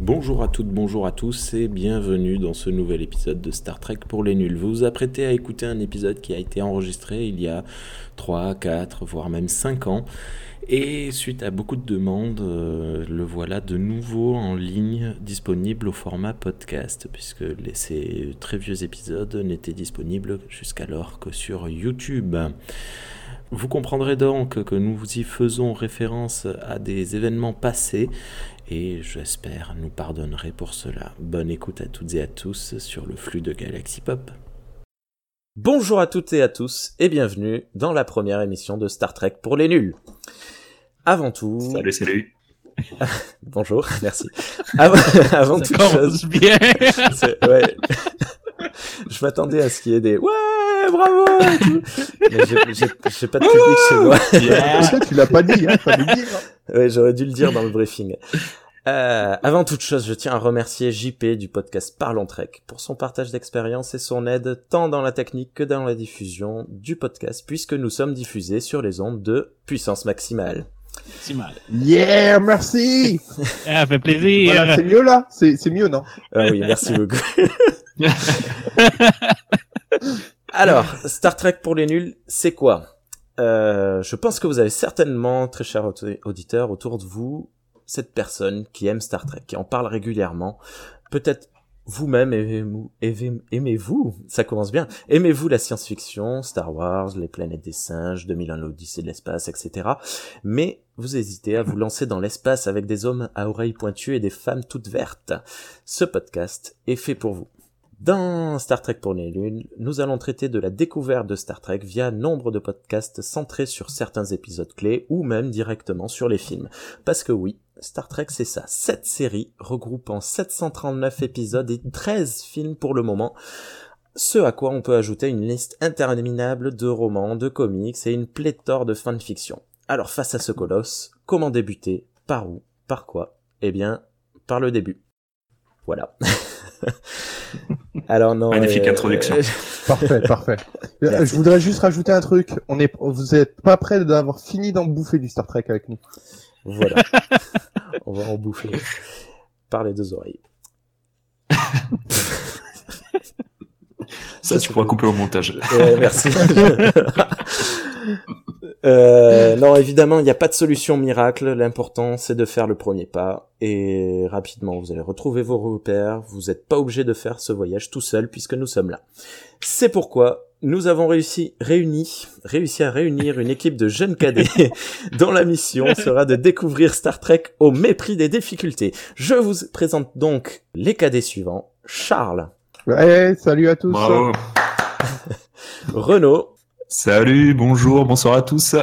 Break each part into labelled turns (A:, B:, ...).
A: Bonjour à toutes, bonjour à tous et bienvenue dans ce nouvel épisode de Star Trek pour les nuls. Vous vous apprêtez à écouter un épisode qui a été enregistré il y a 3, 4, voire même 5 ans. Et suite à beaucoup de demandes, euh, le voilà de nouveau en ligne, disponible au format podcast, puisque ces très vieux épisodes n'étaient disponibles jusqu'alors que sur YouTube. Vous comprendrez donc que nous y faisons référence à des événements passés et j'espère nous pardonnerez pour cela. Bonne écoute à toutes et à tous sur le flux de Galaxy Pop. Bonjour à toutes et à tous et bienvenue dans la première émission de Star Trek pour les nuls. Avant tout...
B: Salut, salut.
A: Bonjour, merci. Avant, avant toute chose...
B: bien.
A: ouais. je m'attendais à ce qu'il y ait des ouais bravo mais j'ai pas de public chez moi
C: yeah. tu l'as pas dit hein, pas dire.
A: ouais j'aurais dû le dire dans le briefing euh, avant toute chose, je tiens à remercier JP du podcast Parlons Trek pour son partage d'expérience et son aide tant dans la technique que dans la diffusion du podcast puisque nous sommes diffusés sur les ondes de puissance maximale.
B: Maximale.
C: Yeah, merci.
B: ah, fait plaisir.
C: Voilà, c'est mieux là, c'est mieux non?
A: Ah oui, merci beaucoup. Alors, Star Trek pour les nuls, c'est quoi? Euh, Je pense que vous avez certainement, très chers auditeurs, autour de vous, cette personne qui aime Star Trek, qui en parle régulièrement. Peut-être vous-même aimez-vous, ça commence bien, aimez-vous la science-fiction, Star Wars, les planètes des singes, 2001 l'Odyssée de l'espace, etc. Mais vous hésitez à vous lancer dans l'espace avec des hommes à oreilles pointues et des femmes toutes vertes. Ce podcast est fait pour vous. Dans Star Trek pour les lunes, nous allons traiter de la découverte de Star Trek via nombre de podcasts centrés sur certains épisodes clés ou même directement sur les films. Parce que oui, Star Trek c'est ça, 7 séries regroupant 739 épisodes et 13 films pour le moment. Ce à quoi on peut ajouter une liste interminable de romans, de comics et une pléthore de fanfiction. Alors face à ce colosse, comment débuter? Par où? Par quoi? Eh bien, par le début. Voilà. Alors non.
B: Magnifique introduction.
C: parfait, parfait. Je voudrais juste rajouter un truc. On est, vous êtes pas prêts d'avoir fini d'en bouffer du Star Trek avec nous.
A: Voilà. On va en bouffer par les deux oreilles.
B: Ça, tu pourras couper au montage.
A: Ouais, merci. euh, non, évidemment, il n'y a pas de solution miracle. L'important, c'est de faire le premier pas. Et rapidement, vous allez retrouver vos repères. Vous n'êtes pas obligé de faire ce voyage tout seul puisque nous sommes là. C'est pourquoi nous avons réussi, réuni, réussi à réunir une équipe de jeunes cadets dont la mission sera de découvrir Star Trek au mépris des difficultés. Je vous présente donc les cadets suivants. Charles.
C: Ouais, salut à tous.
B: Bravo.
A: Renaud.
B: Salut, bonjour, bonsoir à tous.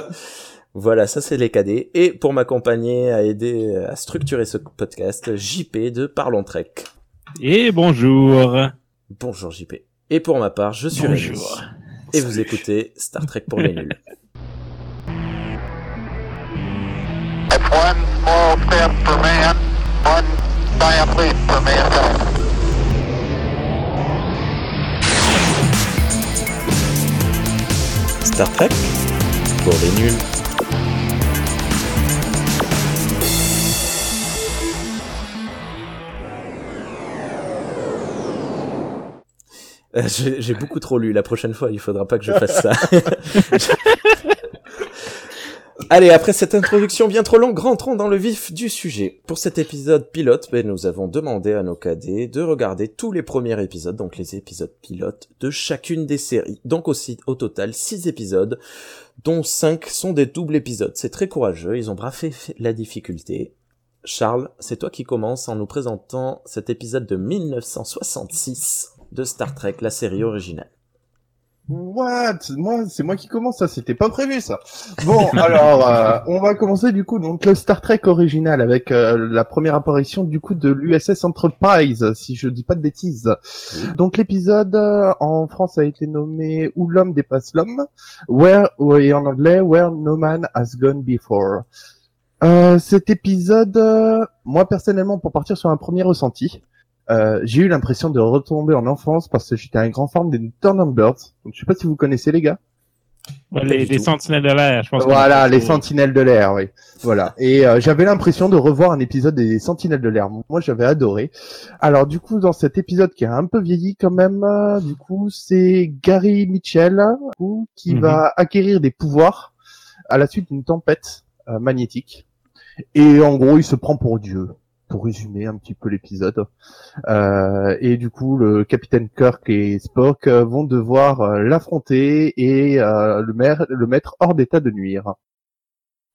A: Voilà, ça c'est les cadets. Et pour m'accompagner à aider à structurer ce podcast, JP de Parlons Trek.
D: Et bonjour.
A: Bonjour JP. Et pour ma part, je suis
D: Bonjour.
A: Rémi. Et vous écoutez Star Trek pour les nuls.
E: It's one small step for man, one giant leap for mankind.
A: Star Trek pour les nuls. Euh, J'ai j'ai beaucoup trop lu. La prochaine fois, il faudra pas que je fasse ça. Allez, après cette introduction bien trop longue, rentrons dans le vif du sujet. Pour cet épisode pilote, ben, nous avons demandé à nos cadets de regarder tous les premiers épisodes, donc les épisodes pilotes de chacune des séries. Donc aussi, au total, 6 épisodes, dont 5 sont des doubles épisodes. C'est très courageux, ils ont bravé la difficulté. Charles, c'est toi qui commences en nous présentant cet épisode de 1966 de Star Trek, la série originale.
C: What? Moi, c'est moi qui commence, ça, c'était pas prévu, ça. Bon, alors, euh, on va commencer du coup donc le Star Trek original avec euh, la première apparition du coup de l'USS Enterprise, si je dis pas de bêtises. Donc l'épisode euh, en France a été nommé Où l'homme dépasse l'homme, Where et en anglais Where No Man Has Gone Before. Euh, cet épisode, euh, moi personnellement, pour partir sur un premier ressenti, euh, j'ai eu l'impression de retomber en enfance parce que j'étais un grand fan des Turner Birds. Donc, je sais pas si vous connaissez les gars.
D: Ouais, les, les sentinelles de l'air, je pense.
C: Voilà,
D: a
C: les Sentinelles de l'air, oui. Voilà. Et euh, j'avais l'impression de revoir un épisode des Sentinelles de l'air. Moi, j'avais adoré. Alors, du coup, dans cet épisode qui a un peu vieilli quand même, euh, du coup, c'est Gary Mitchell coup, qui
D: Mhm.
C: va acquérir des pouvoirs à la suite d'une tempête euh, magnétique. Et en gros, il se prend pour Dieu. Pour résumer un petit peu l'épisode. Euh, et du coup, le capitaine Kirk et Spock euh, vont devoir euh, l'affronter et euh, le, maire, le mettre hors d'état de nuire.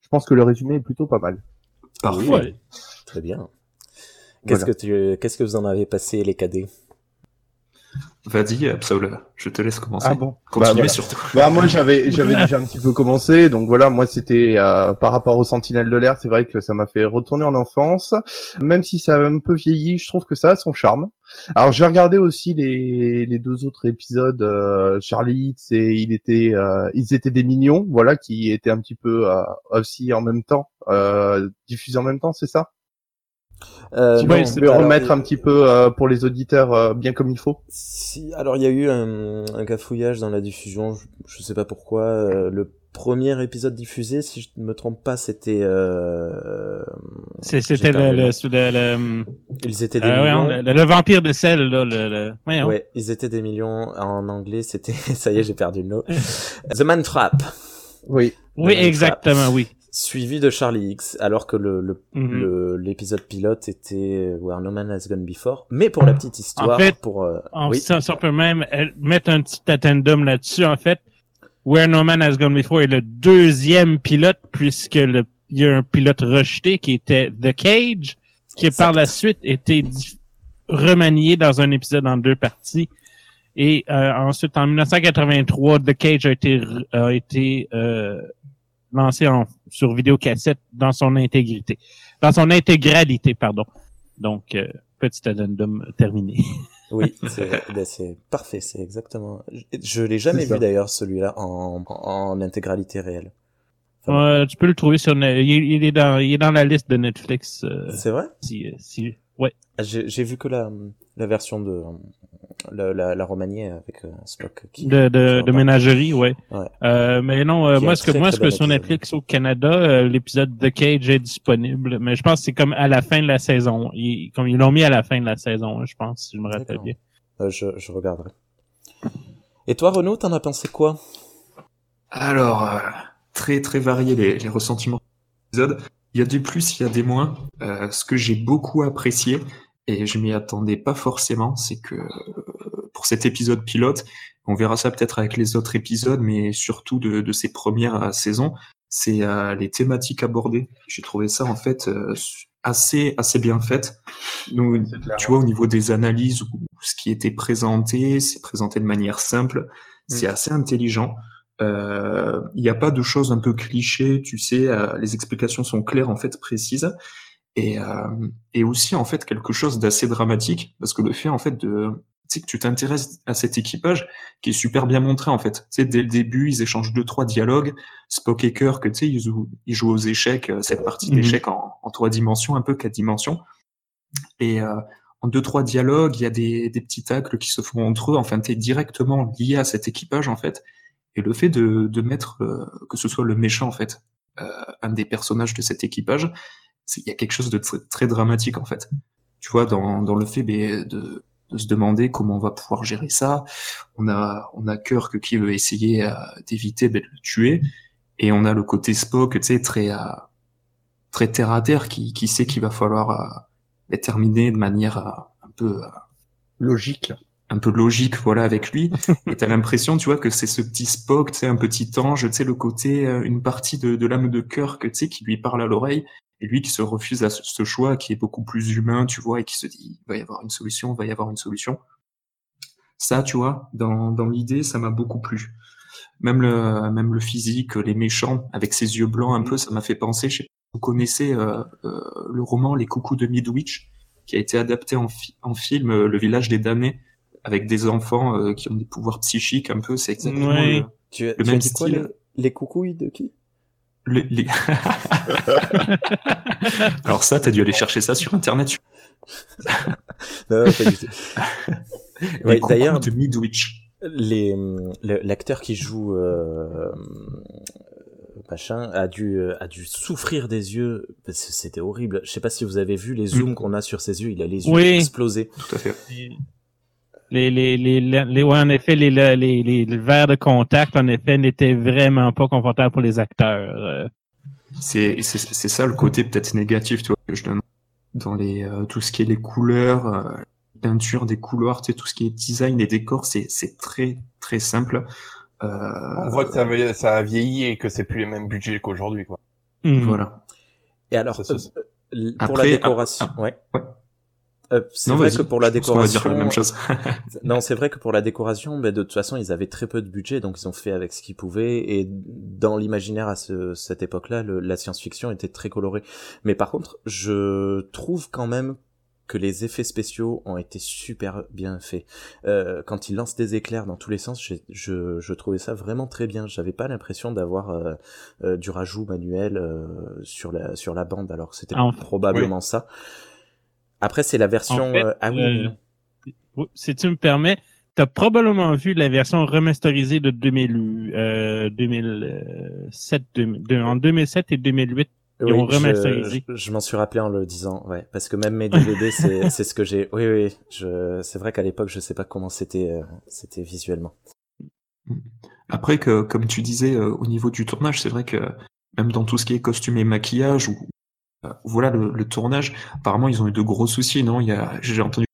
C: Je pense que le résumé est plutôt pas mal.
B: Parfait.
D: Ouais.
A: Très bien. Qu'est-ce
C: Voilà.
A: que tu, qu'est-ce que vous en avez passé les cadets?
B: Vas-y, Absol, je te laisse commencer.
C: Ah bon
B: Continue
C: Bah, voilà.
B: surtout.
C: Bah moi j'avais j'avais déjà un petit peu commencé donc voilà moi c'était euh, par rapport aux Sentinelles de l'air c'est vrai que ça m'a fait retourner en enfance même si ça a un peu vieilli je trouve que ça a son charme alors j'ai regardé aussi les, les deux autres épisodes euh, Charlie et il était euh, ils étaient des mignons voilà qui étaient un petit peu euh, aussi en même temps euh, diffusés en même temps c'est ça?
A: Euh,
D: c'est-
C: me
A: alors,
C: remettre un petit peu euh, pour les auditeurs euh, bien comme il faut
A: Si, alors il y a eu un, un cafouillage dans la diffusion, je, je sais pas pourquoi. euh, le premier épisode diffusé, si je ne me trompe pas, c'était. Euh,
D: C'était le, le, le, le,
A: Ils étaient des
D: euh, ouais,
A: millions.
D: le, le vampire de sel, là, le, le.
A: Ouais, ils étaient des millions. En anglais, c'était. Ça y est, j'ai perdu le nom. The Man Trap,
C: oui
D: Oui,
A: Le
D: exactement, oui.
A: Suivi de Charlie X, alors que le le- le- l'épisode pilote était Where No Man Has Gone Before. Mais pour la petite histoire,
D: fait,
A: pour euh,
D: On,
A: oui,
D: ça, ça peut même euh, mettre un petit addendum là-dessus, en fait. Where No Man Has Gone Before est le deuxième pilote, puisque le, il y a un pilote rejeté qui était The Cage, qui
A: Exact.
D: par la suite été remanié dans un épisode en deux parties. Et euh, ensuite, en 1983, The Cage a été, a été euh, lancé en, sur vidéocassette dans son intégrité. Dans son intégralité, pardon. Donc, euh, petit addendum terminé.
A: Oui, c'est ben, c'est parfait, c'est exactement. Je, je l'ai jamais vu d'ailleurs celui-là en, en intégralité réelle. Enfin,
D: Euh, tu peux le trouver sur Ne- il, il est dans il est dans la liste de Netflix euh,
A: C'est vrai?
D: si, si ouais
A: J'ai j'ai vu que la, la version de la, la, la remaniée avec euh, Spock. Qui,
D: de de, de ménagerie ouais,
A: Ouais.
D: Euh, mais non euh, moi ce que moi
A: très
D: ce que sur. Netflix au Canada euh, l'épisode The Cage est disponible mais je pense que c'est comme à la fin de la saison ils, comme ils l'ont mis à la fin de la saison hein, je pense si je me rappelle bien
A: Euh, je, je regarderai. Et toi, Renaud, t'en as pensé quoi?
B: Alors, euh, très très variés les, les ressentiments de l'épisode. Il y a du plus, il y a des moins. Euh, ce que j'ai beaucoup apprécié, et je m'y attendais pas forcément, c'est que euh, pour cet épisode pilote, on verra ça peut-être avec les autres épisodes, mais surtout de, de ces premières euh, saisons, c'est euh, les thématiques abordées. J'ai trouvé ça en fait euh, assez assez bien fait. Nous, tu vois, au niveau des analyses, ou ce qui était présenté, c'est présenté de manière simple, c'est assez intelligent. Euh, Il n'y a pas de choses un peu clichés, tu sais, euh, les explications sont claires, en fait, précises. Et, euh, et aussi, en fait, quelque chose d'assez dramatique, parce que le fait, en fait, de, tu sais, que tu t'intéresses à cet équipage, qui est super bien montré, en fait. Tu sais, dès le début, ils échangent deux, trois dialogues. Spock et Kirk, tu sais, ils jouent, ils jouent aux échecs, euh, cette partie
D: Mhm.
B: d'échecs en, en trois dimensions, un peu quatre dimensions. Et euh, en deux, trois dialogues, il y a des, des petits tacles qui se font entre eux. Enfin, tu es directement lié à cet équipage, en fait. Et le fait de, de mettre, euh, que ce soit le méchant, en fait, euh, un des personnages de cet équipage, il y a quelque chose de très, très dramatique, en fait. Tu vois, dans, dans le fait ben, de, de se demander comment on va pouvoir gérer ça. On a, on a Kirk qui veut essayer euh, d'éviter ben, de le tuer. Et on a le côté Spock, tu sais, très, euh, très terre à terre, qui, qui sait qu'il va falloir euh, ben, terminer de manière euh, un peu,
C: logique
B: un peu logique, voilà, avec lui. Et t'as l'impression, tu vois, que c'est ce petit Spock, tu sais, un petit ange, tu sais, le côté, euh, une partie de, de l'âme de Kirk, tu sais, qui lui parle à l'oreille, et lui qui se refuse à ce, ce choix, qui est beaucoup plus humain, tu vois, et qui se dit, il va y avoir une solution, il va y avoir une solution. Ça, tu vois, dans, dans l'idée, ça m'a beaucoup plu. Même le, même le physique, les méchants, avec ses yeux blancs un peu, ça m'a fait penser, je sais pas, vous connaissez euh, euh, le roman Les Coucous de Midwich, qui a été adapté en, fi- en film, euh, Le Village des Damnés, avec des enfants euh, qui ont des pouvoirs psychiques un peu, c'est exactement
D: Ouais.
B: le-
A: Tu, as-
B: Le
A: tu as
B: même
A: dit quoi,
B: style.
A: le- les coucouilles de qui?
B: Les- les- Alors ça, t'as dû aller chercher ça sur internet.
A: Non, pas du tout.
B: Les
A: Ouais, d'ailleurs-
B: de Midwich.
A: les le- l'acteur qui joue euh, machin a dû euh, a dû souffrir des yeux parce que c'était horrible je sais pas si vous avez vu les zooms qu'on a sur ses yeux il a les yeux
D: Oui.
A: explosés
B: Tout à fait.
D: Les, les, les, les, ouais, en effet, les, les, les, les- les verres de contact, en effet, n'étaient vraiment pas confortables pour les acteurs. Euh,
B: C'est c'est c'est ça le côté peut-être négatif, tu vois, que je donne dans les euh, tout ce qui est les couleurs, euh, peinture des couloirs, tu sais, tout ce qui est design et décor, c'est c'est très très simple. Euh,
C: On voit que ça, a- ça a vieilli et que c'est plus les mêmes budgets qu'aujourd'hui, quoi.
D: hmm.
B: Voilà.
A: et alors
C: Ça, ça,
A: euh,
C: ça.
A: pour
B: Après,
A: la décoration
B: ah,
A: ouais,
B: ouais.
A: Euh, c'est vrai que pour la décoration
B: dire la même chose.
A: Non, c'est vrai que pour la décoration, ben, de toute façon, ils avaient très peu de budget, donc ils ont fait avec ce qu'ils pouvaient. Et dans l'imaginaire à ce, cette époque-là, le- la science-fiction était très colorée. Mais par contre, je trouve quand même que les effets spéciaux ont été super bien faits. Euh, quand ils lancent des éclairs dans tous les sens, je, je trouvais ça vraiment très bien. J'avais pas l'impression d'avoir euh, euh, du rajout manuel euh, sur la sur la bande, alors que c'était
D: En-
A: probablement ça. Après, c'est la version.
D: En fait,
A: euh, ah oui,
D: euh. Oui, Si tu me permets, tu as probablement vu la version remasterisée de 2000, euh, 2007, 2000, de- en 2007 et 2008. Ils ont
A: je-
D: remasterisé.
A: Je, je m'en suis rappelé en le disant, ouais, parce que même mes DVD, c'est c'est ce que j'ai. Oui, oui, je, c'est vrai qu'à l'époque, je sais pas comment c'était, euh, c'était visuellement.
B: Après que, comme tu disais, euh, au niveau du tournage, c'est vrai que même dans tout ce qui est costume et maquillage, ou euh, voilà le, le tournage, apparemment ils ont eu de gros soucis, non? Il y a, j'ai entendu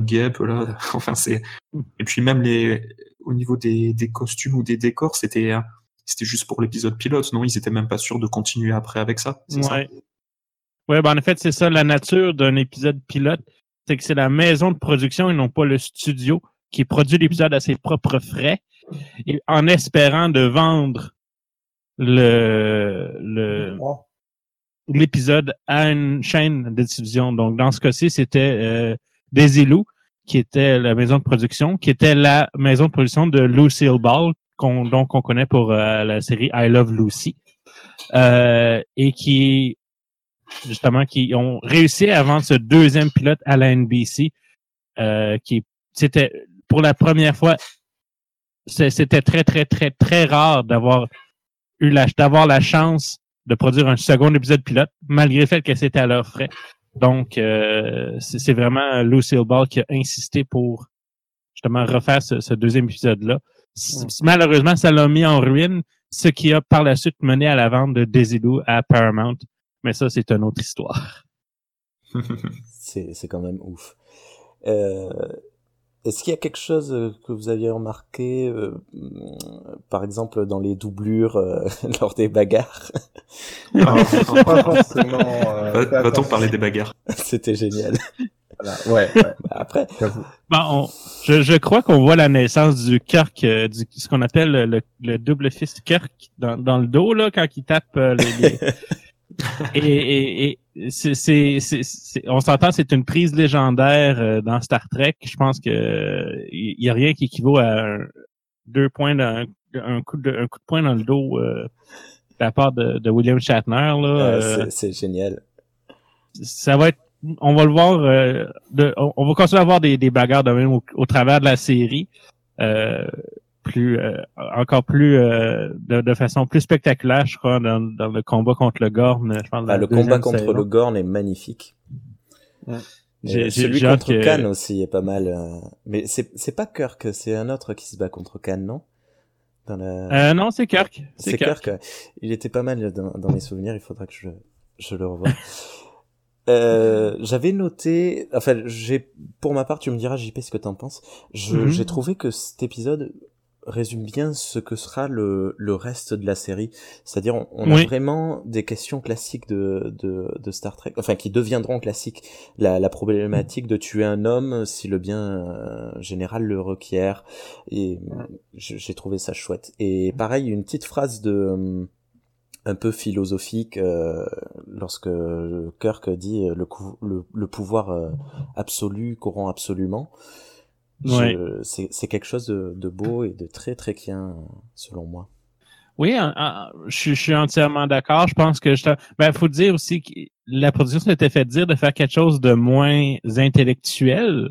B: Gap là, enfin c'est, et puis même les, au niveau des, des costumes ou des décors, c'était, euh, c'était juste pour l'épisode pilote, non? Ils étaient même pas sûrs de continuer après avec ça. c'est ça?
D: Ouais. Ouais, ben en fait, c'est ça la nature d'un épisode pilote, c'est que c'est la maison de production et non pas le studio qui produit l'épisode à ses propres frais et en espérant de vendre le le
C: Oh.
D: L'épisode à une chaîne de diffusion. Donc dans ce cas-ci, c'était euh, Desilu qui était la maison de production, qui était la maison de production de Lucille Ball, qu'on donc on connaît pour euh, la série I Love Lucy, euh, et qui justement qui ont réussi à vendre ce deuxième pilote à la NBC, euh, qui c'était pour la première fois, c'était très très très très rare d'avoir eu la d'avoir la chance de produire un second épisode pilote, malgré le fait que c'était à leurs frais. Donc, euh, c'est vraiment Lucille Ball qui a insisté pour justement refaire ce, ce deuxième épisode-là. Malheureusement, ça l'a mis en ruine, ce qui a par la suite mené à la vente de Desilu à Paramount. Mais ça, c'est une autre histoire.
A: C'est, c'est quand même ouf. Euh, est-ce qu'il y a quelque chose euh, que vous aviez remarqué, euh, par exemple dans les doublures euh, lors des bagarres?
B: Ah,
C: Pas forcément. euh,
B: Va-t-on parler des bagarres?
A: C'était génial.
C: Voilà, Ouais, ouais,
A: Après,
C: j'avoue.
D: Bon, on- je, je crois qu'on voit la naissance du Kirk, euh, du, ce qu'on appelle le, le- le double fist Kirk dans, dans le dos là quand il tape euh, les, les- et, et, et c'est, on s'entend, c'est une prise légendaire euh, dans Star Trek. Je pense que il y a rien qui équivaut à un- deux points, d'un- un, coup de, un coup de poing dans le dos euh, de la part de, de William Shatner là.
A: euh,
D: euh,
A: c'est, génial.
D: ça va être on va le voir euh, de, on, on va continuer à avoir des, des bagarres de même au, au travers de la série euh, plus euh, encore plus euh, de, de façon plus spectaculaire je crois dans, dans le combat contre le Gorn je pense
A: Bah,
D: la
A: le combat contre
D: saison.
A: le Gorn est magnifique.
D: J'ai-
A: Et
D: j'ai-
A: celui contre
D: que-
A: Khan aussi est pas mal. euh, Mais c'est, c'est pas Kirk, c'est un autre qui se bat contre Khan, non? Dans la...
D: euh, non c'est Kirk c'est Kirk,
A: Kirk. ouais. Il était pas mal dans, dans mes souvenirs. Il faudra que je, je le revoie. Euh, j'avais noté, enfin, j'ai, pour ma part, tu me diras, JP, ce que t'en penses. Je-
D: Mhm.
A: J'ai trouvé que cet épisode résume bien ce que sera le, le reste de la série. C'est-à-dire, on, on
D: Oui.
A: a vraiment des questions classiques de, de, de Star Trek, enfin, qui deviendront classiques. La, la problématique de tuer un homme si le bien euh, général le requiert. Et je- j'ai trouvé ça chouette. Et pareil, une petite phrase de hum, un peu philosophique euh, lorsque Kirk dit euh, le, le, le pouvoir euh, absolu corrompt absolument.
D: Ouais.
A: C'est quelque chose de, de beau et de très très tréquien selon moi.
D: oui je, suis- je suis entièrement d'accord je pense que je ben faut dire aussi que la production s'était fait dire de faire quelque chose de moins intellectuel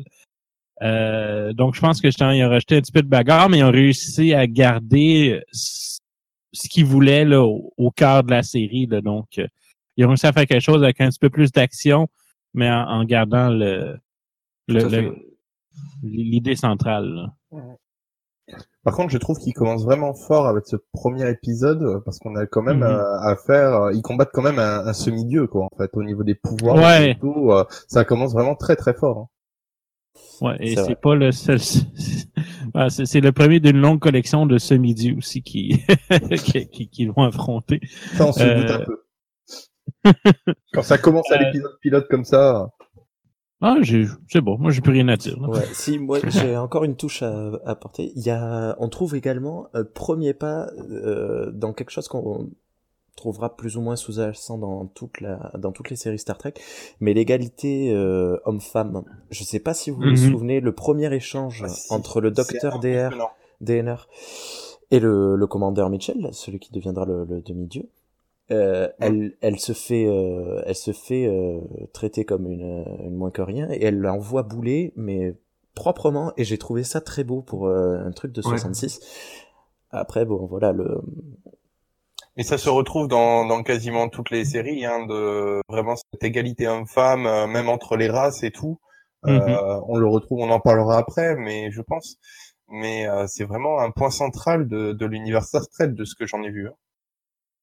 D: Euh, donc, je pense que justement, ils ont rajouté un petit peu de bagarre, mais ils ont réussi à garder ce qu'ils voulaient là, au, au cœur de la série. Là. Donc, euh, ils ont réussi à faire quelque chose avec un petit peu plus d'action, mais en, en gardant le le- l'idée centrale. là.
C: Par contre, je trouve qu'il commence vraiment fort avec ce premier épisode parce qu'on a quand même
D: Mhm.
C: euh, à faire. euh, Ils combattent quand même un, un semi-dieu, quoi, en fait, au niveau des pouvoirs.
D: Ouais.
C: et tout, euh, ça commence vraiment très très fort. hein.
D: Ouais, et
A: C'est
D: pas le seul. C'est le premier d'une longue collection de semi-dieux aussi qui, qui, qui, qui vont affronter.
C: Ça, on se
D: Euh.
C: doute un peu. Quand ça commence à
D: Euh.
C: l'épisode pilote comme ça,
D: Ah, j'ai- c'est bon, moi j'ai plus rien à dire.
A: Ouais, si moi j'ai encore une touche à à apporter. Il y a, on trouve également un premier pas euh, dans quelque chose qu'on trouvera plus ou moins sous-jacent dans toute la, dans toutes les séries Star Trek, mais l'égalité euh, homme-femme. Je sais pas si vous vous
D: Mhm.
A: souvenez le premier échange
C: Ah, si.
A: entre le docteur DR. DNR et le, le commandeur Mitchell, celui qui deviendra le, le demi-dieu. Euh, elle, elle se fait, euh, elle se fait euh, traiter comme une, une moins que rien et elle l'envoie bouler, mais proprement. Et j'ai trouvé ça très beau pour euh, un truc de
B: Ouais.
A: 66. Après, bon, voilà, le,
F: Mais ça se retrouve dans, dans quasiment toutes les séries, hein, de vraiment cette égalité homme-femme, euh, même entre les races et tout. Euh, on le retrouve, on en parlera après, mais je pense. Mais euh, c'est vraiment un point central de, de l'univers Star Trek, de ce que j'en ai vu. hein.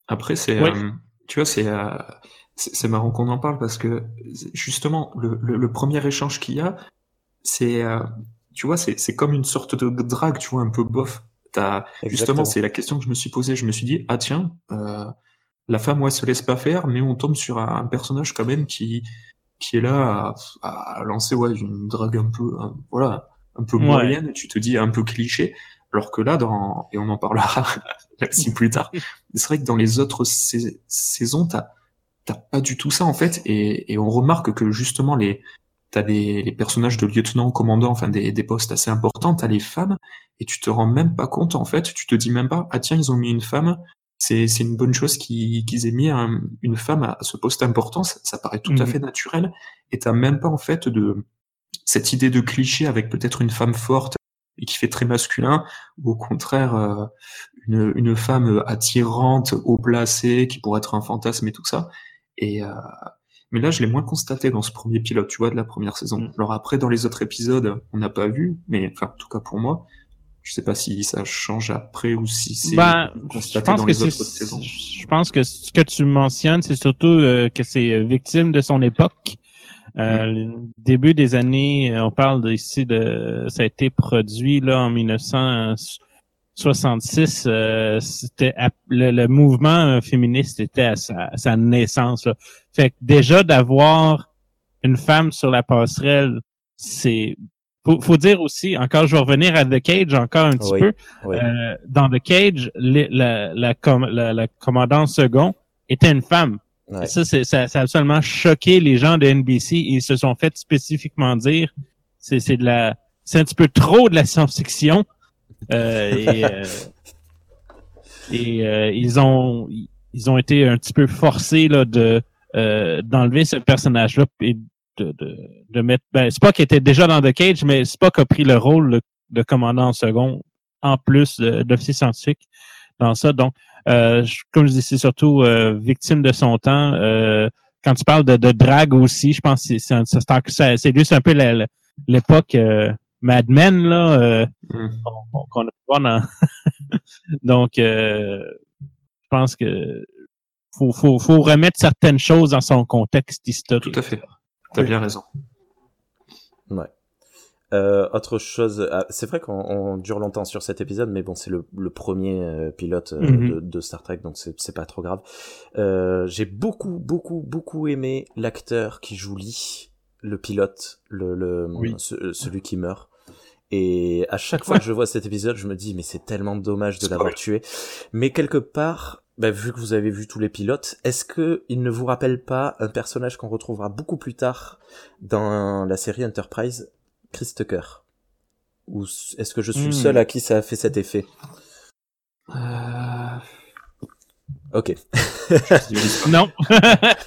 B: Après, c'est,
D: Oui.
B: euh, tu vois, c'est, euh, c'est c'est marrant qu'on en parle parce que justement, le, le, le premier échange qu'il y a, c'est, euh, tu vois, c'est, c'est comme une sorte de drague, tu vois, un peu bof. T'as, justement, c'est la question que je me suis posée. Je me suis dit, ah tiens, euh, la femme, ouais, se laisse pas faire, mais on tombe sur un, un personnage quand même qui, qui est là à, à lancer, ouais, une drague un peu, un- voilà, un peu
D: Ouais.
B: moyenne. Tu te dis un peu cliché. Alors que là, dans, et on en parlera plus tard, c'est vrai que dans les autres sais- saisons, t'as t'as pas du tout ça en fait, et, et on remarque que justement les t'as des les personnages de lieutenant, commandant, enfin des, des postes assez importants, t'as les femmes, et tu te rends même pas compte en fait, tu te dis même pas ah tiens ils ont mis une femme, c'est c'est une bonne chose qu'ils aient mis un- une femme à ce poste important, ça, ça paraît tout à
D: Mhm.
B: fait naturel, et t'as même pas en fait de cette idée de cliché avec peut-être une femme forte et qui fait très masculin, ou au contraire euh, une, une femme attirante, haut placée, qui pourrait être un fantasme et tout ça. Et euh, mais là, je l'ai moins constaté dans ce premier pilote, tu vois, de la première saison.
D: Mm.
B: Alors après, dans les autres épisodes, on n'a pas vu, mais enfin, en tout cas pour moi, je sais pas si ça change après ou si c'est
D: Ben,
B: constaté dans les autres saisons.
D: je pense que ce que tu mentionnes, c'est surtout euh, que c'est euh, victime de son époque. Euh, le début des années, on parle ici de, ça a été produit là en 1966. euh, c'était à- le, le mouvement féministe était à sa, à sa naissance. là. Fait que déjà d'avoir une femme sur la passerelle, c'est faut, faut dire aussi, encore, je vais revenir à The Cage encore un petit
A: Oui.
D: peu.
A: oui.
D: Euh, dans The Cage, les- la, la, la, la commandante second était une femme.
A: Ouais.
D: Ça, c'est- ça, ça a absolument choqué les gens de NBC. Ils se sont fait spécifiquement dire c'est c'est de la c'est un petit peu trop de la science-fiction. Euh, et euh, euh, ils ont ils ont été un petit peu forcés là de d'enlever ce personnage-là et de, de, de mettre ben Spock était déjà dans The Cage, mais Spock a pris le rôle de, commandant second en plus d'officier scientifique dans ça. Donc, euh, comme je dis, c'est surtout euh, victime de son temps. Euh, quand tu parles de, de drague aussi, je pense que c'est- lui, c'est un peu l'époque Mad Men là. euh,
B: Mm.
D: qu'on- a pu voir dans... Donc, euh, je pense que faut, faut, faut remettre certaines choses dans son contexte historique.
B: Tout à fait. T'as
C: Oui.
B: bien raison.
A: Ouais. Euh, autre chose, ah, c'est vrai qu'on on dure longtemps sur cet épisode, mais bon, c'est le, le premier euh, pilote euh,
D: Mhm.
A: de, de Star Trek, donc c'est c'est pas trop grave. Euh, J'ai beaucoup, beaucoup, beaucoup aimé l'acteur qui joue Lee, le pilote, le, le
C: Oui.
A: ce- celui qui meurt. Et à chaque fois que je vois cet épisode, je me dis, mais c'est tellement dommage de l'avoir tué. Mais quelque part, bah, vu que vous avez vu tous les pilotes, est-ce que il ne vous rappelle pas un personnage qu'on retrouvera beaucoup plus tard dans la série Enterprise, Chris Tucker? Ou est-ce que je suis le
D: Hmm.
A: seul à qui ça a fait cet effet?
B: Euh,
A: Ok.
D: Non.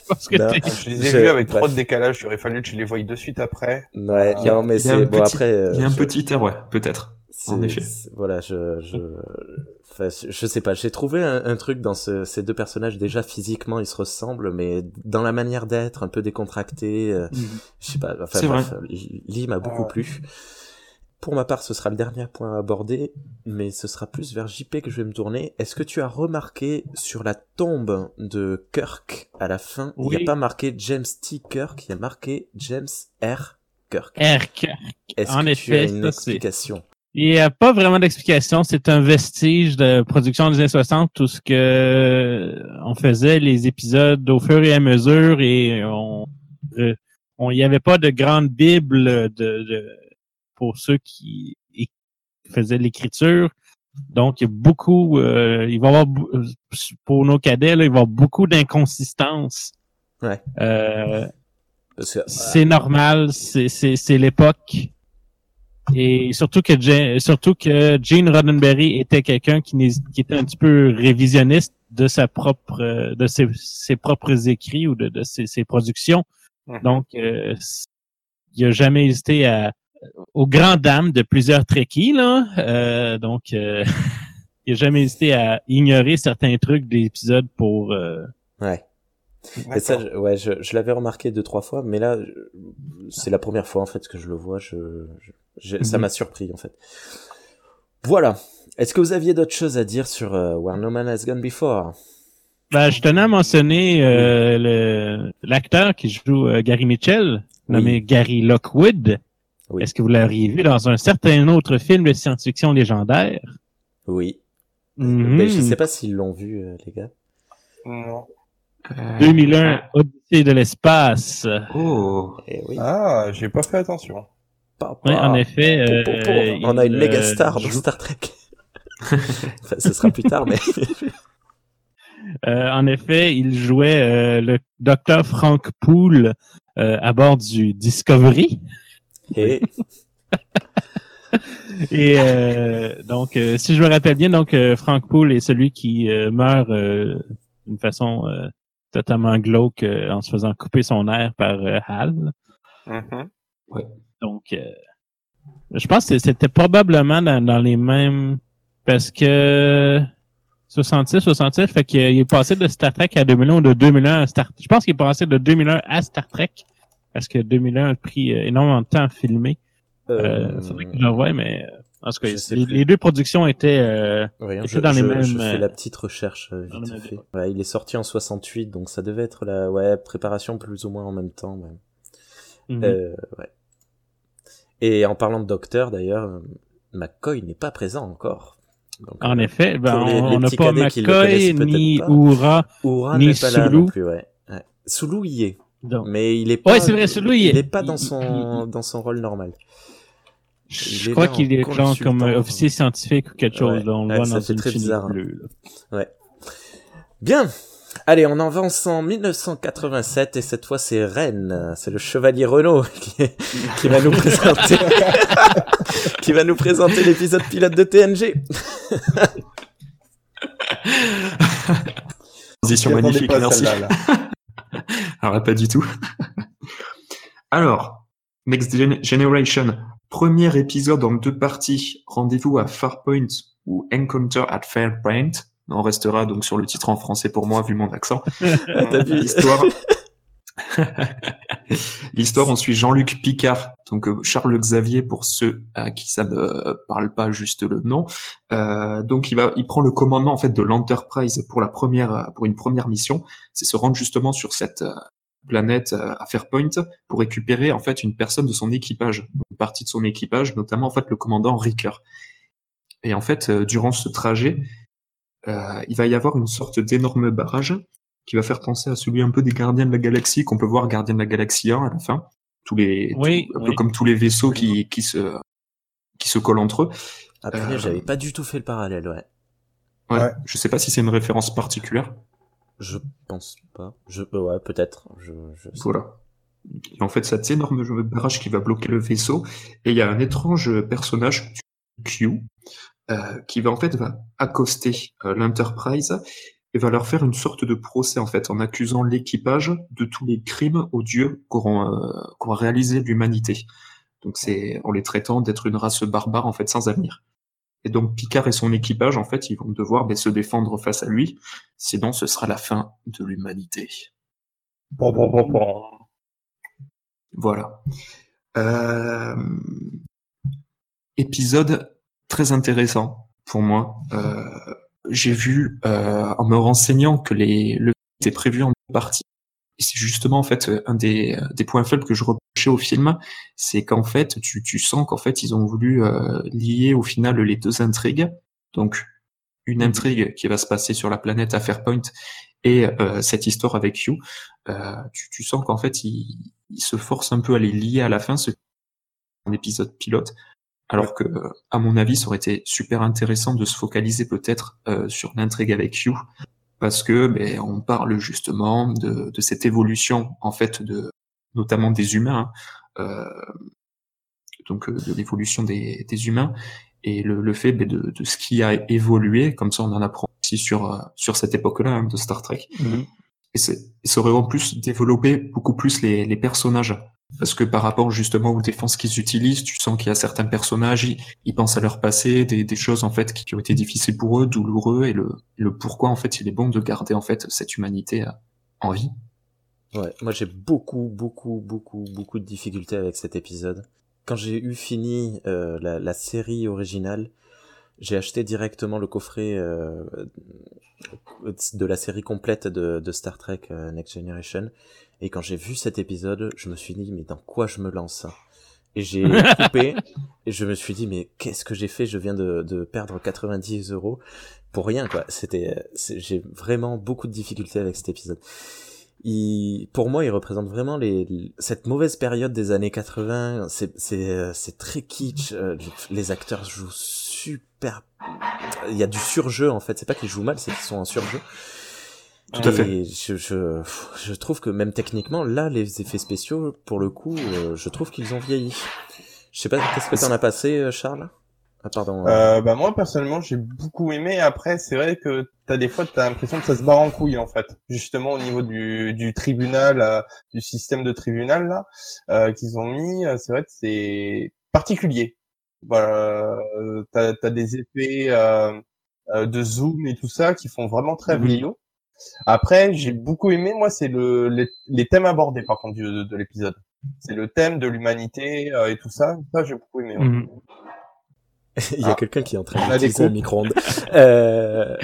D: Parce que
A: Non.
F: Je les ai
A: Je-
F: vus avec
A: bref.
F: trop de décalage, il aurait fallu que je les voie de suite après.
A: Ouais,
F: Ah,
A: non, mais
B: Il y a
A: c'est
B: un
A: bon
B: petit-
A: après. euh,
B: Il y a un
A: je-
B: petit air, ouais, peut-être.
A: c'est-
B: en effet.
A: Voilà, je, je, enfin, je sais pas. J'ai trouvé un, un truc dans ce- ces deux personnages. Déjà physiquement, ils se ressemblent, mais dans la manière d'être, un peu décontracté. euh, je sais pas. Enfin,
B: C'est
A: bref, Lee m'a beaucoup
F: Ouais.
A: plu. Pour ma part, ce sera le dernier point à aborder, mais ce sera plus vers JP que je vais me tourner. Est-ce que tu as remarqué sur la tombe de Kirk à la fin, il n'y
D: Oui.
A: a pas marqué James T. Kirk, il y a marqué James R. Kirk.
D: Erk.
A: Est-ce
D: En
A: que tu
D: effet,
A: as une explication?
D: Il n'y a pas vraiment d'explication. C'est un vestige de production des années 60, tout ce que on faisait les épisodes au fur et à mesure et on, euh, on, il n'y avait pas de grande bible de, de- pour ceux qui faisaient l'écriture. Donc, il y a beaucoup, euh, il va y avoir, euh, pour nos cadets, là, il va y avoir beaucoup d'inconsistances.
A: Ouais.
D: Euh, c'est normal, c'est l'époque. Et surtout que Jane, surtout que Gene Roddenberry était quelqu'un qui, qui était un petit peu révisionniste de sa propre de ses, ses propres écrits ou de, de ses, ses productions. Donc euh, il a jamais hésité à aux grandes dames de plusieurs Trekkies là. Euh, donc euh, il jamais hésité à ignorer certains trucs des épisodes pour euh,
A: ouais. Et ça, je, ouais, je, je l'avais remarqué deux trois fois, mais là, c'est la première fois en fait que je le vois. Je, je- je- ça
B: Mhm.
A: m'a surpris en fait. Voilà. Est-ce que vous aviez d'autres choses à dire sur euh, Where No Man Has Gone Before?
D: Ben, je tenais à mentionner euh, le- l'acteur qui joue euh, Gary Mitchell, nommé Gary Lockwood.
A: Oui.
D: Est-ce que vous l'auriez vu dans un certain autre film de science-fiction légendaire?
A: Oui.
D: Mhm.
A: Mais je sais pas s'ils l'ont vu, euh, les gars.
F: Non.
B: Euh,
D: 2001, Odyssée de l'espace.
B: Oh,
A: Eh oui.
F: Ah, j'ai pas fait attention.
D: Oui, en effet. euh,
A: On a une
D: il,
A: méga
D: euh,
A: star dans
D: joue-
A: Star Trek. enfin, ce sera plus tard, mais
D: euh, en effet, il jouait euh, le docteur Frank Poole euh, à bord du Discovery.
A: Et
D: Et euh, donc, euh, si je me rappelle bien, donc euh, Frank Poole est celui qui euh, meurt euh, d'une façon euh, totalement glauque euh, en se faisant couper son air par euh, Hal.
F: Mhm.
D: Donc, euh, je pense que c'était probablement dans, dans les mêmes parce que 66, 67, fait qu'il il est passé de Star Trek à 2001 ou de 2001 à Star. Je pense qu'il est passé de 2001 à Star Trek parce que 2001 a pris euh, énormément de temps à filmer. Euh,
A: euh,
D: faudrait que je le voie, mais euh, en tout cas, les, deux productions étaient. Euh,
A: Rien,
D: Et
A: je,
D: dans les
A: je-
D: mêmes,
A: je fais la petite recherche vite fait. Ouais, il est sorti en 68, donc ça devait être la ouais, préparation plus ou moins en même temps.
D: mhm.
A: Euh, ouais. Et en parlant de docteur, d'ailleurs, McCoy n'est pas présent encore. Donc,
D: en
A: euh,
D: effet, ben,
A: les-
D: on n'a pas McCoy ni. Oura. Ni Sulu.
A: ouais. ouais. Sulu y est,
D: Donc,
A: mais il est pas.
D: Ouais, c'est vrai, y est.
A: Il est pas dans
D: Il-
A: son dans son rôle normal. il
D: je crois qu'il
A: en
D: est genre comme euh, officier scientifique ou quelque chose.
A: Ouais,
D: là, on le
A: ouais,
D: voit
A: ça
D: dans
A: fait
D: une
A: très bizarre,
D: bleue, là.
A: Bien. Allez, on avance en 1987 et cette fois c'est Rennes, c'est le chevalier Renault qui, est- qui va nous présenter qui va nous présenter l'épisode pilote de TNG.
B: transition magnifique, merci.
F: là.
B: Alors, pas du tout. Alors, Next Gen- Generation, premier épisode en deux parties. Rendez-vous à Farpoint ou Encounter at Farpoint. On restera donc sur le titre en français pour moi, vu mon accent. L'histoire. L'histoire, on suit Jean-Luc Picard, donc euh, Charles Xavier pour ceux à qui ça ne parle pas juste le nom. Euh, donc il va, il prend le commandement en fait de l'Enterprise pour la première, pour une première mission, c'est se rendre justement sur cette euh, planète euh, à Fairpoint pour récupérer en fait une personne de son équipage, une partie de son équipage, notamment en fait le commandant Ricker. Et en fait, euh, durant ce trajet, euh, il va y avoir une sorte d'énorme barrage qui va faire penser à celui un peu des Gardiens de la Galaxie qu'on peut voir Gardiens de la Galaxie 1 à la fin. Tous les,
D: Oui,
B: tout- un peu comme tous les vaisseaux qui, qui se, qui se collent entre eux.
A: Ah
B: Euh,
A: j'avais pas du tout fait le parallèle, ouais.
B: Ouais.
F: Ouais.
B: Je sais pas si c'est une référence particulière.
A: Je pense pas. Je euh, ouais, peut-être. Je.
B: Voilà. Et en fait, cet énorme barrage qui va bloquer le vaisseau. Et il y a un étrange personnage, Q, euh, qui va en fait va accoster euh, l'Enterprise et va leur faire une sorte de procès en fait, en accusant l'équipage de tous les crimes odieux qu'auront euh, qu'aura réalisé l'humanité. Donc c'est en les traitant d'être une race barbare en fait sans avenir. Et donc Picard et son équipage en fait ils vont devoir ben, se défendre face à lui, sinon ce sera la fin de l'humanité.
C: Bon, bon, bon, bon.
B: Voilà. Euh, Épisode très intéressant pour moi. Euh, J'ai vu euh, en me renseignant que les le était prévu en deux parties. Et c'est justement en fait un des, des points faibles que je reprochais au film, c'est qu'en fait tu, tu sens qu'en fait ils ont voulu euh, lier au final les deux intrigues. Donc une intrigue qui va se passer sur la planète à Fairpoint et euh, cette histoire avec Hugh, euh, tu, tu sens qu'en fait il, il se force un peu à les lier à la fin, ce un épisode pilote, alors que, euh, à mon avis, ça aurait été super intéressant de se focaliser peut-être euh, sur l'intrigue avec Hugh, parce que ben, on parle justement de, de cette évolution en fait de notamment des humains, hein, euh, donc de l'évolution des, des humains et le, le fait ben, de, de ce qui a évolué, comme ça on en apprend aussi sur sur cette époque-là hein, de Star Trek. Et, c'est- et ça aurait en plus développé beaucoup plus les, les personnages. Parce que par rapport justement aux défenses qu'ils utilisent, tu sens qu'il y a certains personnages, ils, pensent à leur passé, des, choses en fait qui, ont été difficiles pour eux, douloureux, et le, pourquoi en fait il est bon de garder en fait cette humanité euh, en vie.
A: Ouais, moi j'ai beaucoup, beaucoup, beaucoup, beaucoup de difficultés avec cet épisode. Quand j'ai eu fini euh, la, série originale, j'ai acheté directement le coffret euh, de la série complète de, Star Trek Next Generation. Et quand j'ai vu cet épisode, je me suis dit, mais dans quoi je me lance? Et j'ai coupé, et je me suis dit, mais qu'est-ce que j'ai fait? Je viens de, de perdre 90 euros pour rien, quoi. C'était, j'ai vraiment beaucoup de difficultés avec cet épisode il, pour moi, il représente vraiment les, cette mauvaise période des années 80. C'est, très kitsch. euh, les acteurs jouent super. Il y a du surjeu en fait. C'est pas qu'ils jouent mal, c'est qu'ils sont en surjeu.
B: Tout à fait.
A: Je, je, je trouve que même techniquement, là, les effets spéciaux, pour le coup, euh, je trouve qu'ils ont vieilli. Je sais pas, qu'est-ce que t'en as passé, euh, Charles? Ah pardon.
F: Euh, bah moi personnellement j'ai beaucoup aimé. Après c'est vrai que t'as des fois t'as l'impression que ça se barre en couille en fait. Justement au niveau du, du tribunal, euh, du système de tribunal là euh, qu'ils ont mis, euh, c'est vrai que c'est particulier. Voilà, euh, t'as as des effets euh, euh, de zoom et tout ça qui font vraiment très vieillot. Après j'ai beaucoup aimé moi c'est le les, les thèmes abordés par contre du- de, de l'épisode. C'est le thème de l'humanité euh, et tout ça. Ça j'ai beaucoup aimé. ouais.
D: Mhm.
A: Il y a
F: Ah.
A: quelqu'un qui est en train d'utiliser un
F: coupes.
A: micro-ondes. Euh,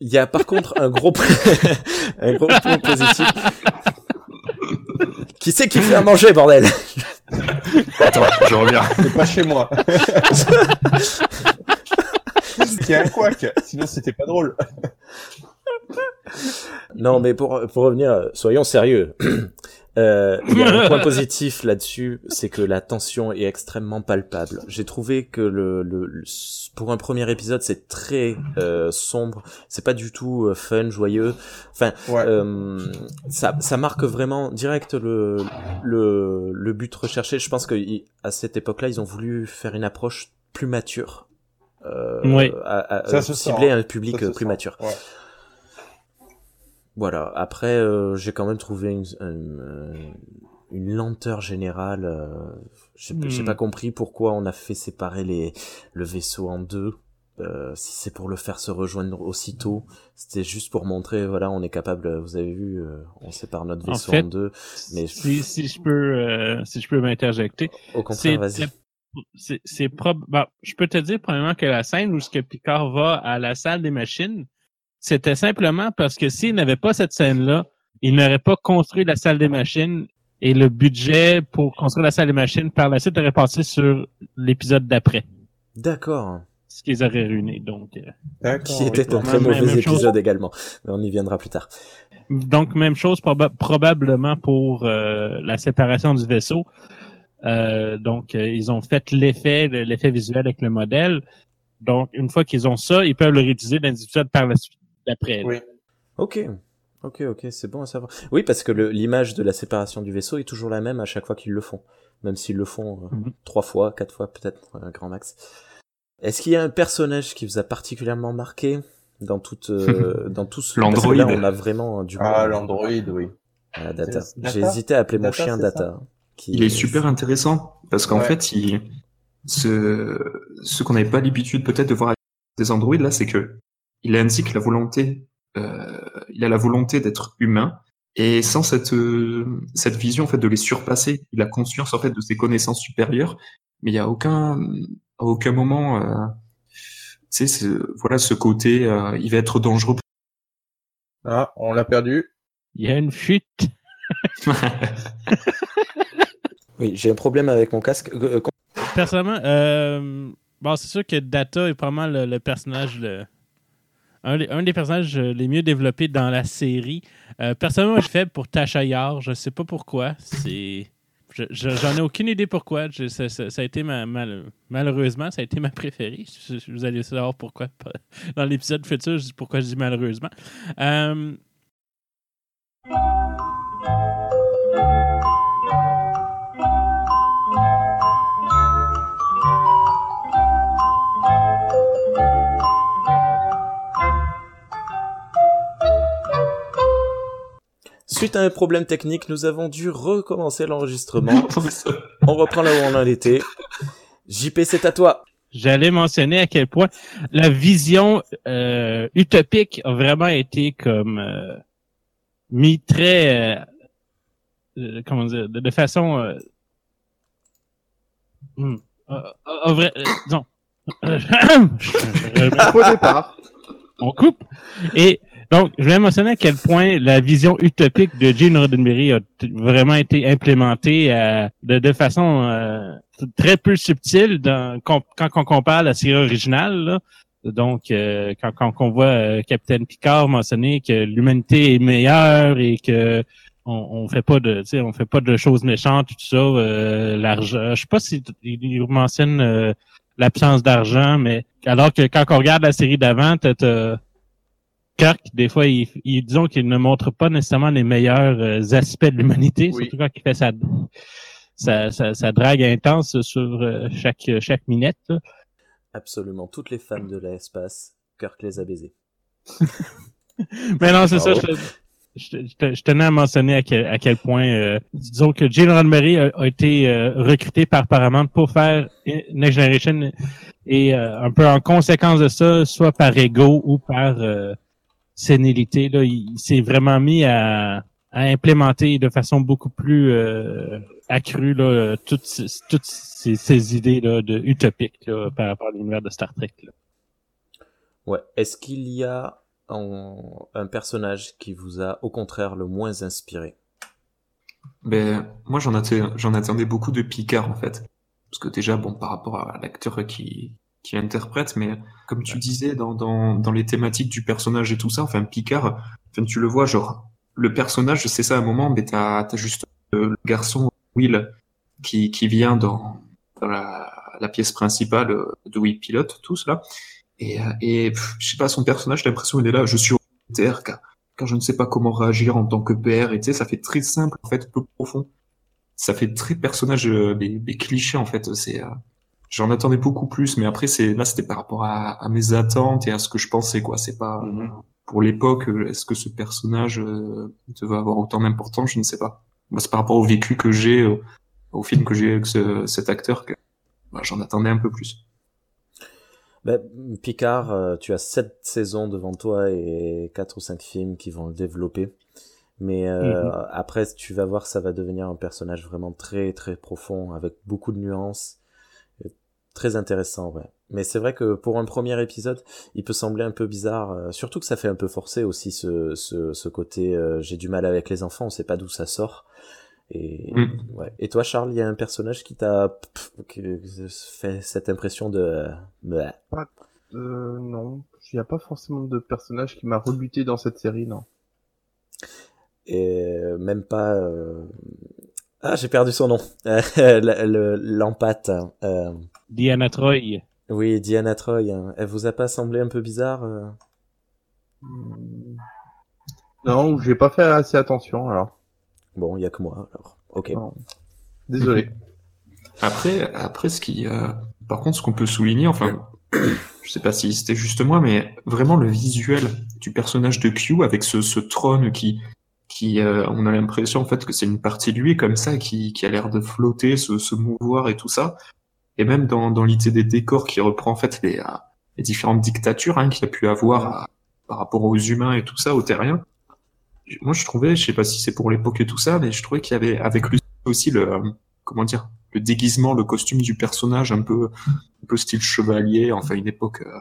A: il y a par contre un gros point, un gros point positif. Qui c'est qui fait à manger, bordel?
B: Attends, je reviens.
F: C'est pas chez moi. A un couac, sinon c'était pas drôle.
A: Non, mais pour, pour revenir, soyons sérieux. Euh, Il y a un point positif là-dessus, c'est que la tension est extrêmement palpable. J'ai trouvé que le, le, le- pour un premier épisode, c'est très euh, sombre. C'est pas du tout euh, fun, joyeux. Enfin,
F: Ouais.
A: Euh, ça, ça marque vraiment direct le, le, le but recherché. Je pense que à cette époque-là, ils ont voulu faire une approche plus mature, euh,
D: Oui.
A: à, à- cibler
F: sent,
A: un public plus
F: sent.
A: mature.
F: Ouais.
A: Voilà. Après, euh, j'ai quand même trouvé une, une, une lenteur générale. euh, j'ai
D: Hmm.
A: pas compris pourquoi on a fait séparer les le vaisseau en deux. Euh, si c'est pour le faire se rejoindre aussitôt, c'était juste pour montrer, voilà, on est capable. Vous avez vu, euh, on sépare notre
D: En
A: vaisseau
D: fait,
A: en deux. Mais
D: si, si je peux, euh, si je peux m'interjecter,
A: au contraire, vas-y.
D: c'est c'est prob- bon, je peux te dire premièrement que la scène où ce que Picard va à la salle des machines, c'était simplement parce que s'il n'avait pas cette scène-là, il n'aurait pas construit la salle des machines et le budget pour construire la salle des machines par la suite aurait passé sur l'épisode d'après,
A: D'accord.
D: ce qu'ils auraient ruiné. Donc, euh.
A: Qui était un très
D: même-
A: mauvais épisode également. Mais on y viendra plus tard.
D: Donc, même chose proba- probablement pour euh, la séparation du vaisseau. Euh, donc, euh, ils ont fait l'effet, le- l'effet visuel avec le modèle. Donc, une fois qu'ils ont ça, ils peuvent le réutiliser dans les épisodes par la suite d'après.
F: Oui.
A: Ok. Ok, ok, c'est bon à savoir. Oui, parce que l'image de la séparation du vaisseau est toujours la même à chaque fois qu'ils le font. Même s'ils le font euh,
D: Mhm.
A: trois fois, quatre fois peut-être, un grand max. Est-ce qu'il y a un personnage qui vous a particulièrement marqué dans toute euh, dans tout ce
B: L'Android.
A: on a vraiment du
F: Ah,
A: mal
F: l'Android, oui.
A: la data. J'ai hésité à appeler mon chien Data. Qui
B: Il est super intéressant parce qu'en
F: Ouais.
B: fait, il, ce, ce qu'on n'avait pas l'habitude peut-être de voir avec des androïdes là, c'est que il indique la volonté, euh, il a la volonté d'être humain et sans cette euh, cette vision en fait de les surpasser, il a conscience en fait de ses connaissances supérieures, mais il y a aucun à aucun moment, euh, tu sais, ce- voilà ce côté, euh, il va être dangereux.
F: Ah, on l'a perdu.
D: Il y a une chute.
A: Oui, j'ai un problème avec mon casque. Euh, con-
D: Personnellement, euh, bon, c'est sûr que Data est probablement le, le personnage, le, un, des- personnages euh, les mieux développés dans la série. Euh, personnellement, je faible pour Tasha Yar. Je sais pas pourquoi. C'est. je- je- J'en ai aucune idée pourquoi. Ça, a été ma, mal- malheureusement, ça a été ma préférée. Vous allez savoir pourquoi. Dans l'épisode futur, pourquoi je dis malheureusement. Euh,
A: Suite à un problème technique, nous avons dû recommencer l'enregistrement. On reprend là où on en était. JP, c'est à toi.
D: J'allais mentionner à quel point la vision euh, utopique a vraiment été comme euh, mis très euh, euh, comment dire de, de façon euh, hmm, a- a- a vrai- euh, disons
C: Au départ.
D: on coupe et donc je vais mentionner à quel point la vision utopique de Gene Roddenberry a vraiment été implémentée euh, de, de façon euh, très peu subtile dans, com- quand on compare la série originale. là. Donc, euh, quand, quand on voit euh, Capitaine Picard mentionner que l'humanité est meilleure et que on, on fait pas de, on fait pas de choses méchantes, tout ça, euh, l'argent. Je sais pas si il mentionne l'absence d'argent, mais alors que quand on regarde la série d'avant, t'as Kirk, des fois, il, il- disons qu'il ne montre pas nécessairement les meilleurs euh, aspects de l'humanité,
F: Oui.
D: surtout quand il fait sa, sa, sa, sa drague intense sur euh, chaque, chaque minette. là.
A: Absolument toutes les femmes de l'espace, Kirk les a baisées.
D: Mais non, c'est ça. Je, je- je te- je tenais à mentionner à quel, à quel point, euh, disons que Gene Roddenberry a, a été euh, recruté par Paramount pour faire Next Generation et euh, un peu en conséquence de ça, soit par ego ou par euh, sénilité, là, il, il s'est vraiment mis à, à implémenter de façon beaucoup plus euh, accrue là, toutes, ces- toutes ces, ces idées là, de utopiques là, par rapport à l'univers de Star Trek. Là.
A: Ouais. Est-ce qu'il y a en- un personnage qui vous a au contraire le moins inspiré?
B: Ben, moi, j'en attendais, j'en attendais beaucoup de Picard, en fait. Parce que déjà, bon, par rapport à l'acteur qui, qui interprète, mais comme tu disais, dans, dans, dans les thématiques du personnage et tout ça, enfin, Picard, enfin, tu le vois, genre, le personnage, c'est ça à un moment, mais t'as, t'as juste euh, le garçon, Will, qui, qui vient dans, dans la, la pièce principale euh, de Will Pilote, tout cela. Et, euh, et je sais pas, son personnage, j'ai l'impression qu'il est là, je suis au terre, car, car je ne sais pas comment réagir en tant que père, et tu sais, ça fait très simple, en fait, peu profond. Ça fait très personnage, des, des clichés, en fait, c'est, euh, j'en attendais beaucoup plus, mais après, c'est, là, c'était par rapport à, à mes attentes et à ce que je pensais, quoi, c'est pas, pour l'époque, euh, est-ce que ce personnage euh, devait avoir autant d'importance, je ne sais pas. Moi, c'est par rapport au vécu que j'ai, au, au film que j'ai avec ce- cet acteur, que bah, j'en attendais un peu plus.
A: Ben, Picard, euh, tu as sept saisons devant toi et quatre ou cinq films qui vont le développer. Mais euh,
D: Mhm.
A: après, tu vas voir, ça va devenir un personnage vraiment très très profond, avec beaucoup de nuances, très intéressant, ouais. Mais c'est vrai que pour un premier épisode, il peut sembler un peu bizarre, euh, surtout que ça fait un peu forcé aussi ce, ce, ce côté euh, j'ai du mal avec les enfants, on sait pas d'où ça sort. Et,
B: Mm.
A: ouais. et toi, Charles, il y a un personnage qui t'a fait cette impression de... Bleh.
C: Euh, non. Il n'y a pas forcément de personnage qui m'a rebuté dans cette série, non.
A: et même pas euh, ah j'ai perdu son nom Le- le- l'empate euh,
D: Diana Troy.
A: oui Diana Troy hein. elle vous a pas semblé un peu bizarre euh?
C: Non, j'ai pas fait assez attention, alors.
A: bon il y a que moi alors ok
C: Non. Désolé.
B: Après, après, ce qui, euh, par contre, ce qu'on peut souligner, enfin, je sais pas si c'était juste moi, mais vraiment le visuel du personnage de Q avec ce, ce trône qui, qui euh, on a l'impression en fait que c'est une partie de lui comme ça qui, qui a l'air de flotter, se, se mouvoir et tout ça. Et même dans, dans l'idée des décors qui reprend en fait les, euh, les différentes dictatures hein, qu'il a pu avoir euh, par rapport aux humains et tout ça, aux terriens. Moi, je trouvais, je sais pas si c'est pour l'époque et tout ça, mais je trouvais qu'il y avait avec lui aussi le, euh, comment dire, le déguisement, le costume du personnage un peu, un peu style chevalier, enfin une époque euh,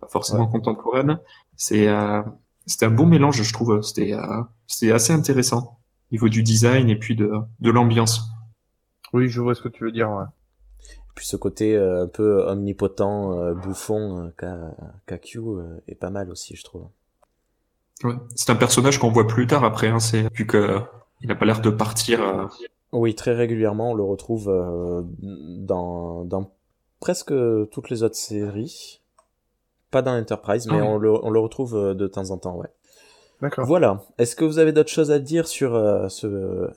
B: pas forcément contemporaine. C'est, euh, c'était un bon mélange, je trouve. C'était, c'était assez intéressant au niveau du design et puis de, de l'ambiance.
C: Oui, je vois ce que tu veux dire. Ouais.
A: Puis ce côté euh, un peu omnipotent, euh, bouffon euh, qu'a qu'a Q euh, est pas mal aussi, je trouve.
B: Ouais. C'est un personnage qu'on voit plus tard après, hein, c'est vu que il a pas l'air de partir. euh,
A: Oui, très régulièrement, on le retrouve euh, dans, dans presque toutes les autres séries. Pas dans Enterprise, mais
B: Ah ouais.
A: on, le, on le retrouve de temps en temps, ouais.
C: D'accord.
A: Voilà. Est-ce que vous avez d'autres choses à dire sur euh, ce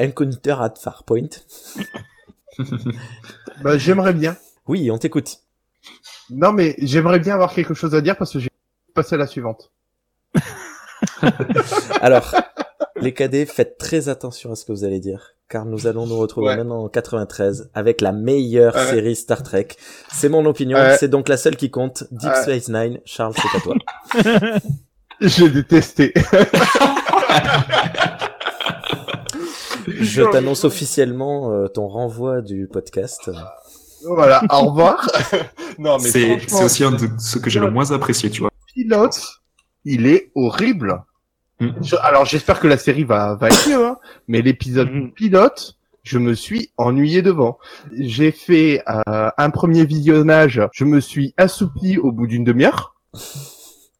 A: Encounter at Farpoint?
C: Bah, j'aimerais bien.
A: Oui, on t'écoute.
C: Non, mais j'aimerais bien avoir quelque chose à dire parce que j'ai passé à la suivante.
A: Alors, les cadets, faites très attention à ce que vous allez dire, car nous allons nous retrouver
C: Ouais.
A: maintenant en 93 avec la meilleure série Star Trek. C'est mon opinion, c'est donc la seule qui compte. Deep. Space Nine, Charles, c'est à toi.
C: J'ai détesté.
A: Je t'annonce officiellement euh, ton renvoi du podcast.
C: voilà, au revoir. non, mais
B: C'est aussi un de ceux que j'ai le moins apprécié, tu vois.
C: pilote, il est horrible.
B: Mm.
C: Je- alors j'espère que la série va, va être mieux, hein, mais l'épisode
D: Mhm.
C: pilote, je me suis ennuyé devant. J'ai fait euh, un premier visionnage, je me suis assoupi au bout d'une demi-heure.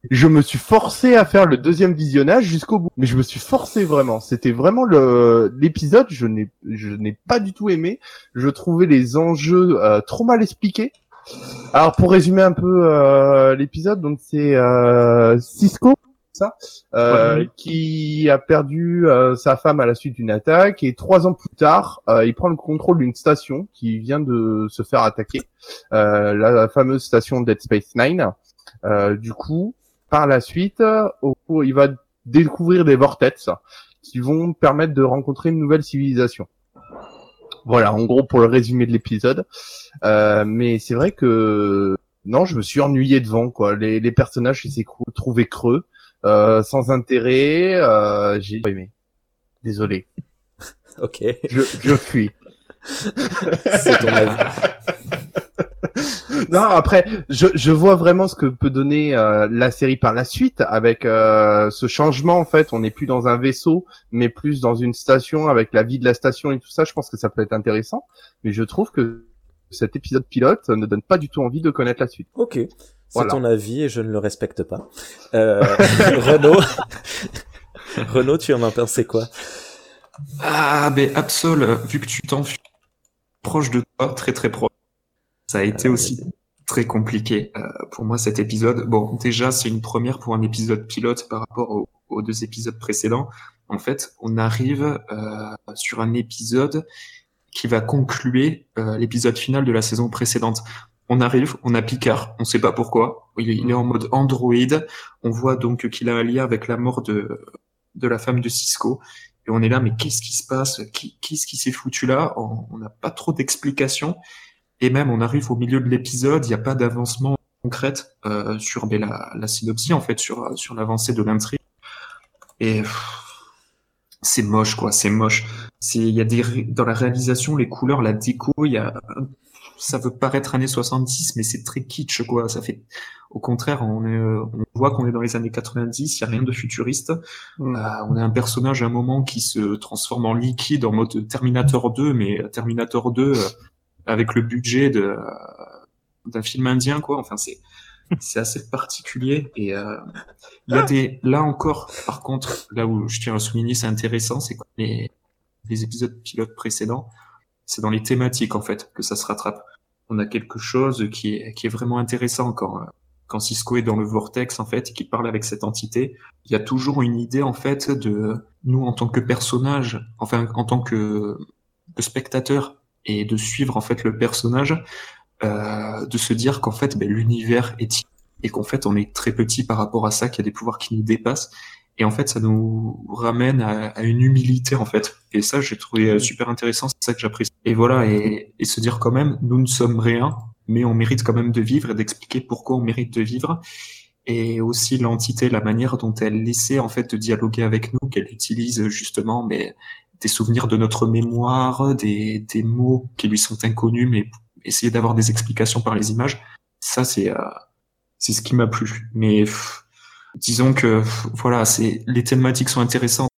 C: Je me suis forcé à faire le deuxième visionnage jusqu'au bout, mais je me suis forcé vraiment. C'était vraiment le l'épisode, je n'ai je n'ai pas du tout aimé. Je trouvais les enjeux euh, trop mal expliqués. Alors pour résumer un peu euh, l'épisode, donc c'est euh, Cisco, ça, euh,
D: Ouais.
C: qui a perdu euh, sa femme à la suite d'une attaque et trois ans plus tard, euh, il prend le contrôle d'une station qui vient de se faire attaquer, euh, la fameuse station Dead Space Nine. Euh, du coup, par la suite, euh, au cours- il va découvrir des vortex qui vont permettre de rencontrer une nouvelle civilisation. Voilà, en gros pour le résumé de l'épisode. Euh, mais c'est vrai que non, je me suis ennuyé devant quoi. Les, les personnages, je les ai cou- trouvés creux, euh, sans intérêt. Euh, j'ai pas aimé. Désolé,
A: Ok,
C: je, je fuis.
A: c'est ton avis.
C: Non, après, je, je vois vraiment ce que peut donner euh, la série par la suite avec euh, ce changement. En fait, on n'est plus dans un vaisseau, mais plus dans une station avec la vie de la station et tout ça. Je pense que ça peut être intéressant, mais je trouve que cet épisode pilote ne donne pas du tout envie de connaître la suite.
A: Ok, c'est
C: Voilà.
A: ton avis et je ne le respecte pas. Euh, Renaud, Renaud, tu en as pensé quoi?
B: Ah, mais Absol, euh, vu que tu t'enfuis proche de toi, très très proche, ça a été aussi très compliqué euh, pour moi cet épisode. Bon, déjà, c'est une première pour un épisode pilote par rapport aux, deux épisodes précédents. En fait, on arrive euh, sur un épisode qui va concluer euh, l'épisode final de la saison précédente. On arrive, on a Picard, on sait pas pourquoi. Il est, en mode Android. On voit donc qu'il a un lien avec la mort de, de la femme de Cisco. Et on est là, mais qu'est-ce qui se passe? Qu'est-ce qui s'est foutu là? On n'a pas trop d'explications. Et même, on arrive au milieu de l'épisode, il n'y a pas d'avancement concrète euh, sur ben, la, la synopsie, en fait, sur, sur l'avancée de l'intrigue. Et c'est moche, quoi, c'est moche. Il y a des, dans la réalisation, les couleurs, la déco, il y a, ça veut paraître années 70, mais c'est très kitsch, quoi. Ça fait, au contraire, on, est, euh, on voit qu'on est dans les années 90, il n'y a rien de futuriste.
C: Mm.
B: Euh, on a un personnage à un moment qui se transforme en liquide en mode Terminator 2, mais Terminator 2 euh, avec le budget de, euh, d'un film indien, quoi. Enfin, c'est, c'est assez particulier. Et euh, y a des, là encore, par contre, là où je tiens à souligner, c'est intéressant, c'est que les, les épisodes pilotes précédents, c'est dans les thématiques en fait que ça se rattrape. On a quelque chose qui est, qui est vraiment intéressant quand, euh, quand Cisco est dans le vortex en fait et qu'il parle avec cette entité. Il y a toujours une idée en fait de nous en tant que personnage, enfin en tant que, que spectateur et de suivre en fait le personnage. euh, de se dire qu'en fait, ben, l'univers est et qu'en fait, on est très petit par rapport à ça, qu'il y a des pouvoirs qui nous dépassent. Et en fait, ça nous ramène à, une humilité, en fait. Et ça, j'ai trouvé euh, super intéressant, c'est ça que j'apprécie. Et voilà, et, et se dire quand même, nous ne sommes rien, mais on mérite quand même de vivre et d'expliquer pourquoi on mérite de vivre. Et aussi l'entité, la manière dont elle essaie en fait de dialoguer avec nous, qu'elle utilise justement, mais des souvenirs de notre mémoire, des, des mots qui lui sont inconnus, mais essayer d'avoir des explications par les images. Ça, c'est euh, c'est ce qui m'a plu. Mais pff, disons que pff, voilà, c'est les thématiques sont intéressantes,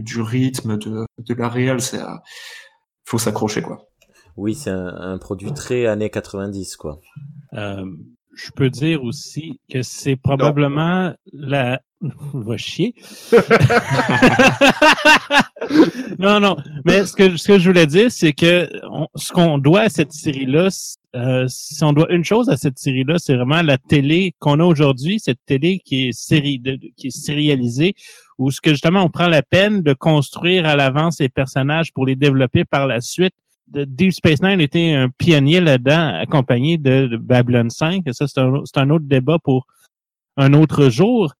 B: du rythme, de de la réelle, c'est euh, faut s'accrocher quoi.
A: Oui, c'est un, un produit très années 90, quoi.
D: Euh, je peux dire aussi que c'est probablement la. Va chier. non, non. Mais ce que, ce que je voulais dire, c'est que ce qu'on doit à cette série-là, euh, si on doit une chose à cette série-là, c'est vraiment la télé qu'on a aujourd'hui, cette télé qui est série, de- qui est sérialisée, où ce que justement on prend la peine de construire à l'avance les personnages pour les développer par la suite Deep Space Nine était un pionnier là-dedans, accompagné de, Babylon 5. Et ça, c'est un, autre débat pour un autre jour.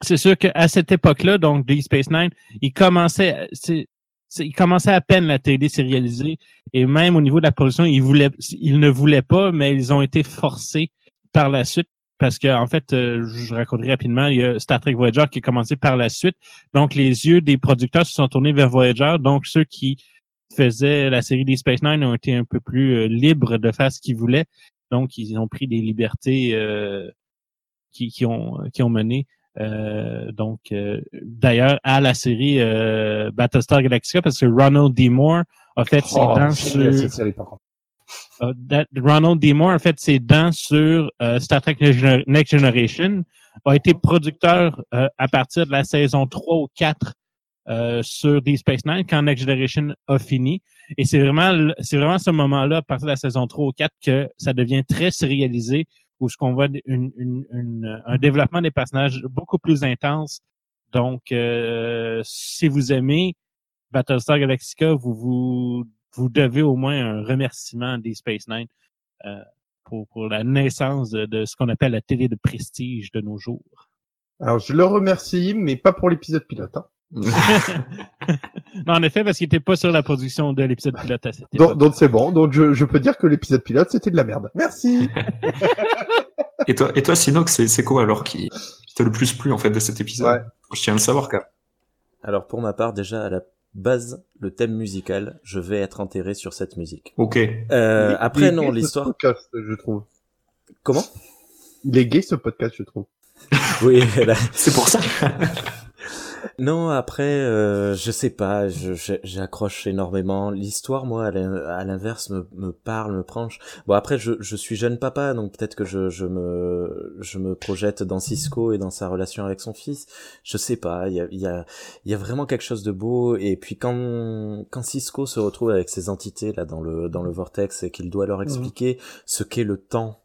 D: C'est sûr qu'à cette époque-là, donc Deep Space Nine, il commençait, c'est, c'est- il commençait à peine la télé sérialisée. Et même au niveau de la production, ils ne voulaient pas, mais ils ont été forcés par la suite. Parce que, en fait, euh, je raconterai rapidement, il y a Star Trek Voyager qui a commencé par la suite. Donc, les yeux des producteurs se sont tournés vers Voyager. Donc, ceux qui faisait la série des Space Nine ont été un peu plus euh, libres de faire ce qu'ils voulaient. Donc, ils ont pris des libertés euh, qui, qui ont qui ont mené. euh, donc, euh, d'ailleurs, à la série euh, Battlestar Galactica, parce que Ronald D. Moore a fait ses
F: Oh,
D: dents sur
F: cette série, par contre.
D: that- Ronald D. Moore a fait ses dents sur euh, Star Trek Next Gener- Next Generation, a été producteur euh, à partir de la saison 3 ou 4 euh, sur Deep Space Nine quand Next Generation a fini. Et c'est vraiment, c'est vraiment ce moment-là, à partir de la saison 3 ou 4, que ça devient très sérialisé, où ce qu'on voit un développement des personnages beaucoup plus intense. Donc, euh, si vous aimez Battlestar Galactica, vous vous vous devez au moins un remerciement des Space Nine euh, pour, pour la naissance de, de ce qu'on appelle la télé de prestige de nos jours.
C: Alors, je le remercie, mais pas pour l'épisode pilote. hein.
D: non, en effet, parce qu'il n'était pas sur la production de l'épisode pilote à cette
C: Donc,
D: époque.
C: donc c'est bon. Donc, je, je peux dire que l'épisode pilote, c'était de la merde. Merci.
B: Et toi, et toi, Sinox, c'est quoi alors qui, qui t'a le plus plu en fait de cet épisode?
C: Ouais.
B: Je tiens à le savoir quand même.
A: Alors, pour ma part, déjà, à la base, le thème musical, je vais être enterré sur cette musique.
B: Ok.
A: Euh,
C: Il est- il
A: après,
C: est
A: non, l'histoire...
C: podcast, je trouve.
A: Comment?
C: Il est gay, ce podcast, je trouve.
A: Oui, là,
B: C'est pour ça.
A: Non, après, euh, je sais pas, j'accroche énormément. L'histoire, moi, à l'in- à l'inverse, me, me parle, me branche. Bon, après, je, je suis jeune papa, donc peut-être que je, je me je me projette dans Cisco et dans sa relation avec son fils. Je sais pas, il y a, il y a, y a vraiment quelque chose de beau. Et puis quand quand Cisco se retrouve avec ces entités là dans le dans le vortex et qu'il doit leur expliquer ce qu'est le temps.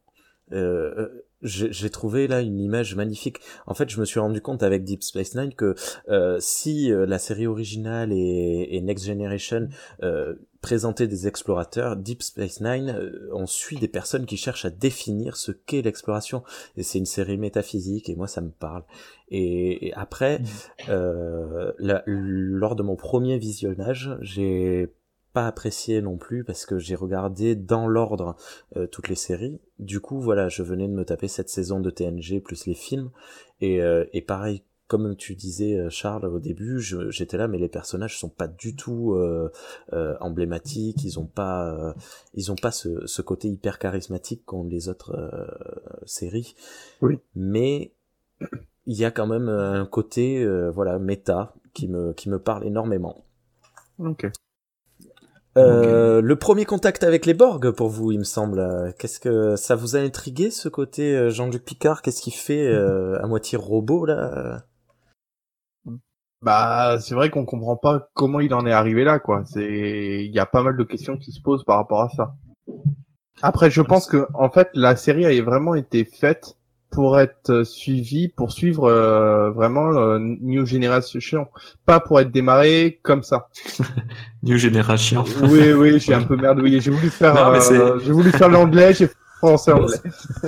A: Euh, j'ai trouvé là une image magnifique. En fait, je me suis rendu compte avec Deep Space Nine que euh, si euh, la série originale et, et Next Generation euh, présentaient des explorateurs, Deep Space Nine, euh, on suit des personnes qui cherchent à définir ce qu'est l'exploration. Et c'est une série métaphysique et moi ça me parle. Et, et après, euh, la- lors de mon premier visionnage, j'ai pas apprécié non plus parce que j'ai regardé dans l'ordre euh, toutes les séries. Du coup, voilà, je venais de me taper cette saison de TNG plus les films et, euh, et pareil comme tu disais euh, Charles au début, j'étais là, mais les personnages sont pas du tout euh, euh, emblématiques. Ils ont pas, euh, ils ont pas ce, ce côté hyper charismatique qu'ont les autres séries.
C: Oui.
A: Mais il y a quand même un côté, voilà, méta qui me qui me parle énormément.
C: Ok.
A: Euh, Le premier contact avec les Borg pour vous, il me semble. euh, Qu'est-ce que ça vous a intrigué ce côté euh, Jean-Luc Picard? Qu'est-ce qu'il fait euh, à moitié robot là?
C: Bah, c'est vrai qu'on comprend pas comment il en est arrivé là, quoi. C'est, il y a pas mal de questions qui se posent par rapport à ça. Après, je pense que, en fait, la série a vraiment été faite pour être suivi, pour suivre euh, vraiment euh, New Generation, pas pour être démarré comme ça.
B: New Generation.
C: Oui, oui, j'ai un peu merdouillé. J'ai voulu faire, euh, j'ai voulu faire l'anglais, j'ai français anglais.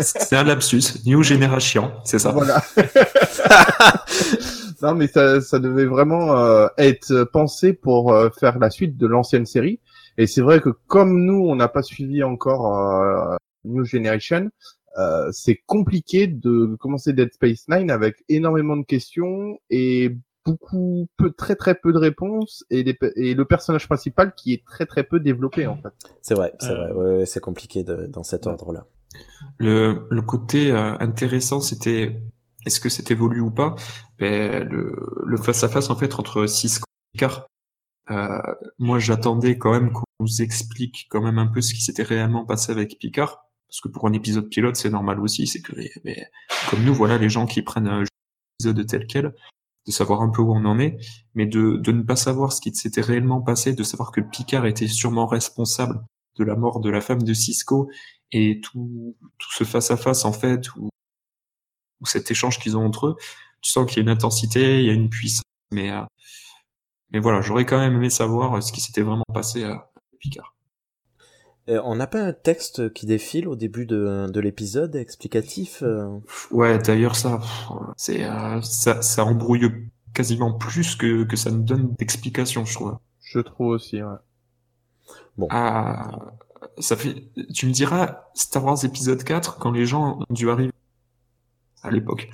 B: C'est un lapsus. New Generation, c'est ça.
C: Voilà. non, mais ça, ça devait vraiment euh, être pensé pour euh, faire la suite de l'ancienne série. Et c'est vrai que comme nous, on n'a pas suivi encore euh, New Generation, euh, c'est compliqué de commencer Dead Space Nine avec énormément de questions et beaucoup, peu, très très peu de réponses et, des pe- et le personnage principal qui est très très peu développé en fait.
A: C'est vrai, c'est
D: Euh,
A: vrai. Ouais, ouais, c'est compliqué de, dans cet ordre-là.
B: Le, le côté euh, intéressant, c'était est-ce que c'est évolué ou pas? Ben, Le le face-à-face en fait entre Cisco et Picard. Euh, moi, j'attendais quand même qu'on nous explique quand même un peu ce qui s'était réellement passé avec Picard, parce que pour un épisode pilote, c'est normal aussi, c'est que comme nous, voilà, les gens qui prennent un épisode tel quel, de savoir un peu où on en est, mais de, de ne pas savoir ce qui s'était réellement passé, de savoir que Picard était sûrement responsable de la mort de la femme de Cisco et tout, tout ce face à face en fait ou ou cet échange qu'ils ont entre eux, tu sens qu'il y a une intensité, il y a une puissance, mais euh, mais voilà, j'aurais quand même aimé savoir euh, ce qui s'était vraiment passé à Picard.
A: Euh, on n'a pas un texte qui défile au début de, de l'épisode explicatif euh
B: Ouais, d'ailleurs ça, c'est euh, ça, ça embrouille quasiment plus que que ça nous donne d'explications, je trouve.
C: Je trouve aussi. Ouais.
B: Ah, ça fait, tu me diras Star Wars épisode 4 quand les gens ont dû arriver à l'époque.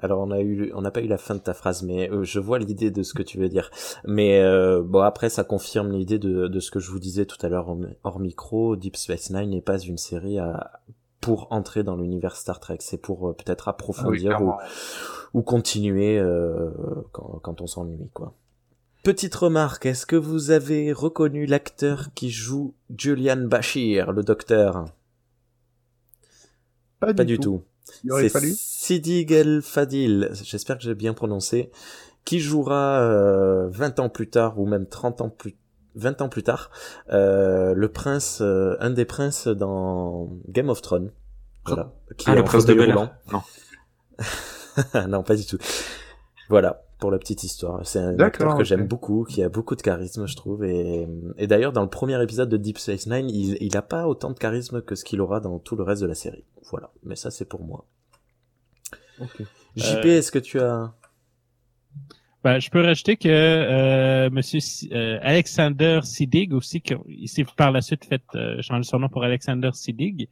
A: Alors on a eu, on n'a pas eu la fin de ta phrase, mais euh, je vois l'idée de ce que tu veux dire. Mais euh, bon après ça confirme l'idée de, de ce que je vous disais tout à l'heure hors, micro. Deep Space Nine n'est pas une série à, pour entrer dans l'univers Star Trek. C'est pour euh, peut-être approfondir ou, ou continuer euh, quand, quand on s'ennuie quoi. Petite remarque, est-ce que vous avez reconnu l'acteur qui joue Julian Bashir, le docteur?
C: Pas,
A: Pas du tout. C'est
C: fallu.
A: Sidi Fadil, j'espère que j'ai bien prononcé, qui jouera euh, 20 ans plus tard ou même 30 ans plus 20 ans plus tard euh, le prince euh, un des princes dans Game of Thrones. Voilà, qui
B: Ah,
A: est
B: le prince de Bel. Non.
A: non, pas du tout. Voilà, pour la petite histoire. C'est un acteur que j'aime beaucoup, qui a beaucoup de charisme, je trouve. Et, et d'ailleurs, dans le premier épisode de Deep Space Nine, il, il a pas autant de charisme que ce qu'il aura dans tout le reste de la série. Voilà, mais ça c'est pour moi. JP,
D: Euh,
A: est-ce que tu as...
D: Ben, je peux rajouter que euh, Monsieur Si- euh, Alexander Siddig aussi, qui, s'est par la suite fait euh, changer son nom pour Alexander Siddig,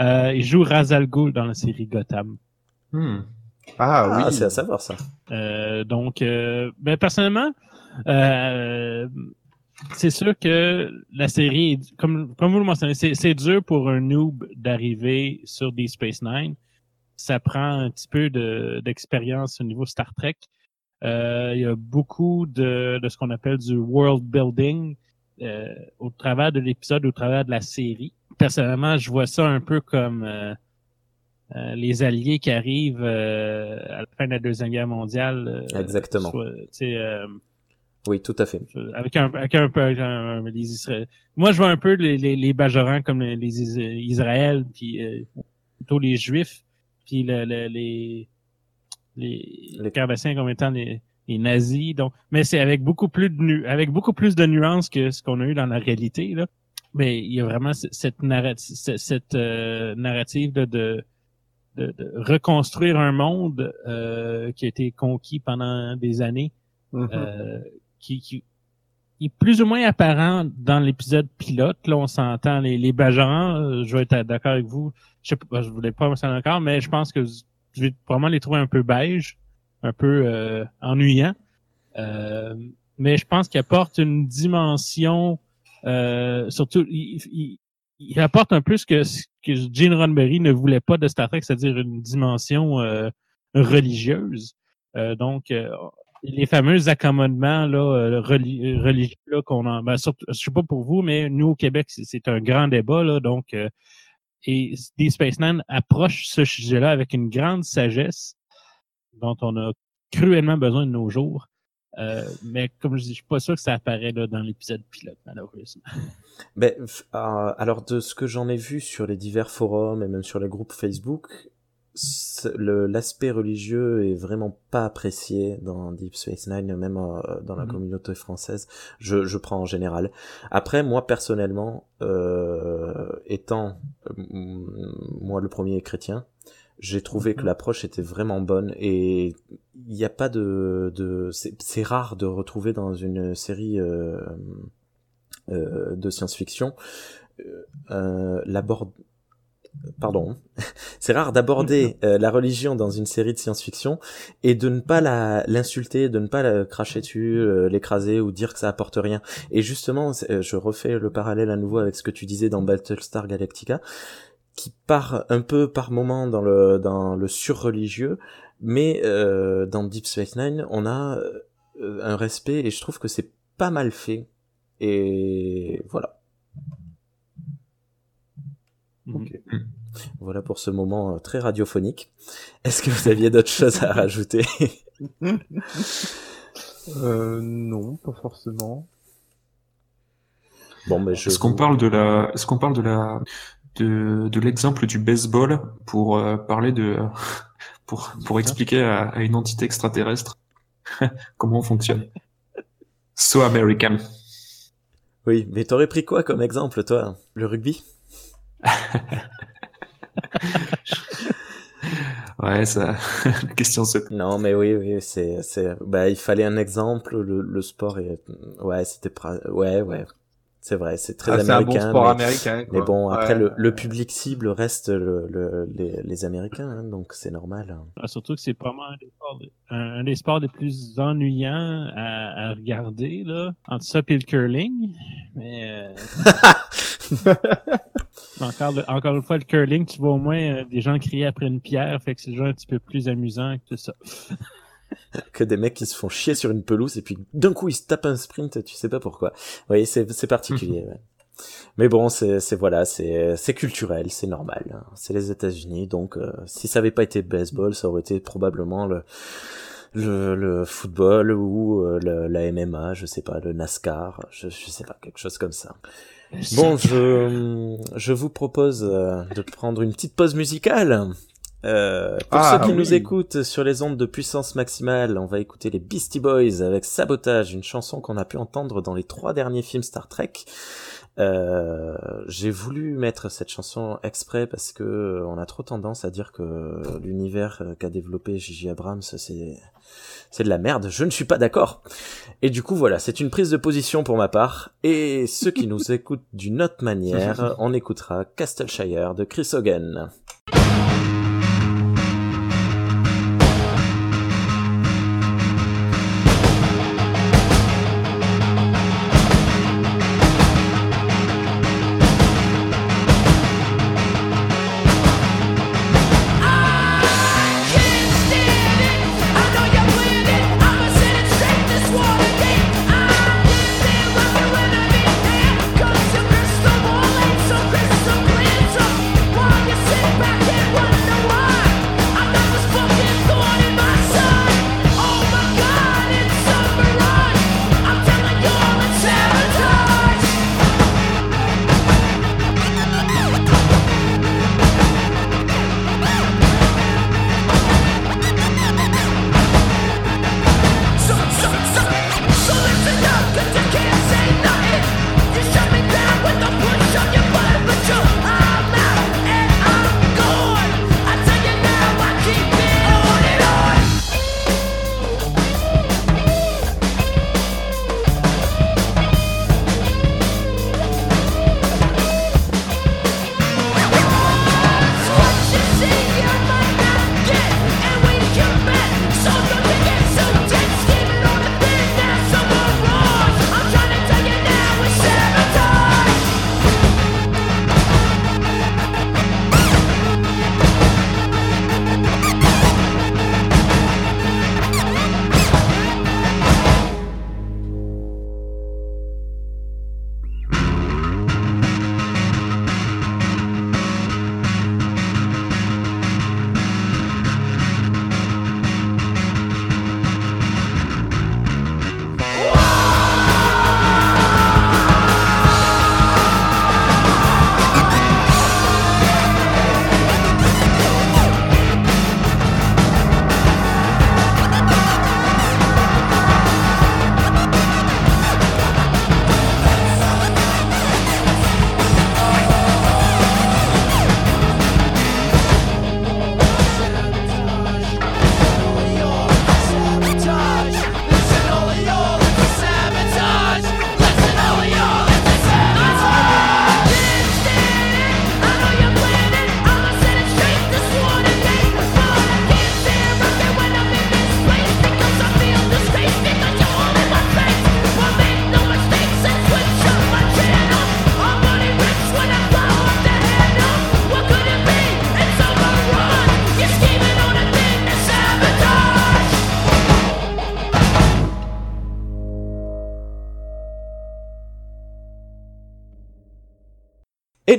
D: euh, il joue Razal Ghul dans la série Gotham.
B: Hmm.
C: Ah,
A: Ah,
C: oui.
A: c'est à savoir ça.
D: Euh, donc, euh, ben, personnellement, euh, c'est sûr que la série, est- comme, comme vous le mentionnez, c'est, c'est dur pour un noob d'arriver sur Deep Space Nine. Ça prend un petit peu de, d'expérience au niveau Star Trek. Euh, il y a beaucoup de, de ce qu'on appelle du world building euh, au travers de l'épisode, au travers de la série. Personnellement, je vois ça un peu comme euh, les alliés qui arrivent euh, à la fin de la deuxième guerre mondiale. euh,
A: Exactement.
D: soit, euh,
A: Oui, tout à fait.
D: avec un, avec un peu, un- les Isra- Moi, je vois un peu les, les, les Bajorans comme les, les Is- Israël, puis euh, plutôt les Juifs, puis le, le- les les,
A: Les-
D: Cardassiens comme étant les, les nazis. Donc, mais c'est avec beaucoup plus de nu avec beaucoup plus de nuances que ce qu'on a eu dans la réalité là. Mais il y a vraiment cette narrative, cette euh, narrative de, de de, de reconstruire un monde euh, qui a été conquis pendant des années
C: Mhm.
D: euh, qui, qui est plus ou moins apparent dans l'épisode pilote. Là, on s'entend les, les euh, je vais être d'accord avec vous. Je sais pas, je voulais pas me sentir d'accord, mais je pense que je vais probablement les trouver un peu beige, un peu euh, ennuyants. Euh, mais je pense qu'il apporte une dimension, euh, surtout, il, il, il apporte un peu ce que, ce que Gene Roddenberry ne voulait pas de Star Trek, c'est-à-dire une dimension euh, religieuse. Euh, donc, euh, les fameux accommodements là, euh, reli- religieux là, qu'on en, ben, surtout, je sais pas pour vous, mais nous au Québec, c'est- c'est un grand débat là, donc euh, et Deep Space Nine approche ce sujet-là avec une grande sagesse dont on a cruellement besoin de nos jours. Euh, mais comme je dis, je suis pas sûr que ça apparaît là, dans l'épisode pilote, malheureusement.
A: Ben, euh, alors de ce que j'en ai vu sur les divers forums et même sur les groupes Facebook, l'aspect religieux est vraiment pas apprécié dans Deep Space Nine, même euh, dans la
B: Mhm.
A: communauté française. Je, je prends en général. Après, moi personnellement, euh, étant euh, moi le premier chrétien, j'ai trouvé que l'approche était vraiment bonne et il n'y a pas de, de c'est rare de retrouver dans une série euh, euh, de science-fiction euh, euh, l'abord pardon c'est rare d'aborder euh, la religion dans une série de science-fiction et de ne pas la l'insulter de ne pas la cracher dessus euh, l'écraser ou dire que ça apporte rien. Et justement je refais le parallèle à nouveau avec ce que tu disais dans Battlestar Galactica qui part un peu par moment dans le dans le surreligieux mais euh, dans Deep Space Nine on a euh, un respect et je trouve que c'est pas mal fait. Et voilà.
C: Ok.
A: voilà pour ce moment euh, très radiophonique. Est-ce que vous aviez d'autres choses à rajouter?
C: Euh, non, pas forcément.
A: bon ben je
B: Est-ce qu'on parle de la, est-ce qu'on parle de la, de, de l'exemple du baseball pour euh, parler de, pour, pour expliquer à, à une entité extraterrestre comment on fonctionne. So American.
A: oui mais t'aurais pris quoi comme exemple toi? Le rugby?
B: Ouais, ça, la question se
A: Non, mais oui, oui, c'est, c'est, bah, il fallait un exemple. Le, le sport ouais, c'était, pra- ouais, ouais, c'est vrai, c'est très
F: Ah, c'est un bon
A: américain.
F: sport
A: mais,
F: américain.
A: mais
F: quoi.
A: bon, après,
F: Ouais.
A: le, le public cible reste le, le- les, les Américains, hein, donc c'est normal.
D: Ah, surtout que c'est probablement un des sports, un, un des sports les plus ennuyants à, à regarder, là. Entre ça et le curling. Mais, euh, encore, le- encore une fois, le curling, tu vois au moins euh, des gens crier après une pierre, fait que c'est déjà un petit peu plus amusant que tout ça.
A: que des mecs qui se font chier sur une pelouse et puis d'un coup ils se tapent un sprint, tu sais pas pourquoi. Oui, c'est, c'est particulier. ouais. Mais bon, c'est, c'est voilà, c'est, c'est culturel, c'est normal. hein. C'est les États-Unis, donc euh, si ça avait pas été baseball, ça aurait été probablement le le, le football ou euh, le, la MMA, je sais pas, le NASCAR, je, je sais pas, quelque chose comme ça. Bon, je, je vous propose euh, de prendre une petite pause musicale. Euh, pour
F: Ah,
A: ceux qui
F: oui.
A: nous écoutent sur les ondes de puissance maximale, on va écouter les Beastie Boys avec Sabotage, une chanson qu'on a pu entendre dans les trois derniers films Star Trek. Euh, j'ai voulu mettre cette chanson exprès parce que euh, on a trop tendance à dire que l'univers euh, qu'a développé J.J. Abrams c'est c'est de la merde. Je ne suis pas d'accord. Et du coup voilà, c'est une prise de position pour ma part. Et ceux qui nous écoutent d'une autre manière, on écoutera Castleshire de Chris Hogan.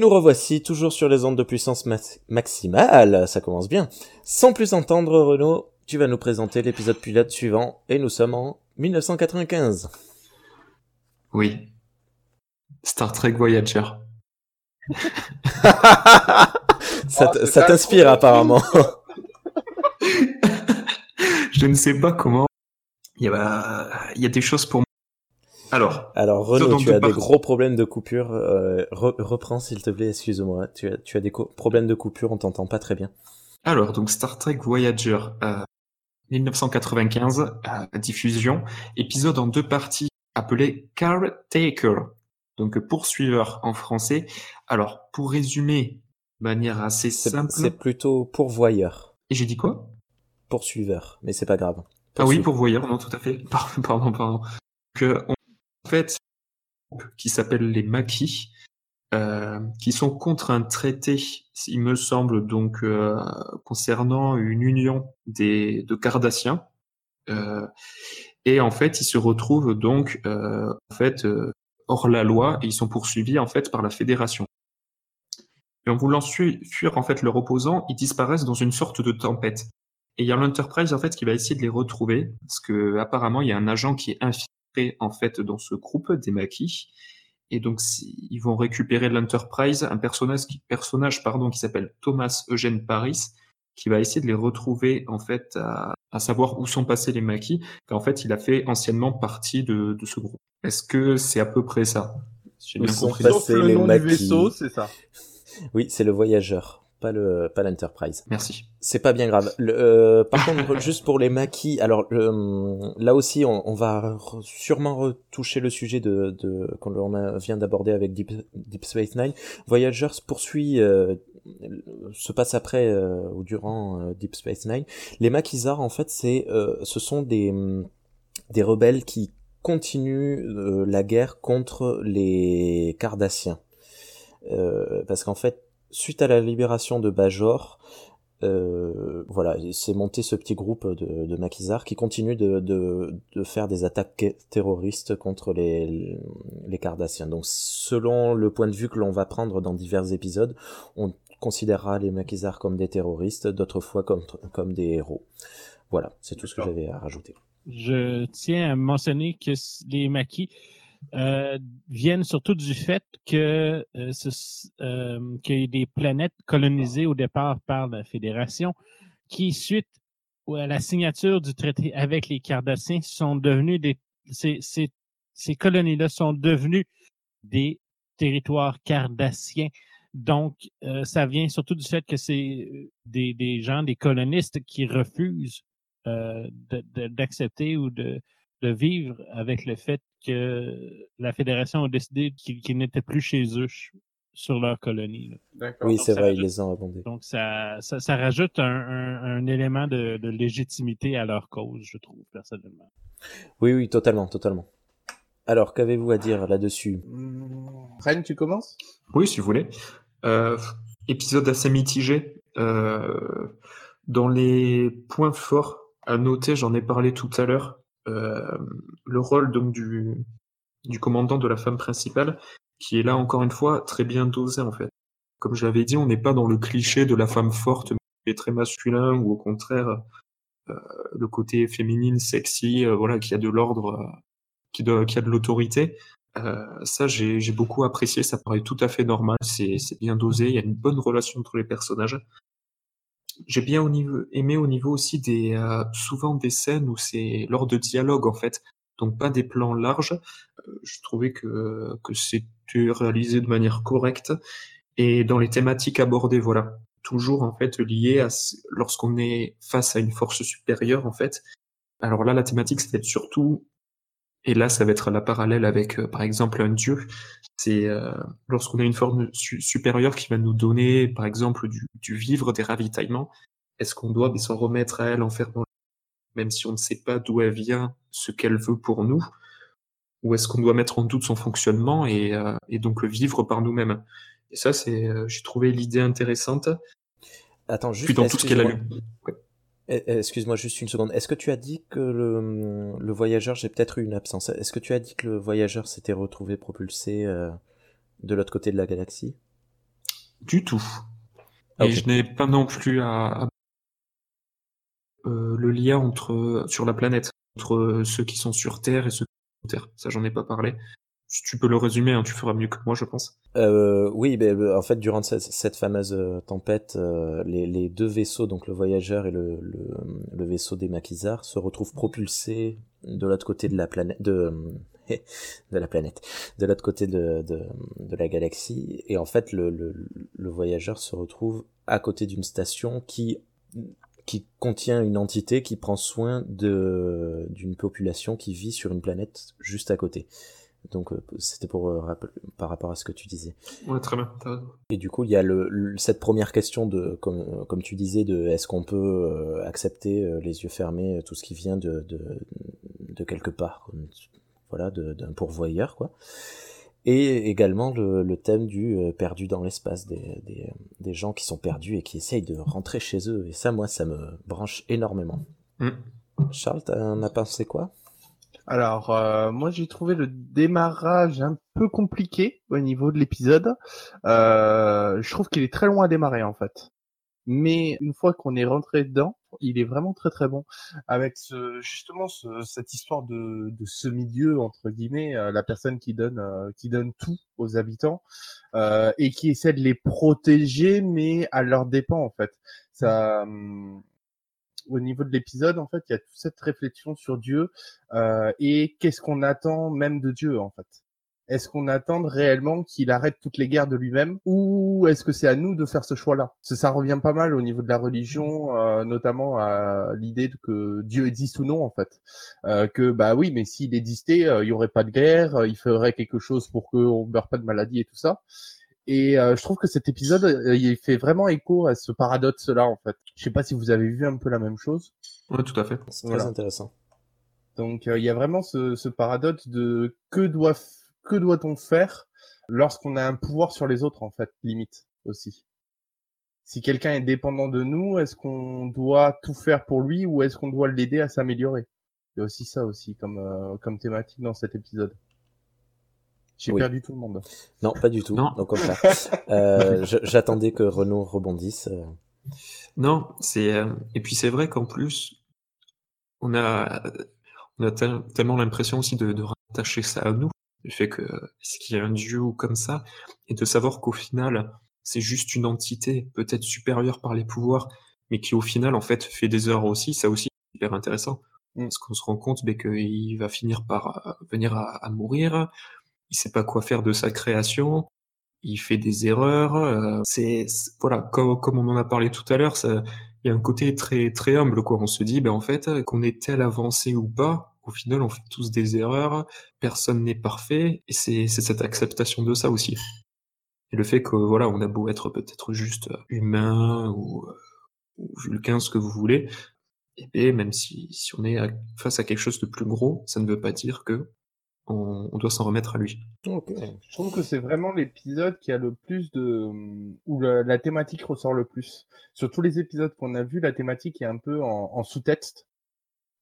A: Nous revoici toujours sur les ondes de puissance ma- maximale, ça commence bien. Sans plus entendre, Renaud, tu vas nous présenter l'épisode pilote suivant, et nous sommes en 1995.
B: Oui. Star Trek Voyager.
A: ça
F: Oh, pas
A: t'inspire apparemment.
B: Je ne sais pas comment. Il y a, il y a des choses pour moi. Alors,
A: Alors Renaud, tu as des gros problèmes de coupure. euh, re- reprends s'il te plaît, excuse-moi. Tu as, tu as des problèmes de coupure, on t'entend pas très bien.
B: alors donc Star Trek Voyager, euh, 1995, euh, diffusion, épisode en deux parties appelé Caretaker, donc poursuiveur en français. Alors, pour résumer de manière assez simple,
A: c'est plutôt pourvoyeur,
B: et j'ai dit quoi?
A: Poursuiveur, mais c'est pas grave.
B: Ah oui, pourvoyeur, non, tout à fait. Pardon, pardon, pardon. Que, on- en qui s'appelle les Maquis, euh, qui sont contre un traité, il me semble, donc euh, concernant une union des de Cardassiens. Euh, et en fait, ils se retrouvent donc en fait hors la loi et ils sont poursuivis en fait par la fédération. Et en voulant fuir en fait leur opposant, ils disparaissent dans une sorte de tempête. Et il y a l'Enterprise en fait qui va essayer de les retrouver parce que apparemment il y a un agent qui est infiltré en fait dans ce groupe des maquis et donc ils vont récupérer l'Enterprise un personnage qui, personnage pardon qui s'appelle Thomas Eugène Paris qui va essayer de les retrouver en fait à, à savoir où sont passés les maquis car en fait il a fait anciennement partie de, de ce groupe. Est-ce que c'est à peu près ça? J'ai
A: Où
B: bien
A: sont
B: compris.
A: passés
C: Sauf le
A: les
C: nom
A: maquis.
C: du vaisseau, c'est ça?
A: Oui, c'est le voyageur, pas le pas l'Enterprise.
B: Merci.
A: C'est pas bien grave. Le, euh, par contre, juste pour les maquis, alors le, hum, là aussi, on, on va re- sûrement retoucher le sujet de, de qu'on vient d'aborder avec Deep, Deep Space Nine. Voyager se poursuit, euh, se passe après euh, ou durant euh, Deep Space Nine. Les maquisards, en fait, c'est, euh, ce sont des des rebelles qui continuent euh, la guerre contre les Cardassiens. Euh, parce qu'en fait, suite à la libération de Bajor, euh, voilà, c'est monté ce petit groupe de, de maquisards qui continue de, de, de faire des attaques terroristes contre les, les Cardassiens. Donc, selon le point de vue que l'on va prendre dans divers épisodes, on considérera les maquisards comme des terroristes, d'autres fois comme, comme des héros. Voilà, c'est tout ce que j'avais à rajouter.
D: Je tiens à mentionner que les maquis euh, viennent surtout du fait que euh, euh, qu'il y a des planètes colonisées au départ par la Fédération qui, suite à la signature du traité avec les Cardassiens, sont devenus des ces, ces, ces colonies-là sont devenues des territoires cardassiens. Donc, euh, ça vient surtout du fait que c'est euh, des, des gens, des colonistes qui refusent d'accepter ou de, de vivre avec le fait que la fédération a décidé qu'ils n'étaient plus chez eux sur leur colonie.
A: Oui, c'est vrai,
D: rajoute-
A: ils les ont abondés.
D: Donc, ça, ça, ça rajoute un, un, un élément de, de légitimité à leur cause, je trouve, personnellement.
A: Oui, oui, totalement, totalement. Alors, qu'avez-vous à dire là-dessus?
F: Hum, Ren, tu commences?
B: Oui, si vous voulez. Euh, épisode assez mitigé. Euh, dans les points forts à noter, j'en ai parlé tout à l'heure, euh, le rôle donc du, du commandant de la femme principale, qui est là encore une fois très bien dosé en fait. Comme je l'avais dit, on n'est pas dans le cliché de la femme forte est très masculin ou au contraire euh, le côté féminine, sexy, euh, voilà, qui a de l'ordre, euh, qui, qui a de l'autorité. Euh, ça, j'ai beaucoup apprécié. Ça paraît tout à fait normal. C'est bien dosé. Il y a une bonne relation entre les personnages. J'ai bien aimé au niveau aussi des euh, souvent des scènes où c'est lors de dialogue en fait, donc pas des plans larges. Euh, je trouvais que que c'était réalisé de manière correcte et dans les thématiques abordées, voilà, toujours en fait liées à lorsqu'on est face à une force supérieure en fait. Alors là, la thématique, c'est surtout et là, ça va être la parallèle avec, euh, par exemple, un dieu. C'est euh, lorsqu'on a une forme su- supérieure qui va nous donner, par exemple, du, du vivre, des ravitaillements. Est-ce qu'on doit s'en remettre à elle en dans même si on ne sait pas d'où elle vient, ce qu'elle veut pour nous, ou est-ce qu'on doit mettre en doute son fonctionnement et, euh, et donc le vivre par nous-mêmes? Et ça, c'est, euh, j'ai trouvé l'idée intéressante.
A: Attends, juste.
B: Puis dans tout ce qu'elle a lu. Ouais.
A: Eh, eh, Excuse-moi juste une seconde. Est-ce que tu as dit que le, le voyageur, j'ai peut-être eu une absence. Est-ce que tu as dit que le voyageur s'était retrouvé propulsé euh, de l'autre côté de la galaxie?
B: Du tout.
A: Ah,
B: Et je n'ai pas non plus à, à- euh, le lien entre sur la planète entre ceux qui sont sur Terre et ceux qui sont sur Terre. Ça, j'en ai pas parlé. Tu peux le résumer, hein, tu feras mieux que moi, je pense.
A: Euh, oui, ben, le- en fait, durant cette, fameuse euh, tempête, euh, les, deux vaisseaux, donc le voyageur et le, vaisseau des maquisards, se retrouvent propulsés de l'autre côté de la planète, de, la planète, de l'autre côté de, la galaxie. Et en fait, le, le, voyageur se retrouve à côté d'une station qui contient une entité qui prend soin d'une population qui vit sur une planète juste à côté. Donc euh, c'était pour euh, par rapport à ce que tu disais.
B: Ouais, très bien.
A: Et du coup, il y a le, le- cette première question de, comme, comme tu disais, de est-ce qu'on peut euh, accepter euh, les yeux fermés euh, tout ce qui vient de, de, de quelque part, comme- voilà, d'un pourvoyeur, quoi. Et également le, le thème du euh, perdu dans l'espace, des, des, des gens qui sont perdus et qui essayent de rentrer chez eux. Et ça, moi, ça me branche énormément.
B: Mm.
A: Charles, t'en as pensé quoi?
C: Alors, euh, moi j'ai trouvé le démarrage un peu compliqué au niveau de l'épisode. Euh, je trouve qu'il est très loin à démarrer en fait. Mais une fois qu'on est rentré dedans, il est vraiment très très bon. Avec ce, justement ce- cette histoire de, ce milieu entre guillemets, euh, la personne qui donne euh, qui donne tout aux habitants euh, et qui essaie de les protéger, mais à leur dépens en fait. Hum, au niveau de l'épisode, en fait, il y a toute cette réflexion sur Dieu euh, et qu'est-ce qu'on attend même de Dieu, en fait? Est-ce qu'on attend réellement qu'il arrête toutes les guerres de lui-même ou est-ce que c'est à nous de faire ce choix-là? Ça revient pas mal au niveau de la religion, euh, notamment à l'idée que Dieu existe ou non, en fait. Euh, que bah oui, mais s'il existait, euh, il y aurait pas de guerre, euh, il ferait quelque chose pour qu'on meure pas de maladie et tout ça. Et euh, je trouve que cet épisode, euh, il fait vraiment écho à ce paradoxe-là, en fait. Je sais pas si vous avez vu un peu la même chose.
B: Ouais, tout à fait.
A: C'est très
C: Voilà.
A: intéressant.
C: Donc euh, il y a vraiment ce, ce paradoxe de que doit que doit-on faire lorsqu'on a un pouvoir sur les autres en fait, limite aussi? Si quelqu'un est dépendant de nous, est-ce qu'on doit tout faire pour lui ou est-ce qu'on doit l'aider à s'améliorer? Il y a aussi ça aussi comme euh, comme thématique dans cet épisode. J'ai
A: Oui.
C: perdu tout le monde.
A: Non, pas du tout.
B: Non.
A: Contraire. Euh, J'attendais que Renaud rebondisse. euh.
B: Non, c'est euh, et puis c'est vrai qu'en plus on a on a tel- tellement l'impression aussi de, de rattacher ça à nous, le fait que est-ce qu'il y a un dieu ou comme ça, et de savoir qu'au final c'est juste une entité peut-être supérieure par les pouvoirs, mais qui au final en fait fait des erreurs aussi, ça aussi c'est hyper intéressant,
C: Mm.
B: parce qu'on se rend compte ben, qu'il va finir par euh, venir à, à mourir, il sait pas quoi faire de sa création, il fait des erreurs. euh, c'est voilà, comme, comme on en a parlé tout à l'heure, il y a un côté très très humble quoi. On se dit, ben en fait, qu'on est tel avancé ou pas, au final, on fait tous des erreurs. Personne n'est parfait, et c'est cette acceptation de ça aussi. Et le fait que voilà, on a beau être peut-être juste humain ou, euh, ou vulcain, ce que vous voulez, et bien même si si on est face à quelque chose de plus gros, ça ne veut pas dire que on, on doit s'en remettre à lui.
C: Je trouve que c'est vraiment l'épisode qui a le plus de où la, la thématique ressort le plus. Sur tous les épisodes qu'on a vus, la thématique est un peu en, en sous-texte.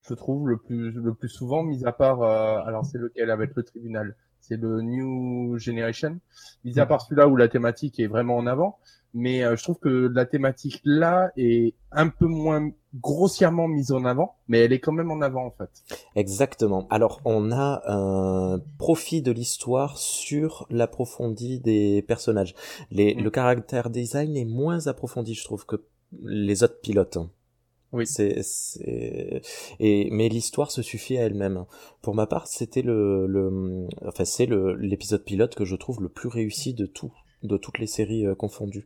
C: Je trouve le plus le plus souvent, mis à part euh, alors c'est lequel avec le tribunal, c'est le New Generation. Mis à part celui-là où la thématique est vraiment en avant, mais euh, je trouve que la thématique là est un peu moins grossièrement mise en avant, mais elle est quand même en avant en fait.
A: Exactement. Alors, on a un profit de l'histoire sur l'approfondi des personnages. Les,
C: Mm.
A: Le caractère design est moins approfondi, je trouve, que les autres pilotes. hein.
C: Oui.
A: C'est, c'est... Et, mais l'histoire se suffit à elle-même. Pour ma part, c'était le, le, enfin, c'est le, l'épisode pilote que je trouve le plus réussi de tout, de toutes les séries euh, confondues.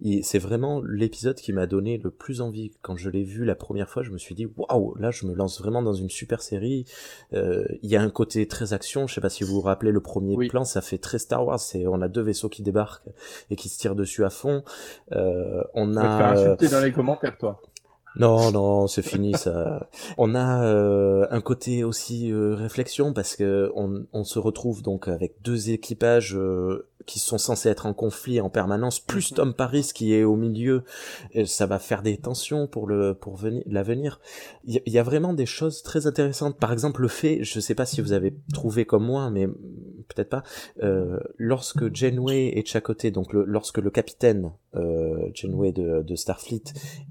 A: Il- C'est vraiment l'épisode qui m'a donné le plus envie. Quand je l'ai vu la première fois, je me suis dit, waouh, là, je me lance vraiment dans une super série. Euh, Il y a un côté très action. Je sais pas si vous vous rappelez le premier
C: Oui.
A: plan, ça fait très Star Wars. C'est, on a deux vaisseaux qui débarquent et qui se tirent dessus à fond. Euh, on
C: Tu vas
A: a,
C: insulter dans les commentaires toi.
A: Non, non, c'est fini ça. On a euh, un côté aussi euh, réflexion parce que on, on se retrouve donc avec deux équipages euh, qui sont censés être en conflit en permanence, plus
C: Mhm.
A: Tom Paris qui est au milieu. Et ça va faire des tensions pour le pour venir l'avenir. Il y, a- il y a vraiment des choses très intéressantes. Par exemple, le fait, je sais pas si vous avez trouvé comme moi, mais peut-être pas. Euh, lorsque Janeway et Chakotay, donc le, lorsque le capitaine euh, Janeway de, de Starfleet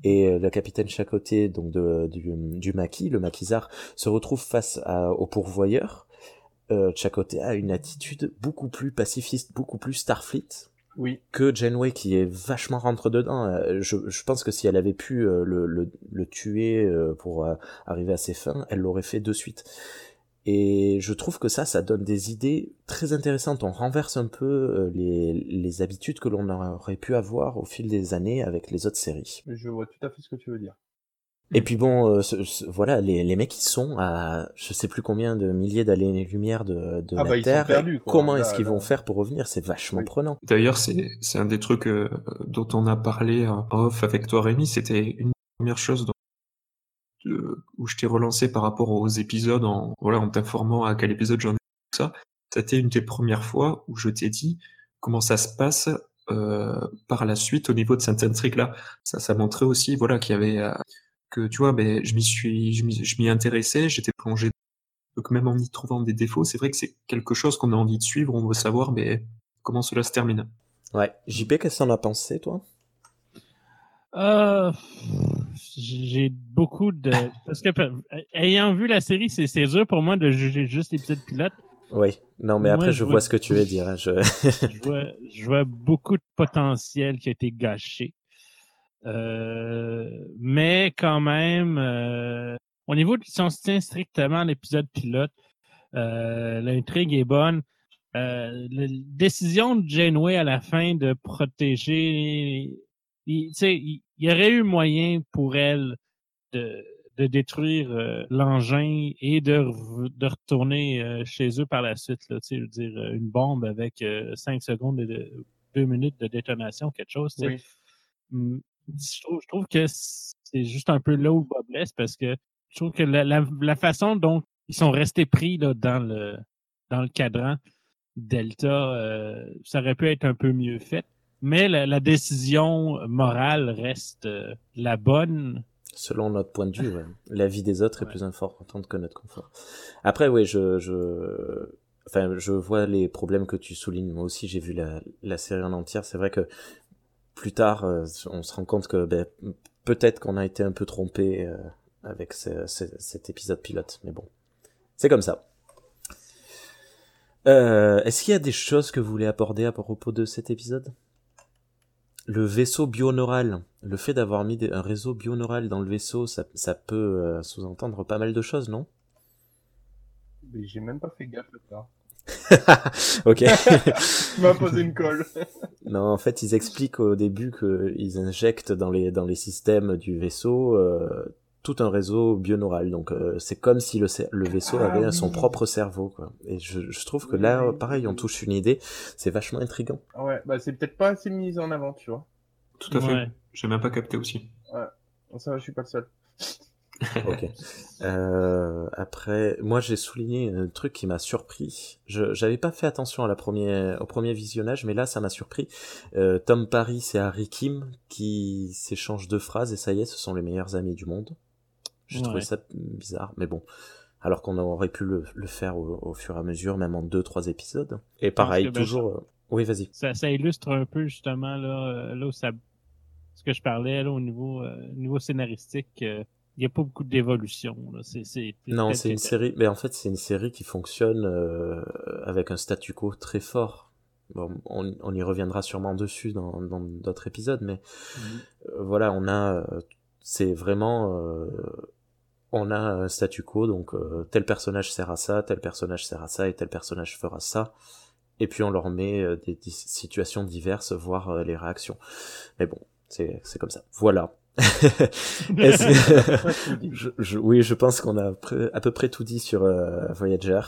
A: et le capitaine Chakotay, donc de, du, du maquis, le maquisard, se retrouvent face à, au pourvoyeur, euh, Chakotay a une attitude beaucoup plus pacifiste, beaucoup plus Starfleet
F: Oui.
A: que Janeway qui est vachement rentre dedans. Euh, Je, je pense que si elle avait pu euh, le, le, le tuer euh, pour arriver à ses fins, elle l'aurait fait de suite. Et je trouve que ça, ça donne des idées très intéressantes. On renverse un peu les, les habitudes que l'on aurait pu avoir au fil des années avec les autres séries.
F: Je vois tout à fait ce que tu veux dire.
A: Et puis bon, euh, ce- ce- voilà, les, les mecs ils sont à je sais plus combien de milliers d'années-lumière de, de
F: Ah
A: la
F: bah, ils sont
A: Terre.
F: perdus, quoi.
A: Comment
F: Là,
A: est-ce qu'ils
F: là.
A: vont faire pour revenir? C'est vachement
F: Oui.
A: prenant.
B: D'ailleurs, c'est c'est un des trucs euh, dont on a parlé en off avec toi, Rémi. C'était une première chose dont- où je t'ai relancé par rapport aux épisodes en, voilà, en t'informant à quel épisode j'en ai tout ça. C'était une des premières fois où je t'ai dit comment ça se passe euh, par la suite au niveau de cette intrigue-là. Ça, ça montrait aussi, voilà, qu'il y avait euh, que tu vois, ben, je m'y suis, je m'y intéressais, j'étais plongé. Donc même en y trouvant des défauts, c'est vrai que c'est quelque chose qu'on a envie de suivre. On veut savoir, mais comment cela se termine.
A: Ouais. JP, qu'est-ce que t'en as pensé, toi?
D: Euh, j'ai beaucoup de parce que ayant vu la série, c'est c'est dur pour moi de juger juste l'épisode pilote.
A: Oui. Non, mais
D: Moi,
A: après,
D: je
A: je
D: vois-
A: vois ce que tu veux dire. hein, Je...
D: Je vois, je vois beaucoup de potentiel qui a été gâché. Euh, mais quand même, euh, au niveau de si on se tient strictement à l'épisode pilote, euh, l'intrigue est bonne. Euh, la décision de Janeway à la fin de protéger, il, tu sais, il, il y aurait eu moyen pour elle de, de détruire euh, l'engin et de, re- de retourner euh, chez eux par la suite. Là, tu sais, je veux dire, une bombe avec euh, 5 secondes et de, 2 minutes de détonation, quelque chose. tu sais.
F: Oui.
D: Je trouve, je trouve que c'est juste un peu là où bas blesse parce que je trouve que la, la, la façon dont ils sont restés pris là, dans, le, dans le cadran Delta, euh, ça aurait pu être un peu mieux fait. Mais la, la décision morale reste euh, la bonne.
A: Selon notre point de vue, ouais. la vie des autres est
D: Ouais.
A: plus importante que notre confort. Après, oui, je, je, enfin, je vois les problèmes que tu soulignes. Moi aussi, j'ai vu la, la série en entière. C'est vrai que plus tard, euh, on se rend compte que ben, peut-être qu'on a été un peu trompé euh, avec ce- ce- cet épisode pilote. Mais bon, c'est comme ça. Euh, Est-ce qu'il y a des choses que vous voulez aborder à propos de cet épisode? Le vaisseau bioneural, le fait d'avoir mis un réseau bioneural dans le vaisseau, ça, peut sous-entendre pas mal de choses, non?
F: J'ai même pas fait gaffe là.
A: Ok.
F: Tu m'as posé une colle.
A: non, en fait, ils expliquent au début qu'ils injectent dans les dans les systèmes du vaisseau euh, tout un réseau bioneural. Donc, euh, c'est comme si le, le vaisseau
F: Ah
A: avait son propre cerveau, quoi. Et je, je trouve que
F: Oui,
A: là,
F: oui,
A: pareil, on touche une idée. C'est vachement intriguant.
F: Ouais, bah c'est peut-être pas assez mis en avant, tu vois.
B: Tout à fait.
D: Ouais.
B: J'ai même pas capté aussi.
F: Bon, ça va, je suis pas le seul.
A: Ok. Euh, après, moi j'ai souligné un truc qui m'a surpris. Je j'avais pas fait attention à la première, au premier visionnage, mais là ça m'a surpris. Euh, Tom Paris et Harry Kim qui s'échangent deux phrases et ça y est, ce sont les meilleurs amis du monde. J'ai
D: Ouais.
A: trouvé ça bizarre, mais bon. Alors qu'on aurait pu le, le faire au, au fur et à mesure, même en deux trois épisodes. Et pareil,
D: ben,
A: toujours. euh, Oui, vas-y.
D: Ça, ça illustre un peu justement là, euh, là où ça, ce que je parlais là, au niveau, euh, niveau scénaristique. Il n'y a pas beaucoup d'évolution. là. C'est, c'est,
A: Non, c'est une série, mais en fait, c'est une série qui fonctionne euh, avec un statu quo très fort. Bon, on, on y reviendra sûrement dessus dans dans d'autres épisodes, mais euh, voilà, on a, euh, c'est vraiment, euh, on a un statu quo, donc euh, tel personnage sert à ça, tel personnage sert à ça, et tel personnage fera ça, et puis on leur met des, des situations diverses, voire euh, les réactions. Mais bon, c'est c'est comme ça. Voilà. Est-ce que- je, je- oui, je pense qu'on a pré- à peu près tout dit sur euh, Voyager.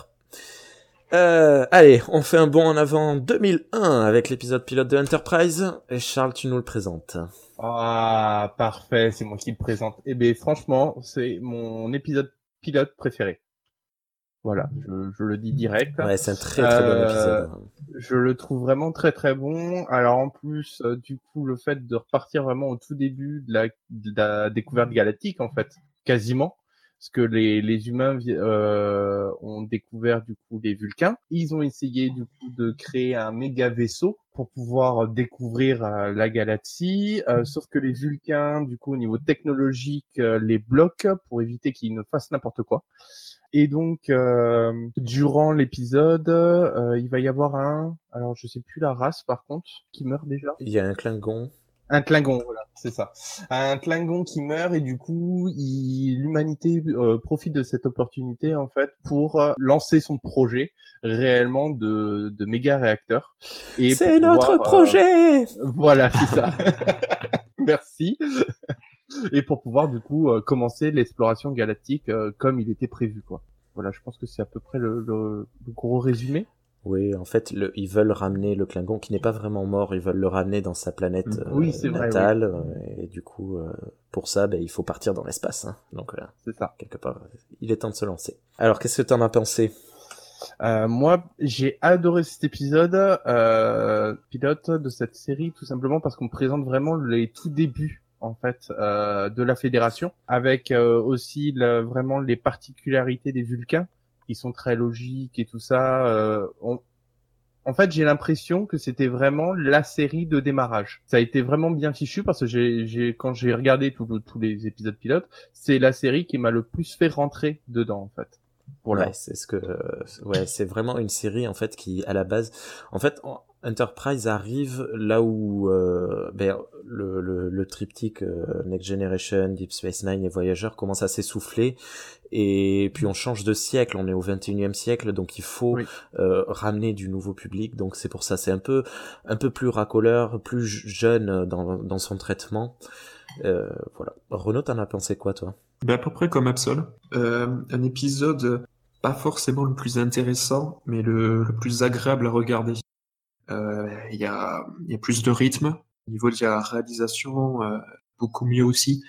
A: Euh, allez, on fait un bond en avant 2001 avec l'épisode pilote de Enterprise. Et Charles, tu nous le présentes.
F: Ah, parfait, c'est moi qui le présente. Eh ben, franchement, c'est mon épisode pilote préféré. Voilà, je, je le dis direct.
A: Ouais, c'est un très très bon
F: Euh,
A: épisode.
F: Je le trouve vraiment très très bon. Alors en plus, euh, du coup, le fait de repartir vraiment au tout début de la, de la découverte galactique, en fait, quasiment,
C: parce que les, les humains euh, ont découvert du coup les Vulcains. Ils ont essayé du coup de créer un méga vaisseau pour pouvoir découvrir euh, la galaxie, euh, sauf que les Vulcains, du coup au niveau technologique, les bloquent pour éviter qu'ils ne fassent n'importe quoi. Et donc, euh, durant l'épisode, euh, il va y avoir un, alors je sais plus la race par contre, qui meurt déjà.
A: Il y a un Klingon.
F: Un Klingon, voilà, c'est ça. Un Klingon qui meurt et du coup, l'humanité euh, profite de cette opportunité en fait pour lancer son projet réellement de, de méga réacteur.
A: C'est notre projet
F: voilà, c'est ça. Merci. Et pour pouvoir du coup euh, commencer l'exploration galactique euh, comme il était prévu, quoi. Voilà, je pense que c'est à peu près le, le- le gros résumé.
A: Oui, en fait, le, ils veulent ramener le Klingon qui n'est pas vraiment mort, ils veulent le ramener dans sa planète euh,
F: Oui, c'est vrai,
A: natale. euh, Et du coup, euh, pour ça, ben, il faut partir dans l'espace. Hein. Donc, euh,
F: C'est ça.
A: quelque part, il est temps de se lancer. Alors, qu'est-ce que t'en as pensé?
F: Moi, j'ai adoré cet épisode pilote de cette série, tout simplement parce qu'on présente vraiment les tout débuts en fait euh, de la fédération, avec euh, aussi le- vraiment les particularités des Vulcains qui sont très logiques et tout ça. euh, on- En fait, j'ai l'impression que c'était vraiment la série de démarrage. Ça a été vraiment bien fichu parce que j'ai, quand j'ai regardé tous les épisodes pilotes, c'est la série qui m'a le plus fait rentrer dedans en fait. Pour
A: Ouais, c'est ce que, ouais, c'est vraiment une série en fait qui, à la base, en fait, Enterprise arrive là où euh, ben, le, le, le triptyque euh, Next Generation, Deep Space Nine et Voyager commence à s'essouffler et puis on change de siècle, on est au 21e siècle, donc il faut
F: Oui.
A: euh, ramener du nouveau public, donc c'est pour ça, c'est un peu un peu plus racoleur, plus jeune dans, dans son traitement. Euh, voilà. Renaud, t'en as pensé quoi toi?
B: Ben, à peu près comme Absol. Euh, un épisode pas forcément le plus intéressant, mais le, le plus agréable à regarder. Euh, Il y, a, y a plus de rythme. Au niveau de la réalisation, euh, beaucoup mieux aussi.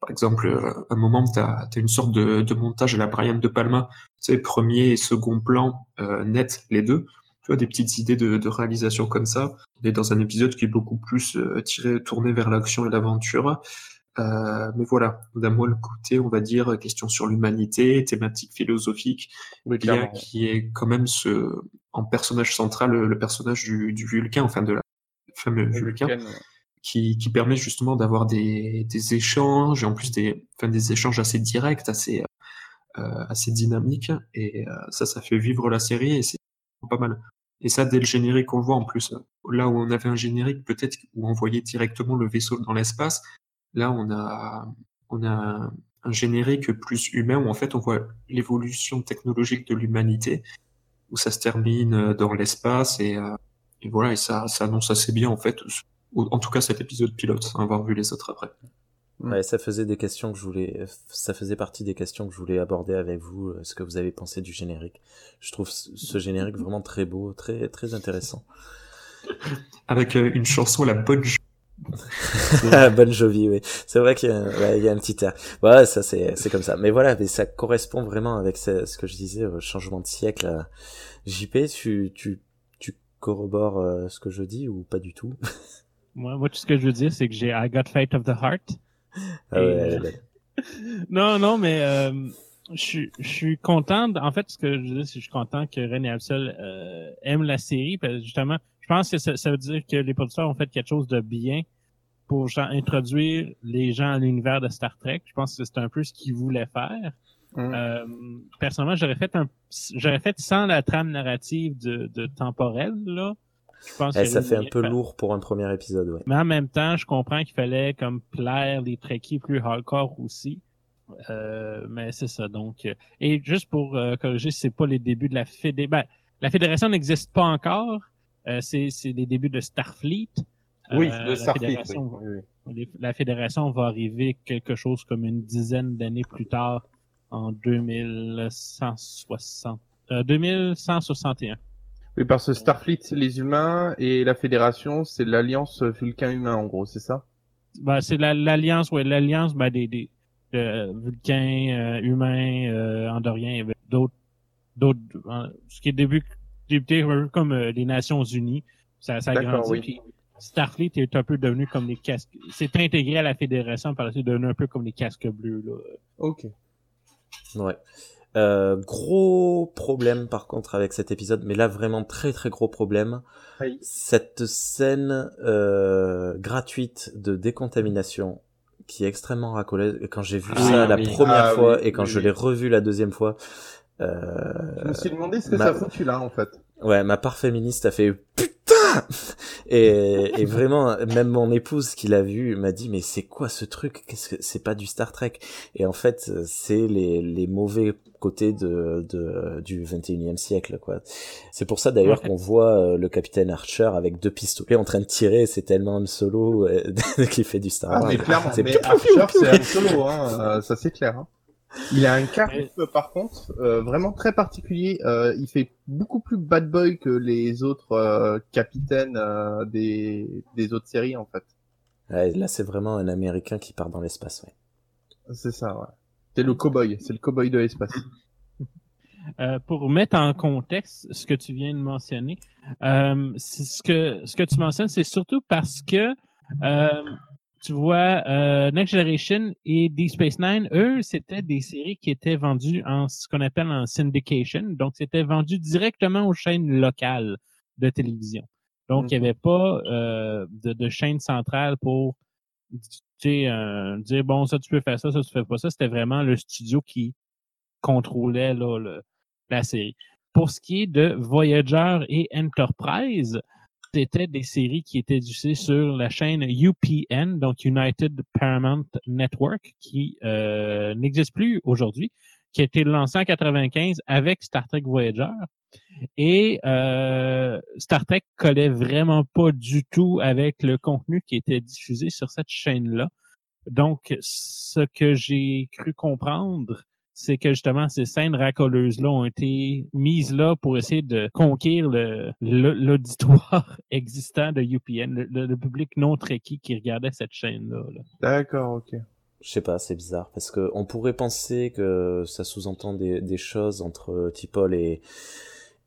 B: Par exemple, euh, un moment, tu as, une sorte de, de montage à la Brian De Palma. Tu sais, premier et second plan net, les deux. Des petites idées de, de réalisation comme ça. On est dans un épisode qui est beaucoup plus tiré, tourné vers l'action et l'aventure. Euh, mais voilà, d'un moins le côté, on va dire, question sur l'humanité, thématique philosophique,
F: Oui,
B: il y a
F: clairement.
B: qui est quand même ce, en personnage central, le, le personnage du, du Vulcain, enfin de la fameux Vulcain,
F: Vulcain, ouais.
B: qui, qui permet justement d'avoir des, des échanges, et en plus des, enfin, des échanges assez directs, assez, euh, assez dynamiques, et euh, ça, ça fait vivre la série, et c'est pas mal. Et ça, dès le générique, on le voit en plus. Là où on avait un générique, peut-être, où on voyait directement le vaisseau dans l'espace, là, on a, on a un, générique plus humain, où en fait, on voit l'évolution technologique de l'humanité, où ça se termine euh, dans l'espace, et, euh, et voilà, et ça, ça annonce assez bien, en fait, en tout cas cet épisode pilote, sans avoir vu les autres après.
A: Ouais, ça faisait des questions que je voulais, ça faisait partie des questions que je voulais aborder avec vous, euh, ce que vous avez pensé du générique. Je trouve ce générique vraiment très beau, très très intéressant.
B: Avec euh, une chanson, la bonne
A: Bonne Jovi, oui. C'est vrai qu'il y, a un- ouais, y a un petit air. Ouais, ça c'est c'est comme ça. Mais voilà, mais ça correspond vraiment avec ce, ce que je disais, euh, changement de siècle. euh. JP, tu tu tu corrobores euh, ce que je dis ou pas du tout?
D: Moi, moi, tout ce que je veux dire, c'est que j'ai I Got Fate of the Heart.
A: Ah ouais, belle.
D: Non, non, mais euh, je, suis- je suis content. En fait, ce que je veux dire, c'est que je suis content que René Absol euh, aime la série. Parce que justement, pense que ça, ça veut dire que les producteurs ont fait quelque chose de bien pour genre, introduire les gens à l'univers de Star Trek. Je pense que c'est un peu ce qu'ils voulaient faire.
F: Mm.
D: Euh, personnellement, j'aurais fait un, j'aurais fait sans la trame narrative de, de temporelle là. Je pense
A: Eh, ça fait un peu
D: faire-
A: lourd pour un premier épisode, ouais.
D: mais en même temps, je comprends qu'il fallait comme plaire les trekkies plus hardcore aussi. Euh, mais c'est ça. Donc, euh, et juste pour euh, corriger, c'est pas les débuts de la fédé. Ben, la fédération n'existe pas encore. Euh, c'est c'est les débuts de Starfleet.
F: Oui,
D: Euh,
F: de
D: la
F: Starfleet. oui.
D: fédération-
F: Oui, oui.
D: La fédération va arriver quelque chose comme une dizaine d'années plus tard, en 2160, euh, 2161.
F: Oui, parce que Starfleet, les humains et la Fédération, c'est l'alliance Vulcain-Humain, en gros, c'est ça?
D: Ben, c'est la- l'alliance, ouais, l'alliance ben, des, des euh, Vulcains, euh, humains, euh, Andoriens, d'autres, d'autres, euh, ce qui est début, débuté un peu comme euh, les Nations Unies, ça, ça a grandi.
F: oui.
D: puis Starfleet est un peu devenu comme les casques, c'est intégré à la fédération par la suite, devenu un peu comme les casques bleus là.
F: Ok.
A: Ouais. Euh, gros problème par contre avec cet épisode, mais là vraiment très très gros problème.
F: Oui.
A: Cette scène euh, gratuite de décontamination qui est extrêmement racoleuse. Quand j'ai vu
B: Ah,
A: ça la
B: oui.
A: première
F: Ah,
A: fois
F: oui,
A: et quand
F: oui,
A: je
F: oui.
A: l'ai revu la deuxième fois,
F: Je me suis demandé ce que
A: ma-
F: ça foutu là, en fait.
A: Ouais, ma part féministe a fait putain et, et vraiment même mon épouse qui l'a vu m'a dit mais c'est quoi ce truc? Qu'est-ce que c'est pas du Star Trek? Et en fait, c'est les, les mauvais côtés de, de du 21e siècle quoi. C'est pour ça d'ailleurs
D: Ouais.
A: qu'on voit euh, le capitaine Archer avec deux pistolets en train de tirer, c'est tellement un solo euh, qui fait du Star
F: Ah,
A: Wars.
F: mais clairement,
A: C'est
F: mais Archer, c'est un solo, hein, euh, ça c'est clair. Hein. Il a un charisme, par contre, euh, vraiment très particulier. Euh, il fait beaucoup plus bad boy que les autres euh, capitaines euh, des, des autres séries, en fait.
A: Ouais, là, c'est vraiment un Américain qui part dans l'espace. Ouais.
F: C'est ça, ouais. C'est le cowboy, c'est le cowboy de l'espace.
D: Euh, pour mettre en contexte ce que tu viens de mentionner, euh, ce que ce que tu mentionnes, c'est surtout parce que euh, tu vois euh, Next Generation et Deep Space Nine, eux, c'était des séries qui étaient vendues en ce qu'on appelle en syndication, donc c'était vendu directement aux chaînes locales de télévision. Donc il n'y avait pas euh, de, de chaîne centrale pour euh, dire bon ça tu peux faire ça, ça tu fais pas ça. C'était vraiment le studio qui contrôlait là, le, la série. Pour ce qui est de Voyager et Enterprise, c'était des séries qui étaient diffusées sur la chaîne UPN, donc United Paramount Network, qui euh, n'existe plus aujourd'hui, qui a été lancé en 95 avec Star Trek Voyager. Et euh, Star Trek collait vraiment pas du tout avec le contenu qui était diffusé sur cette chaîne-là. Donc, ce que j'ai cru comprendre, c'est que justement ces scènes racoleuses-là ont été mises là pour essayer de conquérir l'auditoire existant de UPN, le, le- le public non trekkie qui regardait cette chaîne-là. là.
F: D'accord, ok.
A: Je sais pas, c'est bizarre parce que on pourrait penser que ça sous-entend des, des choses entre T'Pol et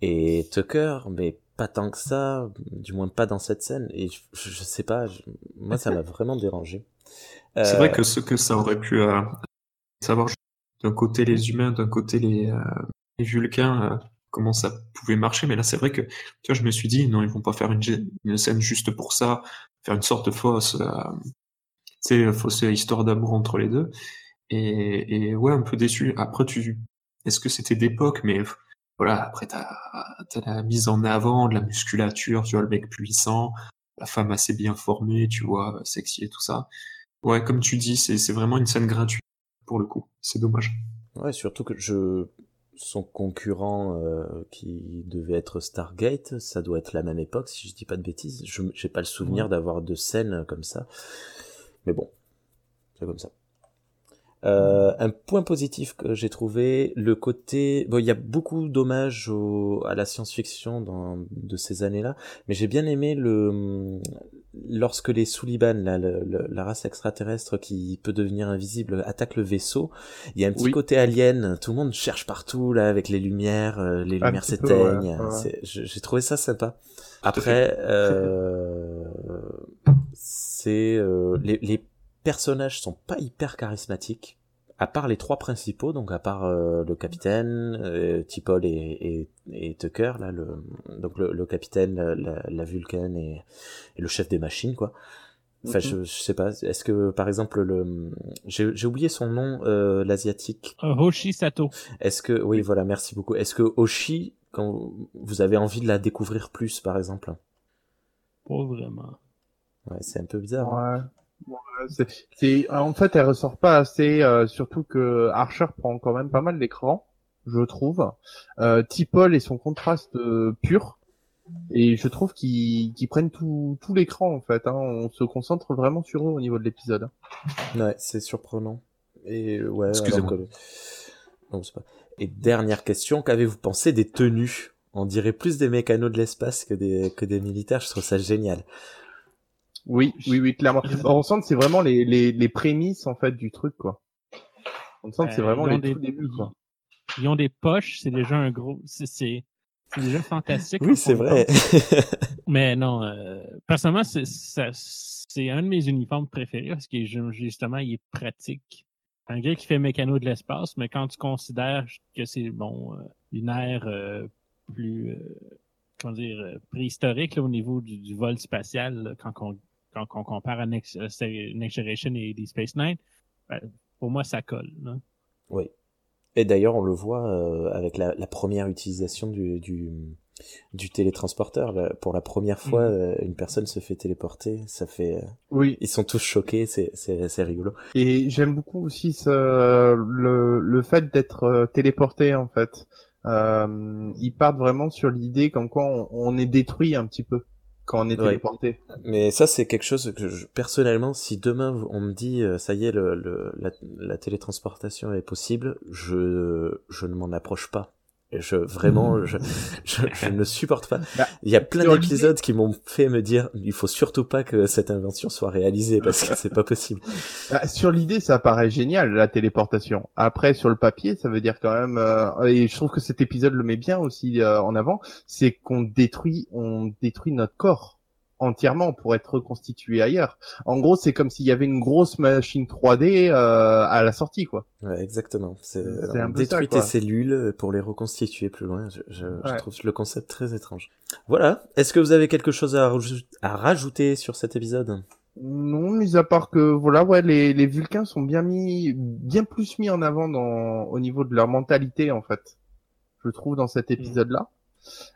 A: et Tucker, mais pas tant que ça, du moins pas dans cette scène. Et je, je sais pas, je- moi ça m'a vraiment dérangé.
B: C'est
A: Euh,
B: vrai que ce que ça aurait pu euh, savoir d'un côté les humains, d'un côté les, euh, les Vulcains, euh, comment ça pouvait marcher. Mais là, c'est vrai que tu vois, je me suis dit, non, ils vont pas faire une, scène juste pour ça, faire une sorte de fausse, euh, fausse histoire d'amour entre les deux. Et, et ouais, un peu déçu. Après, tu, est-ce que c'était d'époque, mais voilà, après, t'as, t'as la mise en avant de la musculature, tu vois, le mec puissant, la femme assez bien formée, tu vois, sexy et tout ça. Ouais, comme tu dis, c'est vraiment une scène gratuite pour le coup. C'est dommage.
A: Ouais, surtout que je son concurrent euh, qui devait être Stargate, ça doit être la même époque si je dis pas de bêtises. Je j'ai pas le souvenir d'avoir de scènes comme ça. Mais bon, c'est comme ça. Euh, un point positif que j'ai trouvé, le côté, bon, il y a beaucoup d'hommages au- à la science-fiction dans de ces années-là, mais j'ai bien aimé le lorsque les Suliban, le- la race extraterrestre qui peut devenir invisible, attaque le vaisseau. Il y a un petit
F: Oui.
A: côté alien, tout le monde cherche partout là avec les lumières, euh, les
F: Un
A: lumières s'éteignent.
F: ouais, ouais.
A: J'ai trouvé ça sympa. Après, euh, c'est euh, les, les personnages sont pas hyper charismatiques, à part les trois principaux, donc à part euh, le capitaine, euh, T'Pol et, et, et Tucker, là, le, donc le, le capitaine, la, la, la Vulcan et, et le chef des machines, quoi. Enfin,
F: Mhm.
A: je, je sais pas. Est-ce que, par exemple, le, j'ai j'ai oublié son nom, euh, l'asiatique.
D: Euh, Hoshi Sato.
A: Est-ce que, oui, voilà, merci beaucoup. Est-ce que Oshi, quand vous avez envie de la découvrir plus, par exemple?
D: Pas vraiment.
A: Ouais, c'est un peu bizarre. hein.
F: Ouais. C'est, en fait, elle ressort pas assez, euh, surtout que Archer prend quand même pas mal l'écran, je trouve. Euh, T'Pol et son contraste euh, pur. Et je trouve qu'ils, qu'ils prennent tout, tout l'écran, en fait. Hein. On se concentre vraiment sur eux au niveau de l'épisode.
A: Ouais, c'est surprenant. Et euh, ouais,
B: Excusez-moi.
A: que- Non, c'est pas... Et dernière question, qu'avez-vous pensé des tenues? On dirait plus des mécanos de l'espace que des, que des militaires, je trouve ça génial.
F: Oui, oui, oui, clairement. On sent que c'est vraiment les, les, les prémices, en fait, du truc, quoi. On sent que c'est
D: Euh,
F: vraiment les
D: des-
F: tout débuts, quoi.
D: Ils ont des poches, c'est déjà un gros. C'est c'est- déjà fantastique.
A: Oui, c'est vrai.
D: Mais non, euh, personnellement, c'est ça- c'est un de mes uniformes préférés parce que ju- justement, il est pratique. un gars qui fait mécano de l'espace, mais quand tu considères que c'est bon euh, une ère euh, plus euh, comment dire euh, préhistorique là, au niveau du, du vol spatial, là, quand on quand on compare à Next, euh, Next Generation et Deep Space Nine, ben, pour moi ça colle. là.
A: Oui. Et d'ailleurs, on le voit euh, avec la, la première utilisation du, du, du télétransporteur. là. Pour la première fois,
D: Mhm.
A: euh, une personne se fait téléporter. Ça fait. euh,
C: Oui,
A: Ils sont tous choqués. C'est c'est c'est rigolo.
C: et j'aime beaucoup aussi ce, le, le fait d'être euh, téléporté en fait. Euh, ils partent vraiment sur l'idée comme quoi on, on est détruit un petit peu quand on est
A: Ouais.
C: téléporté.
A: Mais ça, c'est quelque chose que je, personnellement, si demain on me dit euh, ça y est, le, le, la, la télétransportation est possible, je je ne m'en approche pas. Je vraiment, je, je, je ne supporte pas.
C: Bah,
A: Il y a plein d'épisodes qui m'ont fait me dire il faut surtout pas que cette invention soit réalisée parce que c'est pas possible.
C: Bah, sur l'idée, ça paraît génial la téléportation. Après, sur le papier, ça veut dire quand même. euh, et je trouve que cet épisode le met bien aussi euh, en avant, c'est qu'on détruit, on détruit notre corps entièrement pour être reconstitué ailleurs. En gros, c'est comme s'il y avait une grosse machine 3D euh, à la sortie, quoi.
A: Ouais, exactement. C'est on
C: ça,
A: détruit tes cellules pour les reconstituer plus loin. Je, je, je trouve le concept très étrange. Voilà. Est-ce que vous avez quelque chose à, rajou- à rajouter sur cet épisode?
C: Non, mis à part que voilà, ouais, les, les Vulcains sont bien mis, bien plus mis en avant dans au niveau de leur mentalité en fait. Je trouve dans cet épisode-là,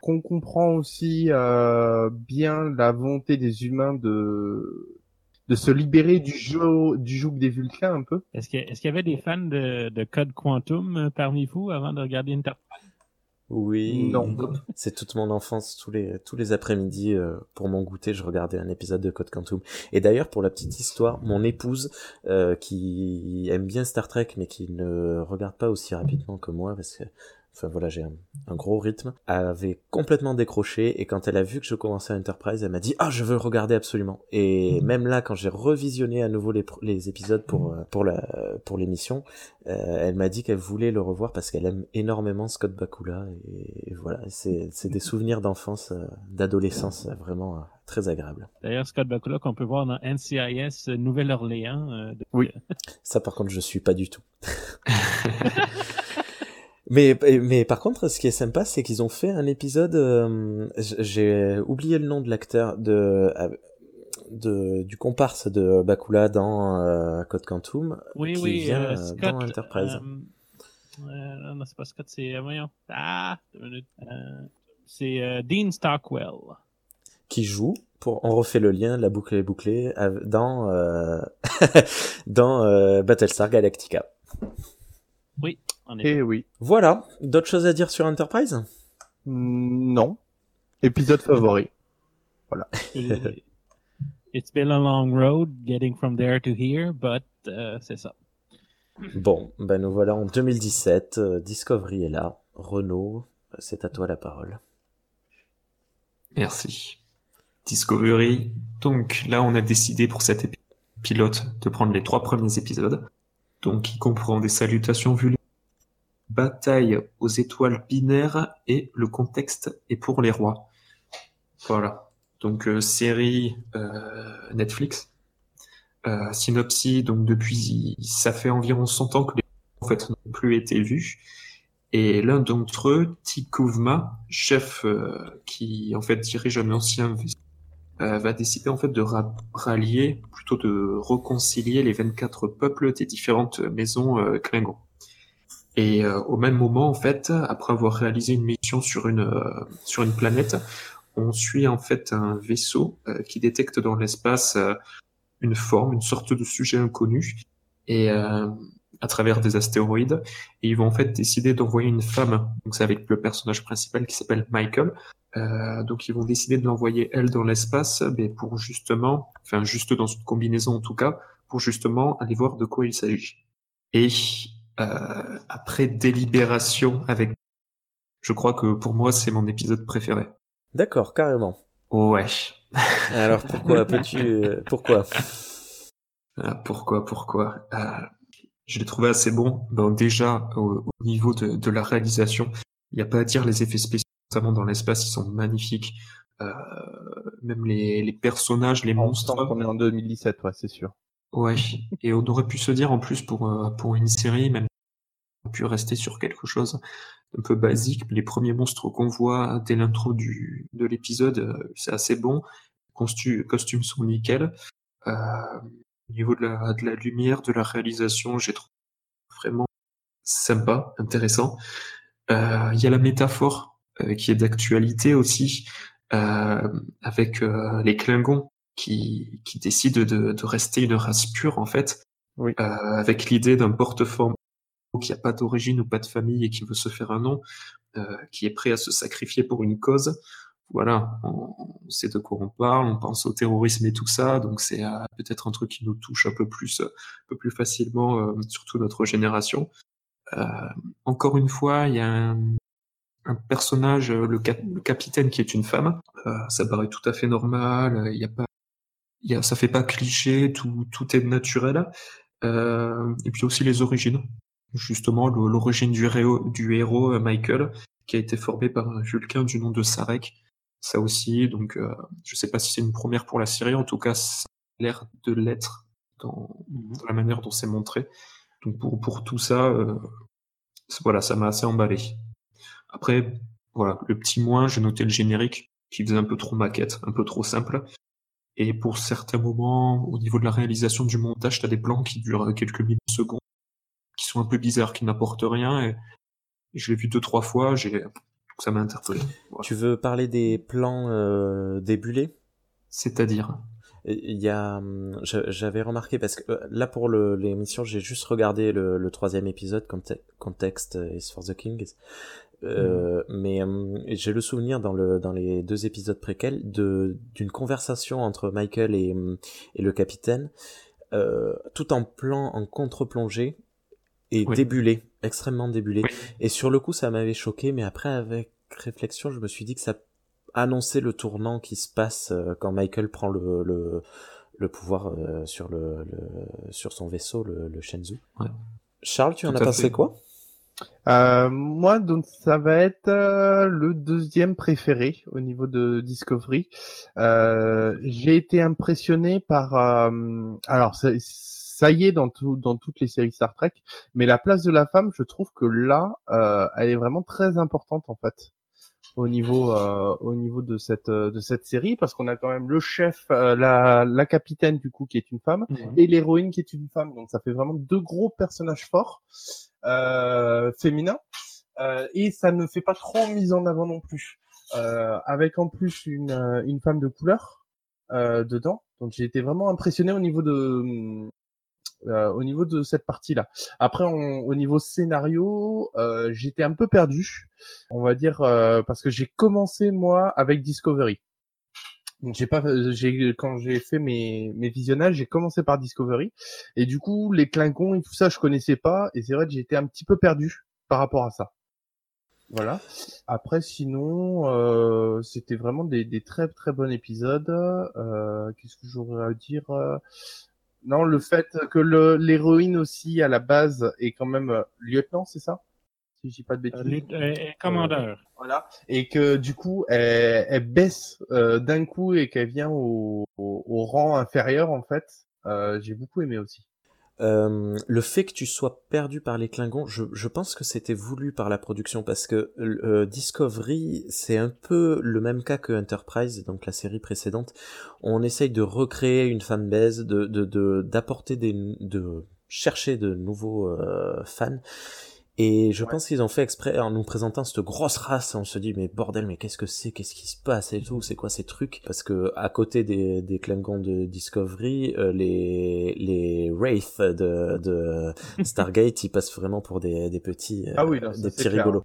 C: qu'on comprend aussi euh, bien la volonté des humains de de se libérer du jeu du joug des Vulcains un peu.
D: Est-ce qu'il y avait des fans de, de Code Quantum euh, parmi vous avant de regarder Enterprise?
A: Oui.
C: Non.
A: C'est toute mon enfance, tous les tous les après-midi euh, pour mon goûter, je regardais un épisode de Code Quantum. Et d'ailleurs, pour la petite histoire, mon épouse euh, qui aime bien Star Trek mais qui ne regarde pas aussi rapidement que moi parce que enfin voilà, j'ai un, un gros rythme, avait complètement décroché et quand elle a vu que je commençais Enterprise, elle m'a dit "Ah, je veux le regarder absolument." Et même là quand j'ai revisionné à nouveau les épisodes pour euh, pour la pour l'émission, euh, elle m'a dit qu'elle voulait le revoir parce qu'elle aime énormément Scott Bakula et, et voilà, c'est c'est des souvenirs d'enfance, euh, d'adolescence vraiment très agréables.
D: D'ailleurs, Scott Bakula qu'on peut voir dans NCIS Nouvelle-Orléans. euh, de-
C: Oui.
A: Ça par contre je suis pas du tout. Mais, mais par contre, ce qui est sympa, c'est qu'ils ont fait un épisode. euh, J'ai oublié le nom de l'acteur de, euh, de du comparse de Bakula dans euh, Code Quantum.
D: Oui,
A: qui
D: oui,
A: vient,
D: euh, Scott.
A: dans Enterprise.
D: non, c'est pas Scott, c'est. voyons. Ah, c'est Dean Stockwell.
A: qui joue pour on refait le lien la boucle est bouclée dans euh, dans euh, Battlestar Galactica.
D: Effet.
C: Et oui.
A: Voilà, d'autres choses à dire sur Enterprise?
C: Mm, Non. Épisode favori.
D: Et- It's been a long road getting from there to here, but euh, c'est ça.
A: Bon, ben nous voilà en 2017, euh, Discovery est là, Renault, c'est à toi la parole.
B: Merci. Discovery. Donc là, on a décidé pour cet épi- pilote de prendre les trois premiers épisodes. Donc, qui comprend des salutations vues, bataille aux étoiles binaires et le contexte est pour les rois. Voilà. Donc, euh, série euh, Netflix. Euh, synopsis, donc depuis, ça fait environ 100 ans que les en fait n'ont plus été vus. Et l'un d'entre eux, Tikuvma, chef euh, qui en fait dirige un ancien va décider en fait de ra- rallier, plutôt de réconcilier les 24 peuples des différentes maisons Klingons. Et euh, au même moment, en fait, après avoir réalisé une mission sur une euh, sur une planète, on suit en fait un vaisseau euh, qui détecte dans l'espace euh, une forme, une sorte de sujet inconnu, et euh, à travers des astéroïdes, et ils vont en fait décider d'envoyer une femme. Donc c'est avec le personnage principal qui s'appelle Michael. Euh, donc ils vont décider de l'envoyer elle dans l'espace, mais pour justement, enfin juste dans une combinaison en tout cas, pour justement aller voir de quoi il s'agit. Et euh, après délibération avec, je crois que pour moi c'est mon épisode préféré.
A: D'accord, carrément.
B: Ouais.
A: Alors pourquoi peux-tu euh, pourquoi?
B: Ah, pourquoi, pourquoi? Ah, Je l'ai trouvé assez bon. Bon, déjà, au, au niveau de, de la réalisation, il n'y a pas à dire, les effets spéciaux, notamment dans l'espace, ils sont magnifiques. Euh, même les, les personnages, les
C: On
B: monstres.
C: qu'on est en 2017, ouais, c'est sûr.
B: Ouais, et on aurait pu se dire en plus pour, euh, pour une série, même on pu rester sur quelque chose un peu basique. Les premiers monstres qu'on voit dès l'intro du de l'épisode, euh, c'est assez bon. Les costumes sont nickel. Euh, au niveau de la, de la lumière, de la réalisation, j'ai trouvé vraiment sympa, intéressant. Euh, Il y a la métaphore qui est d'actualité aussi, avec les Klingons qui, qui décident de, de rester une race pure en fait,
F: Oui.
B: euh, avec l'idée d'un porte-forme qui n'a pas d'origine ou pas de famille et qui veut se faire un nom, euh, qui est prêt à se sacrifier pour une cause. Voilà, on, on sait de quoi on parle, on pense au terrorisme et tout ça, donc c'est euh, peut-être un truc qui nous touche un peu plus, un peu plus facilement, surtout notre génération. Encore une fois, il y a un, un personnage, le, cap- le capitaine qui est une femme. Euh, ça paraît tout à fait normal. Il y a pas, y a, ça fait pas cliché. Tout, tout est naturel. Euh, et puis aussi les origines. Justement, l'origine du, héros- du héros euh, Michael, qui a été formé par un Vulcain du nom de Sarek. Ça aussi. Donc, euh, je sais pas si c'est une première pour la série. En tout cas, ça a l'air de l'être dans, dans la manière dont c'est montré. Donc, pour, pour tout ça, euh, voilà, ça m'a assez emballé. Après, voilà, le petit moins, j'ai noté le générique qui faisait un peu trop maquette, un peu trop simple. Et pour certains moments, au niveau de la réalisation du montage, t'as des plans qui durent quelques millisecondes, qui sont un peu bizarres, qui n'apportent rien. Et, et je l'ai vu deux, trois fois, j'ai, ça m'a interpellé. Voilà.
A: Tu veux parler des plans euh, débulés
B: C'est-à-dire,
A: Il y a, hum, j'avais remarqué parce que euh, là pour l'émission, j'ai juste regardé le, le troisième épisode, Conte- Context is for the Kings. Euh, Mais hum, j'ai le souvenir dans le dans les deux épisodes préquels de d'une conversation entre Michael et hum, et le capitaine, euh, tout en plan en contre-plongée et
B: Oui.
A: débulé, extrêmement débulé.
B: Oui.
A: Et sur le coup, ça m'avait choqué, mais après avec réflexion, je me suis dit que ça annonçait le tournant qui se passe euh, quand Michael prend le, le, le pouvoir euh, sur, le, le- sur son vaisseau, le, le Shenzhou.
B: Ouais.
A: Charles, tu en as pensé quoi?
C: Euh, moi, donc ça va être euh, le deuxième préféré au niveau de Discovery. Euh, J'ai été impressionné par, euh, alors ça, ça y est dans tout, dans toutes les séries Star Trek, mais la place de la femme, je trouve que là, euh, elle est vraiment très importante en fait au niveau euh, au niveau de cette de cette série parce qu'on a quand même le chef, euh, la la capitaine du coup qui est une femme et l'héroïne qui est une femme. Donc ça fait vraiment deux gros personnages forts euh, féminins euh, et ça ne fait pas trop mise en avant non plus. Euh, avec en plus une une femme de couleur dedans. Donc j'ai été vraiment impressionné au niveau de euh, au niveau de cette partie-là. Après, au niveau scénario, euh, j'étais un peu perdu, on va dire, parce que j'ai commencé moi avec Discovery. J'ai pas, j'ai quand j'ai fait mes mes visionnages, j'ai commencé par Discovery et du coup les Klingons et tout ça je connaissais pas et c'est vrai que j'étais un petit peu perdu par rapport à ça. Voilà. Après sinon euh, c'était vraiment des, des très très bons épisodes. Euh, Qu'est-ce que j'aurais à dire euh, Non, le fait que l'héroïne aussi à la base est quand même euh, lieutenant, c'est ça? Si je dis pas de bêtises.
D: Euh, euh, commandeur.
C: Voilà. Et que du coup, elle, elle baisse euh, d'un coup et qu'elle vient au, au, au rang inférieur, en fait. Euh, J'ai beaucoup aimé aussi.
A: Euh, le fait que tu sois perdu par les Klingons, je, je pense que c'était voulu par la production parce que euh, Discovery, c'est un peu le même cas que Enterprise, donc la série précédente. On essaye de recréer une fanbase, de de de d'apporter des de chercher de nouveaux euh, fans. Et je
C: Ouais.
A: pense qu'ils ont fait exprès en nous présentant cette grosse race. On se dit mais bordel, mais qu'est-ce que c'est, qu'est-ce qui se passe et tout, c'est quoi ces trucs? Parce que à côté des des Klingons de Discovery, euh, les les Wraith de de Stargate, ils passent vraiment pour des des petits euh,
C: Ah oui, non, ça,
A: des petits
C: clair.
A: rigolos.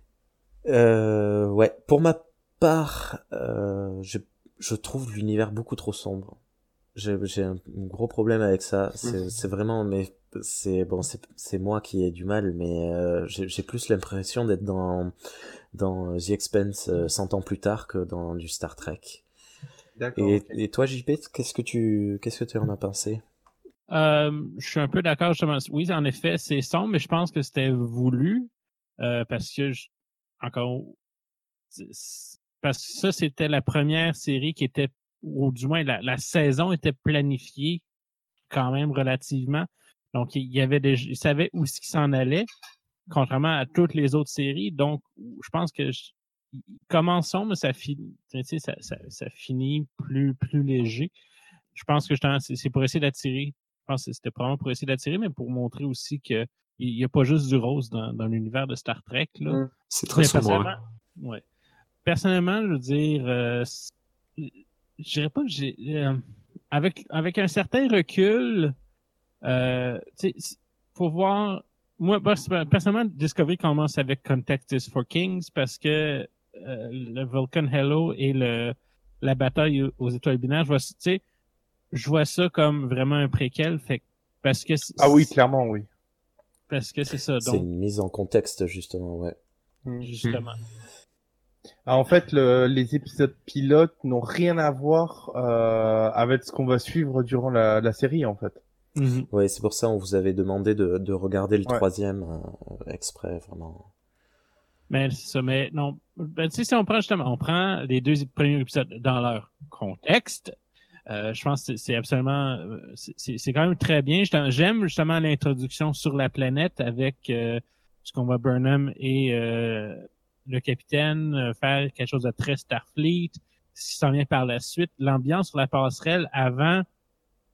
A: Euh, ouais, pour ma part, euh, je je trouve l'univers beaucoup trop sombre. J'ai j'ai un, gros problème avec ça. C'est c'est vraiment mais c'est bon c'est c'est moi qui ai du mal mais euh, j'ai j'ai plus l'impression d'être dans dans The Expanse euh, 100 ans plus tard que dans du Star Trek.
C: D'accord.
A: Et, et toi JP, qu'est-ce que tu qu'est-ce que tu en as pensé?
D: Euh, je suis un peu d'accord. justement. Oui, en effet, c'est sombre, mais je pense que c'était voulu euh, parce que, je- encore, parce que ça, c'était la première série qui était, ou du moins la, la saison était planifiée quand même relativement. Donc, il y avait des, il savait où ce qui s'en allait, contrairement à toutes les autres séries. Donc, je pense que je, commençons, mais ça ça, ça, ça, finit plus, plus léger. Je pense que c'est pour essayer d'attirer. Je pense que c'était probablement pour essayer d'attirer, mais pour montrer aussi que il n'y a pas juste du rose dans, dans l'univers de Star Trek. Là.
B: Mm. C'est très sombre.
D: Personnellement, ouais. personnellement, je veux dire, euh, je dirais pas que j'ai. Euh, avec, avec un certain recul, euh, faut voir. Moi, personnellement, Discovery commence avec Context is for Kings parce que euh, le Vulcan Hello et le la bataille aux étoiles binaires, je vois, je vois ça comme vraiment un préquel. Fait, parce que
C: ah oui, clairement, oui.
D: Parce que c'est ça.
A: C'est une mise en contexte, justement, ouais.
D: Justement.
C: Ah, en fait, le, les épisodes pilotes n'ont rien à voir euh, avec ce qu'on va suivre durant la, la série, en fait.
A: Mm Oui, c'est pour ça on vous avait demandé de, de regarder le troisième euh, exprès, vraiment.
D: Mais c'est ça, mais non. Ben, tu sais, si on prend justement, on prend les deux premiers épisodes dans leur contexte, euh, je pense que c'est absolument, c'est quand même très bien. J'aime justement l'introduction sur la planète avec euh, ce qu'on voit Burnham et euh, le capitaine euh, faire quelque chose de très Starfleet. Ce qui s'en vient par la suite, l'ambiance sur la passerelle avant,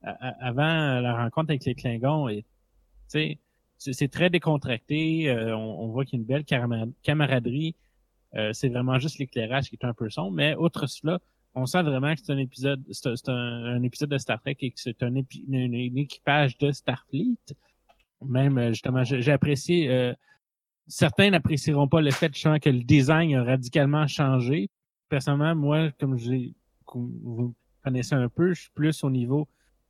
D: avant la rencontre avec les Klingons, et c'est très décontracté. On, on, voit qu'il y a une belle camaraderie. c'est vraiment juste l'éclairage qui est un peu sombre, mais outre cela, on sent vraiment que c'est un épisode, c'est un, épisode de Star Trek et que c'est un, équipage de Starfleet. Même euh, justement, j'ai apprécié. Euh, certains n'apprécieront pas le fait que le design a radicalement changé. Personnellement, moi, comme j'ai vous connaissez un peu, je suis plus au niveau.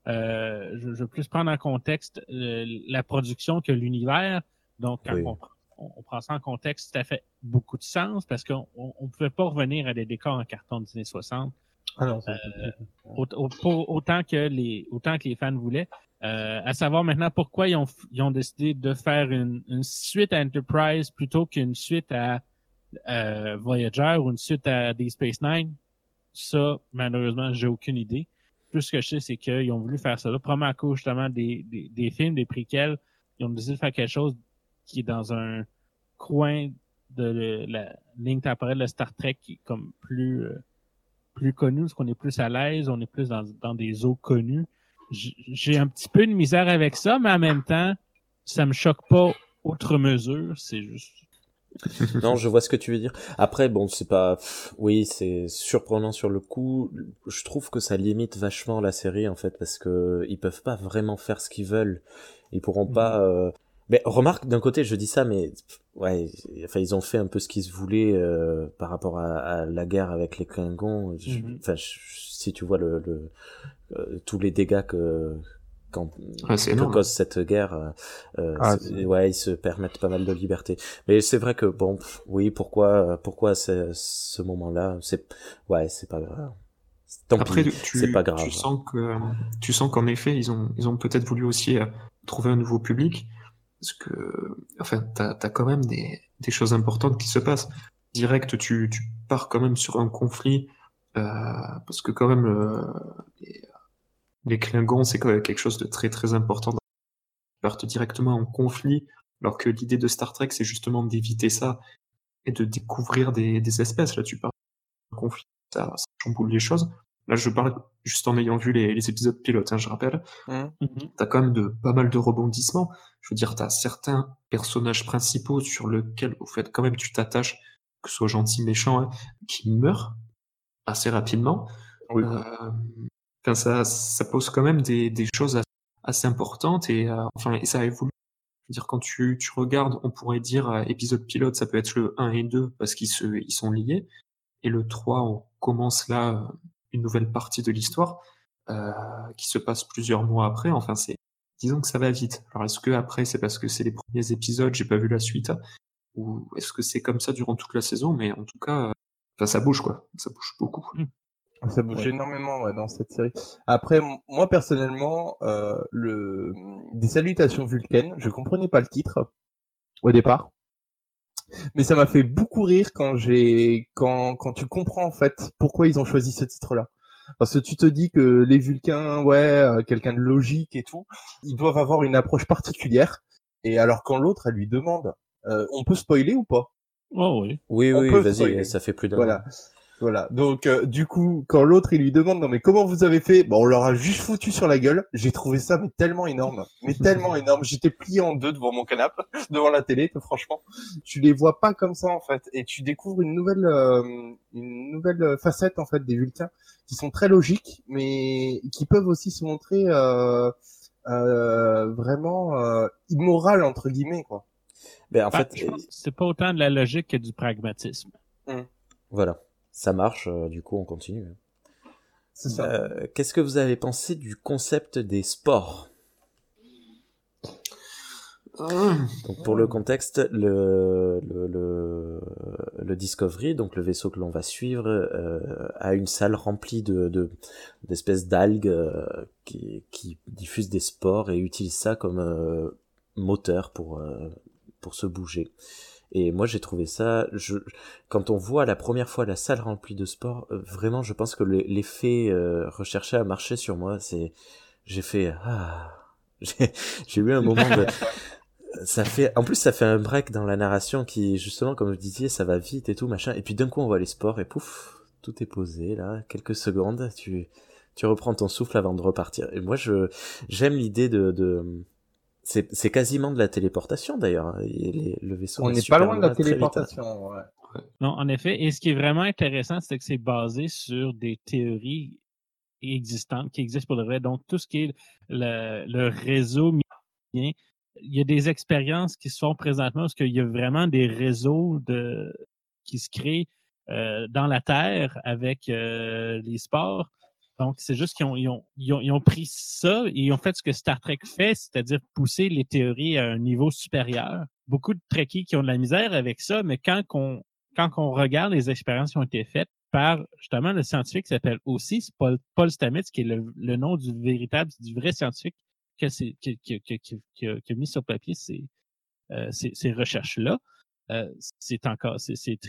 D: Euh, je, veux plus prendre en contexte la production que l'univers. Donc, quand on, on, prend ça en contexte, ça fait beaucoup de sens parce qu'on ne pouvait pas revenir à des décors en carton des années 60.
C: Ah non,
D: euh, autant que les autant que les fans voulaient. Euh, à savoir maintenant pourquoi ils ont, ils ont décidé de faire une, une suite à Enterprise plutôt qu'une suite à euh, Voyager ou une suite à Deep Space Nine. Ça, malheureusement, j'ai aucune idée. Tout ce que je sais, c'est qu'ils ont voulu faire ça là, à cause justement des, des, des films, des préquels. Ils ont décidé de faire quelque chose qui est dans un coin de la ligne temporelle de Star Trek qui est comme plus euh, plus connu, parce qu'on est plus à l'aise, on est plus dans, dans des eaux connues. J'ai un petit peu de misère avec ça, mais en même temps, ça me choque pas outre mesure. C'est juste.
A: non, je vois ce que tu veux dire. Après, bon, c'est pas, oui, c'est surprenant sur le coup. Je trouve que ça limite vachement la série en fait, parce que ils peuvent pas vraiment faire ce qu'ils veulent. Ils pourront pas. Mm. Euh, mais remarque, d'un côté, je dis ça, mais ouais, enfin, ils ont fait un peu ce qu'ils se voulaient euh, par rapport à, la guerre avec les Klingons. Mhm. Enfin, si tu vois le, le euh, tous les dégâts que quand
B: ah, que
A: cause cette guerre, euh, euh ah, ouais, ils se permettent pas mal de liberté. Mais c'est vrai que bon, oui, pourquoi, pourquoi ce moment-là, c'est, ouais, c'est pas grave.
B: Après, tu, pas grave. Tu sens que, tu sens qu'en effet, ils ont, ils ont peut-être voulu aussi trouver un nouveau public parce que, enfin, t'as as quand même des, des, choses importantes qui se passent. Direct, tu, tu pars quand même sur un conflit, euh, parce que quand même, euh, les, les, Klingons, c'est quand même quelque chose de très très important. Ils partent directement en conflit, alors que l'idée de Star Trek, c'est justement d'éviter ça et de découvrir des, des espèces. Là, tu pars en conflit, ça, ça chamboule les choses. Là, je parle juste en ayant vu les, les épisodes pilotes, hein, je rappelle. Mmh. T'as quand même de pas mal de rebondissements. Je veux dire, t'as certains personnages principaux sur lesquels, au fait, quand même, tu t'attaches, que ce soit gentil, méchant, hein, qui meurent assez rapidement. Oui. Euh, ça, pose quand même des, choses assez importantes et euh, enfin, ça évolue. Je dire, quand tu, regardes, on pourrait dire euh, épisode pilote, ça peut être le 1 et 2 parce qu'ils sont liés. Et le 3, on commence là une nouvelle partie de l'histoire euh, qui se passe plusieurs mois après. Enfin, c'est disons que ça va vite. Alors est-ce que après c'est parce que c'est les premiers épisodes, j'ai pas vu la suite, ou est-ce que c'est comme ça durant toute la saison Mais en tout cas, ça bouge quoi, ça bouge beaucoup. Mmh.
C: Ça bouge énormément ouais, dans cette série. Après, moi personnellement, euh, le des salutations vulcaines, je comprenais pas le titre au départ. Mais ça m'a fait beaucoup rire quand j'ai quand quand tu comprends en fait pourquoi ils ont choisi ce titre-là. Parce que tu te dis que les Vulcains, ouais, euh, quelqu'un de logique et tout, ils doivent avoir une approche particulière. Et alors quand l'autre, elle lui demande, euh, on peut spoiler ou pas?
D: Oh oui.
A: Oui,
C: On
A: oui, vas-y, ça fait plus d'un
C: Voilà. Voilà. Donc euh, du coup, quand l'autre il lui demande non mais comment vous avez fait? Bon, on leur a juste foutu sur la gueule. J'ai trouvé ça mais tellement énorme, mais tellement énorme. J'étais plié en deux devant mon canapé, devant la télé. que franchement, tu les vois pas comme ça en fait, et tu découvres une nouvelle, euh, une nouvelle facette en fait des Vulcains qui sont très logiques, mais qui peuvent aussi se montrer euh, euh, vraiment euh, immoral entre guillemets quoi.
A: Ben, en
D: Bah,
A: fait,
D: c'est pas autant de la logique que du pragmatisme.
A: voilà. Ça marche, euh, du coup, on continue.
C: C'est ça.
A: Euh, Qu'est-ce que vous avez pensé du concept des sports? Donc pour le contexte, le, le, le, le Discovery, donc le vaisseau que l'on va suivre, euh, a une salle remplie de de- d'espèces d'algues euh, qui, qui diffusent des spores et utilise ça comme moteur pour pour se bouger. Et moi j'ai trouvé ça, je, quand on voit la première fois la salle remplie de sport, euh, vraiment je pense que le- l'effet euh, recherché a marché sur moi. C'est, j'ai fait ah, j'ai j'ai eu un moment de ça fait en plus ça fait un break dans la narration qui justement comme vous disiez ça va vite et tout machin. Et puis d'un coup on voit les sports et pouf tout est posé là. Quelques secondes tu tu reprends ton souffle avant de repartir. Et moi je j'aime l'idée de, de c'est c'est quasiment de la téléportation d'ailleurs hein. Le vaisseau
C: On n'est pas loin de la téléportation. ouais.
D: Non, en effet. Et ce qui est vraiment intéressant, c'est que c'est basé sur des théories existantes qui existent pour le vrai. Donc, tout ce qui est le, le réseau il y a des expériences qui se font présentement parce qu'il y a vraiment des réseaux de, qui se créent euh, dans la Terre avec euh, les sports. Donc, c'est juste qu'ils ont, ils ont, ils ont, ils ont pris ça et ils ont fait ce que Star Trek fait, c'est-à-dire pousser les théories à un niveau supérieur. Beaucoup de Trekkies qui ont de la misère avec ça, mais quand on, quand on regarde les expériences qui ont été faites par justement le scientifique qui s'appelle aussi, Paul, Paul Stamets, qui est le, nom du véritable, du vrai scientifique que c'est, qui, qui, qui, qui, a, mis sur papier ces, euh, ces, ces recherches-là. Euh, c'est encore, c'est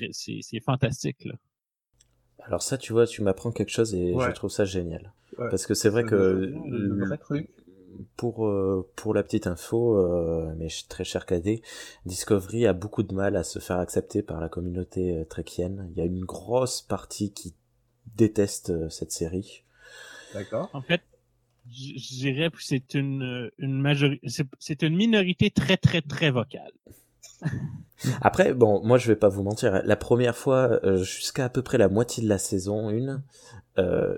D: fantastique, là.
A: Alors ça tu vois tu m'apprends quelque chose et
C: Ouais.
A: je trouve ça génial
C: Ouais.
A: parce que c'est vrai que
C: le vrai truc.
A: pour euh, pour la petite info, euh, mes très chers cadets, Discovery a beaucoup de mal à se faire accepter par la communauté euh, trekkienne. Il y a une grosse partie qui déteste euh, cette série.
C: D'accord.
D: En fait, je dirais que c'est une, une majorité, c'est une minorité très, très, très vocale.
A: Après, bon, moi je vais pas vous mentir, la première fois, euh, jusqu'à à peu près la moitié de la saison 1, euh,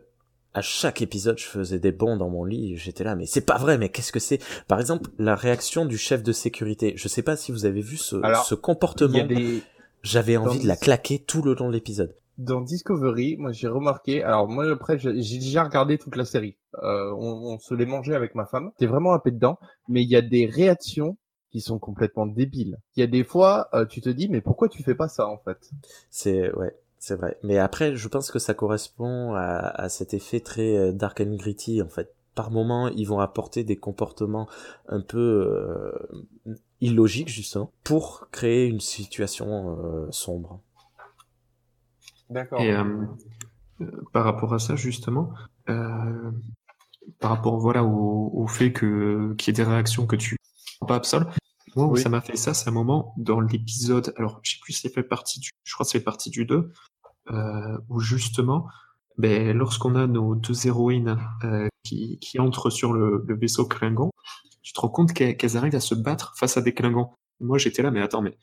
A: à chaque épisode, je faisais des bonds dans mon lit, j'étais là, mais c'est pas vrai, mais qu'est-ce que c'est? Par exemple, la réaction du chef de sécurité. Je sais pas si vous avez vu ce,
C: Alors,
A: ce comportement.
C: des
A: J'avais envie
C: Dans-
A: de la claquer tout le long de l'épisode.
C: dans Discovery, moi j'ai remarqué. Alors moi après j'ai déjà regardé toute la série. Euh, on, on se l'est mangé avec ma femme. T'es vraiment happé dedans, mais il y a des réactions qui sont complètement débiles. Il y a des fois, euh, tu te dis mais pourquoi tu fais pas ça en fait?
A: C'est ouais, c'est vrai. Mais après, je pense que ça correspond à, à cet effet très euh, dark and gritty en fait. Par moment, ils vont apporter des comportements un peu euh, illogiques justement pour créer une situation euh, sombre.
C: D'accord.
B: Et par rapport à ça, justement, euh, par rapport voilà au, au fait que qu'il y ait des réactions que tu pas absol, moi où
C: Oui.
B: ça m'a fait ça, c'est un moment dans l'épisode, alors je sais plus si ça fait partie du, je crois que c'est partie du 2, euh, où justement, ben, lorsqu'on a nos deux héroïnes euh, qui, qui entrent sur le, le vaisseau Klingon, tu te rends compte qu'elles arrivent à se battre face à des Klingons. Moi j'étais là, mais attends, mais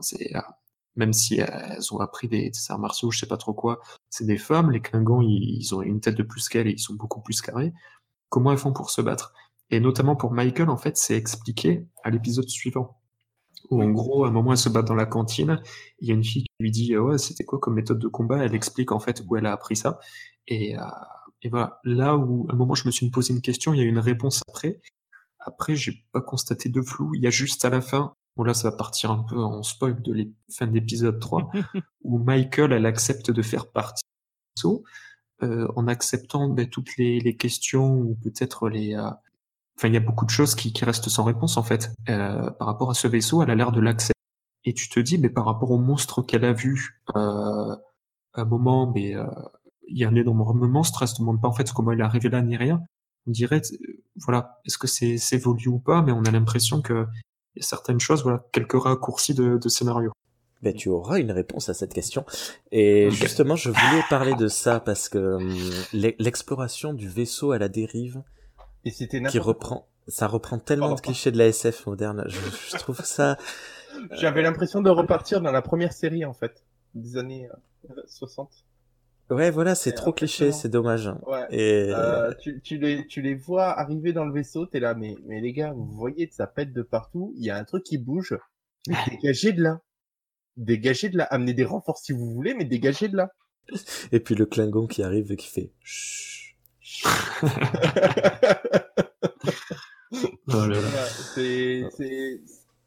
B: c'est ah, même si elles ont appris des, des arts martiaux, je sais pas trop quoi, c'est des femmes, les Klingons, ils, ils ont une tête de plus qu'elles et ils sont beaucoup plus carrés. Comment elles font pour se battre? Et notamment pour Michael, en fait, c'est expliqué à l'épisode suivant. Où en gros, à un moment, elle se bat dans la cantine, il y a une fille qui lui dit, Ah ouais, c'était quoi comme méthode de combat? Elle explique en fait où elle a appris ça. Et, euh, et voilà, là où à un moment je me suis posé une question, il y a eu une réponse après. Après, j'ai pas constaté de flou. Il y a juste à la fin, bon là ça va partir un peu en spoil de la fin de l'épisode 3, où Michael, elle accepte de faire partie du euh, en acceptant ben, toutes les, les questions ou peut-être les... euh, Enfin, il y a beaucoup de choses qui, qui restent sans réponse en fait. Euh, par rapport à ce vaisseau, elle a l'air de l'accepter. Et tu te dis, mais par rapport au monstre qu'elle a vu, euh, à un moment, mais euh, il y a un énormément de stress. On ne demande pas en fait comment il est arrivé là ni rien. On dirait, euh, voilà, est-ce que c'est voulu ou pas, mais on a l'impression que y a certaines choses, voilà, quelques raccourcis de, de scénario.
A: Ben, tu auras une réponse à cette question. Et justement, je voulais parler de ça parce que hum, l'e- l'exploration du vaisseau à la dérive
C: Et c'était
A: qui reprend, ça reprend tellement de clichés de la SF moderne. Je, je trouve ça,
C: J'avais l'impression de repartir dans la première série, en fait, des années euh, 60.
A: ouais, voilà, c'est trop cliché, c'est dommage. hein.
C: Ouais.
A: Et
C: Euh, tu, tu, les, tu les vois arriver dans le vaisseau, t'es là, mais, mais les gars, vous voyez, ça pète de partout, il y a un truc qui bouge, mais dégagez de là. Dégagez de là. Amenez des renforts si vous voulez, mais dégagez de là.
A: et puis le Klingon qui arrive et qui fait chut.
B: Oh
C: c'est,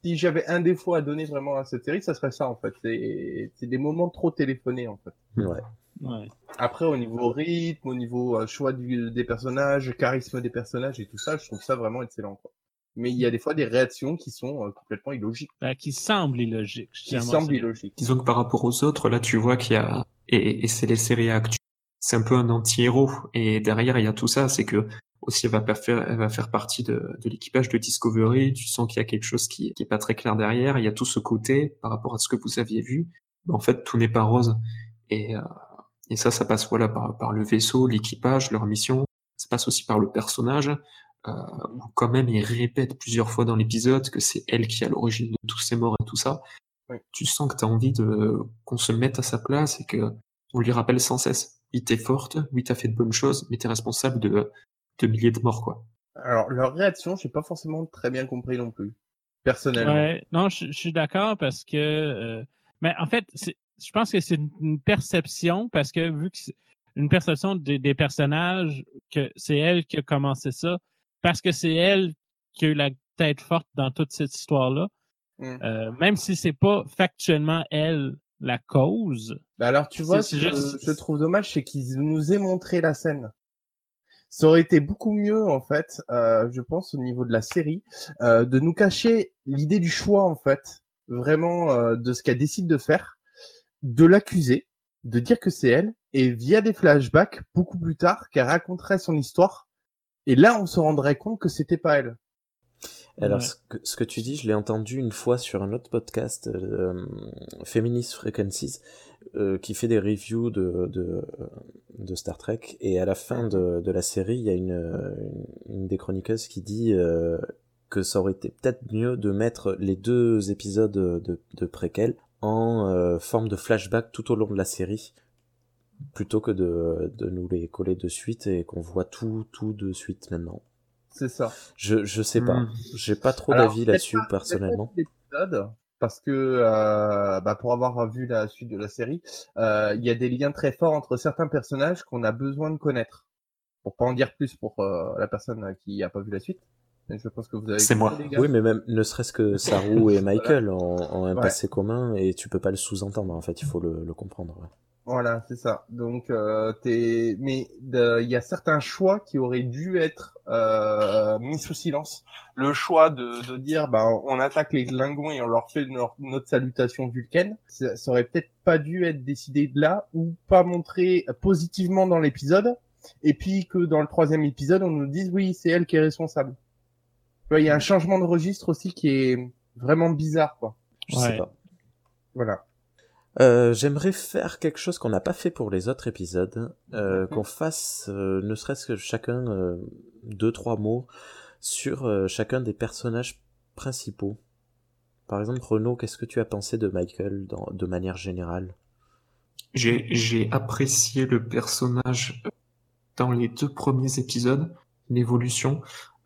C: si j'avais un défaut à donner vraiment à cette série, ça serait ça, en fait. C'est, des moments trop téléphonés, en fait.
A: Ouais.
D: Ouais.
C: Après, au niveau rythme, au niveau euh, choix du, des personnages, charisme des personnages et tout ça, je trouve ça vraiment excellent, quoi. Mais il y a des fois des réactions qui sont euh, complètement illogiques,
D: Ben, qui semble illogique. je
C: qui semblent illogiques.
B: Disons que par rapport aux autres, là, tu vois qu'il y a, et, et c'est les séries actuelles, c'est un peu un anti-héros. Et derrière, il y a tout ça, c'est que aussi elle va faire, elle va faire partie de, de l'équipage de Discovery. Tu sens qu'il y a quelque chose qui, qui est pas très clair derrière. Il y a tout ce côté par rapport à ce que vous aviez vu. En fait, tout n'est pas rose. Et, euh, et ça, ça passe voilà par, par le vaisseau, l'équipage, leur mission. Ça passe aussi par le personnage. Euh, où quand même il répète plusieurs fois dans l'épisode que c'est elle qui est à l'origine de tous ces morts et tout ça. Tu sens que tu as envie de qu'on se mette à sa place et que on lui rappelle sans cesse. Oui, t'es forte, oui, t'as fait de bonnes choses, mais t'es responsable de, de milliers de morts, quoi.
C: Alors, leur réaction, j'ai pas forcément très bien compris non plus. Personnellement.
D: Ouais, non, je, je suis d'accord parce que, euh, mais en fait, je pense que c'est une- une perception parce que vu que c'est une perception des, des personnages que c'est elle qui a commencé ça, parce que c'est elle qui a eu la tête forte dans toute cette histoire-là,
C: Mm.
D: euh, même si c'est pas factuellement elle la cause.
C: Bah alors, tu vois, ce que
D: juste-
C: je trouve dommage, c'est qu'ils nous aient montré la scène. Ça aurait été beaucoup mieux, en fait, euh, je pense, au niveau de la série, euh, de nous cacher l'idée du choix, en fait, vraiment euh, de ce qu'elle décide de faire, de l'accuser, de dire que c'est elle, et via des flashbacks, beaucoup plus tard, qu'elle raconterait son histoire, et là, on se rendrait compte que c'était pas elle.
A: Alors,
D: Ouais.
A: ce, que, ce que tu dis, je l'ai entendu une fois sur un autre podcast, euh, Feminist Frequencies, euh, qui fait des reviews de, de, de Star Trek. Et à la fin de, de la série, il y a une, une, une des chroniqueuses qui dit euh, que ça aurait été peut-être mieux de mettre les deux épisodes de, de préquel en euh, forme de flashback tout au long de la série, plutôt que de, de nous les coller de suite et qu'on voit tout, tout de suite maintenant.
C: C'est ça.
A: Je, je sais pas.
B: Mm.
A: J'ai pas trop d'avis là-dessus, personnellement.
C: Parce que euh, bah, pour avoir vu la suite de la série, euh, il y a des liens très forts entre certains personnages qu'on a besoin de connaître. Pour pas en dire plus pour euh, la personne qui a pas vu la suite. Mais je pense que vous avez.
B: C'est moi.
C: les gars.
A: Oui, mais même, ne serait-ce que Saru et Michael ont, ont un
C: Ouais.
A: passé commun et tu peux pas le sous-entendre, en fait, il faut le, le comprendre. ouais.
C: Voilà, c'est ça. Donc, euh, t'es, mais il y a certains choix qui auraient dû être euh, mis sous silence. Le choix de, de dire, bah, on attaque les Klingons et on leur fait leur- notre salutation vulcaine, ça, ça aurait peut-être pas dû être décidé de là ou pas montré positivement dans l'épisode. Et puis que dans le troisième épisode, on nous dise oui, c'est elle qui est responsable. Tu vois, Il y a un changement de registre aussi qui est vraiment bizarre, quoi.
A: Je sais
D: Ouais.
A: pas.
C: Voilà.
A: Euh, J'aimerais faire quelque chose qu'on n'a pas fait pour les autres épisodes, euh, qu'on fasse euh, ne serait-ce que chacun euh, deux trois mots sur euh, chacun des personnages principaux. Par exemple, Renaud, qu'est-ce que tu as pensé de Michael dans, de manière générale?
B: J'ai, j'ai apprécié le personnage dans les deux premiers épisodes, l'évolution.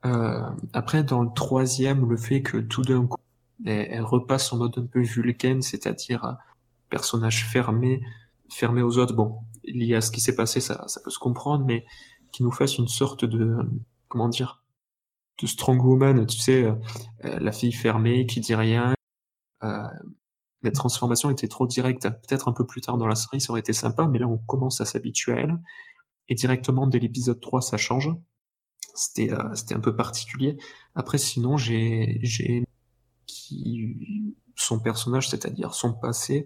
B: Euh, après, dans le troisième, le fait que tout d'un coup, elle, elle repasse en mode un peu vulcaine, c'est-à-dire personnage fermé, fermé aux autres. Bon, lié à ce qui s'est passé, ça, ça peut se comprendre, mais qui nous fasse une sorte de, comment dire, de strong woman, tu sais, euh, euh, la fille fermée qui dit rien. Euh, la transformation était trop directe. Peut-être un peu plus tard dans la série, ça aurait été sympa, mais là, on commence à s'habituer à elle. Et directement, dès l'épisode 3, ça change. C'était euh, c'était un peu particulier. Après, sinon, j'ai j'ai qui son personnage, c'est-à-dire son passé,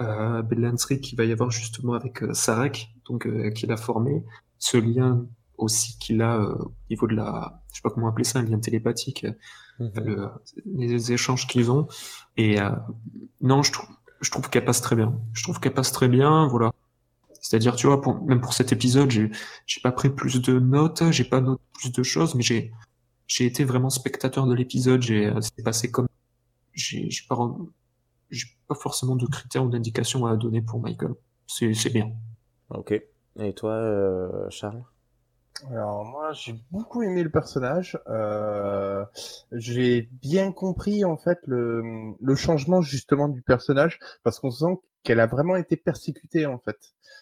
B: euh, belle qu'il va y avoir justement avec euh, Sarek, donc euh, qu'il a formé, ce lien aussi qu'il a euh, au niveau de la, je sais pas comment appeler ça, un lien télépathique,
A: Mhm.
B: le- les échanges qu'ils ont. Et euh, non, je trouve, je trouve qu'elle passe très bien. Je trouve qu'elle passe très bien, voilà. C'est-à-dire, tu vois, pour, même pour cet épisode, j'ai, pas pris plus de notes, j'ai pas noté plus de choses, mais j'ai, j'ai été vraiment spectateur de l'épisode. J'ai, euh, c'est passé comme, j'ai, pas, j'ai pas forcément de critères ou d'indications à donner pour Michael. C'est, c'est bien.
A: Ok. Et toi, euh, Charles?
C: Alors moi j'ai beaucoup aimé le personnage. Euh, j'ai bien compris en fait le, le changement justement du personnage parce qu'on sent qu'elle a vraiment été persécutée en fait.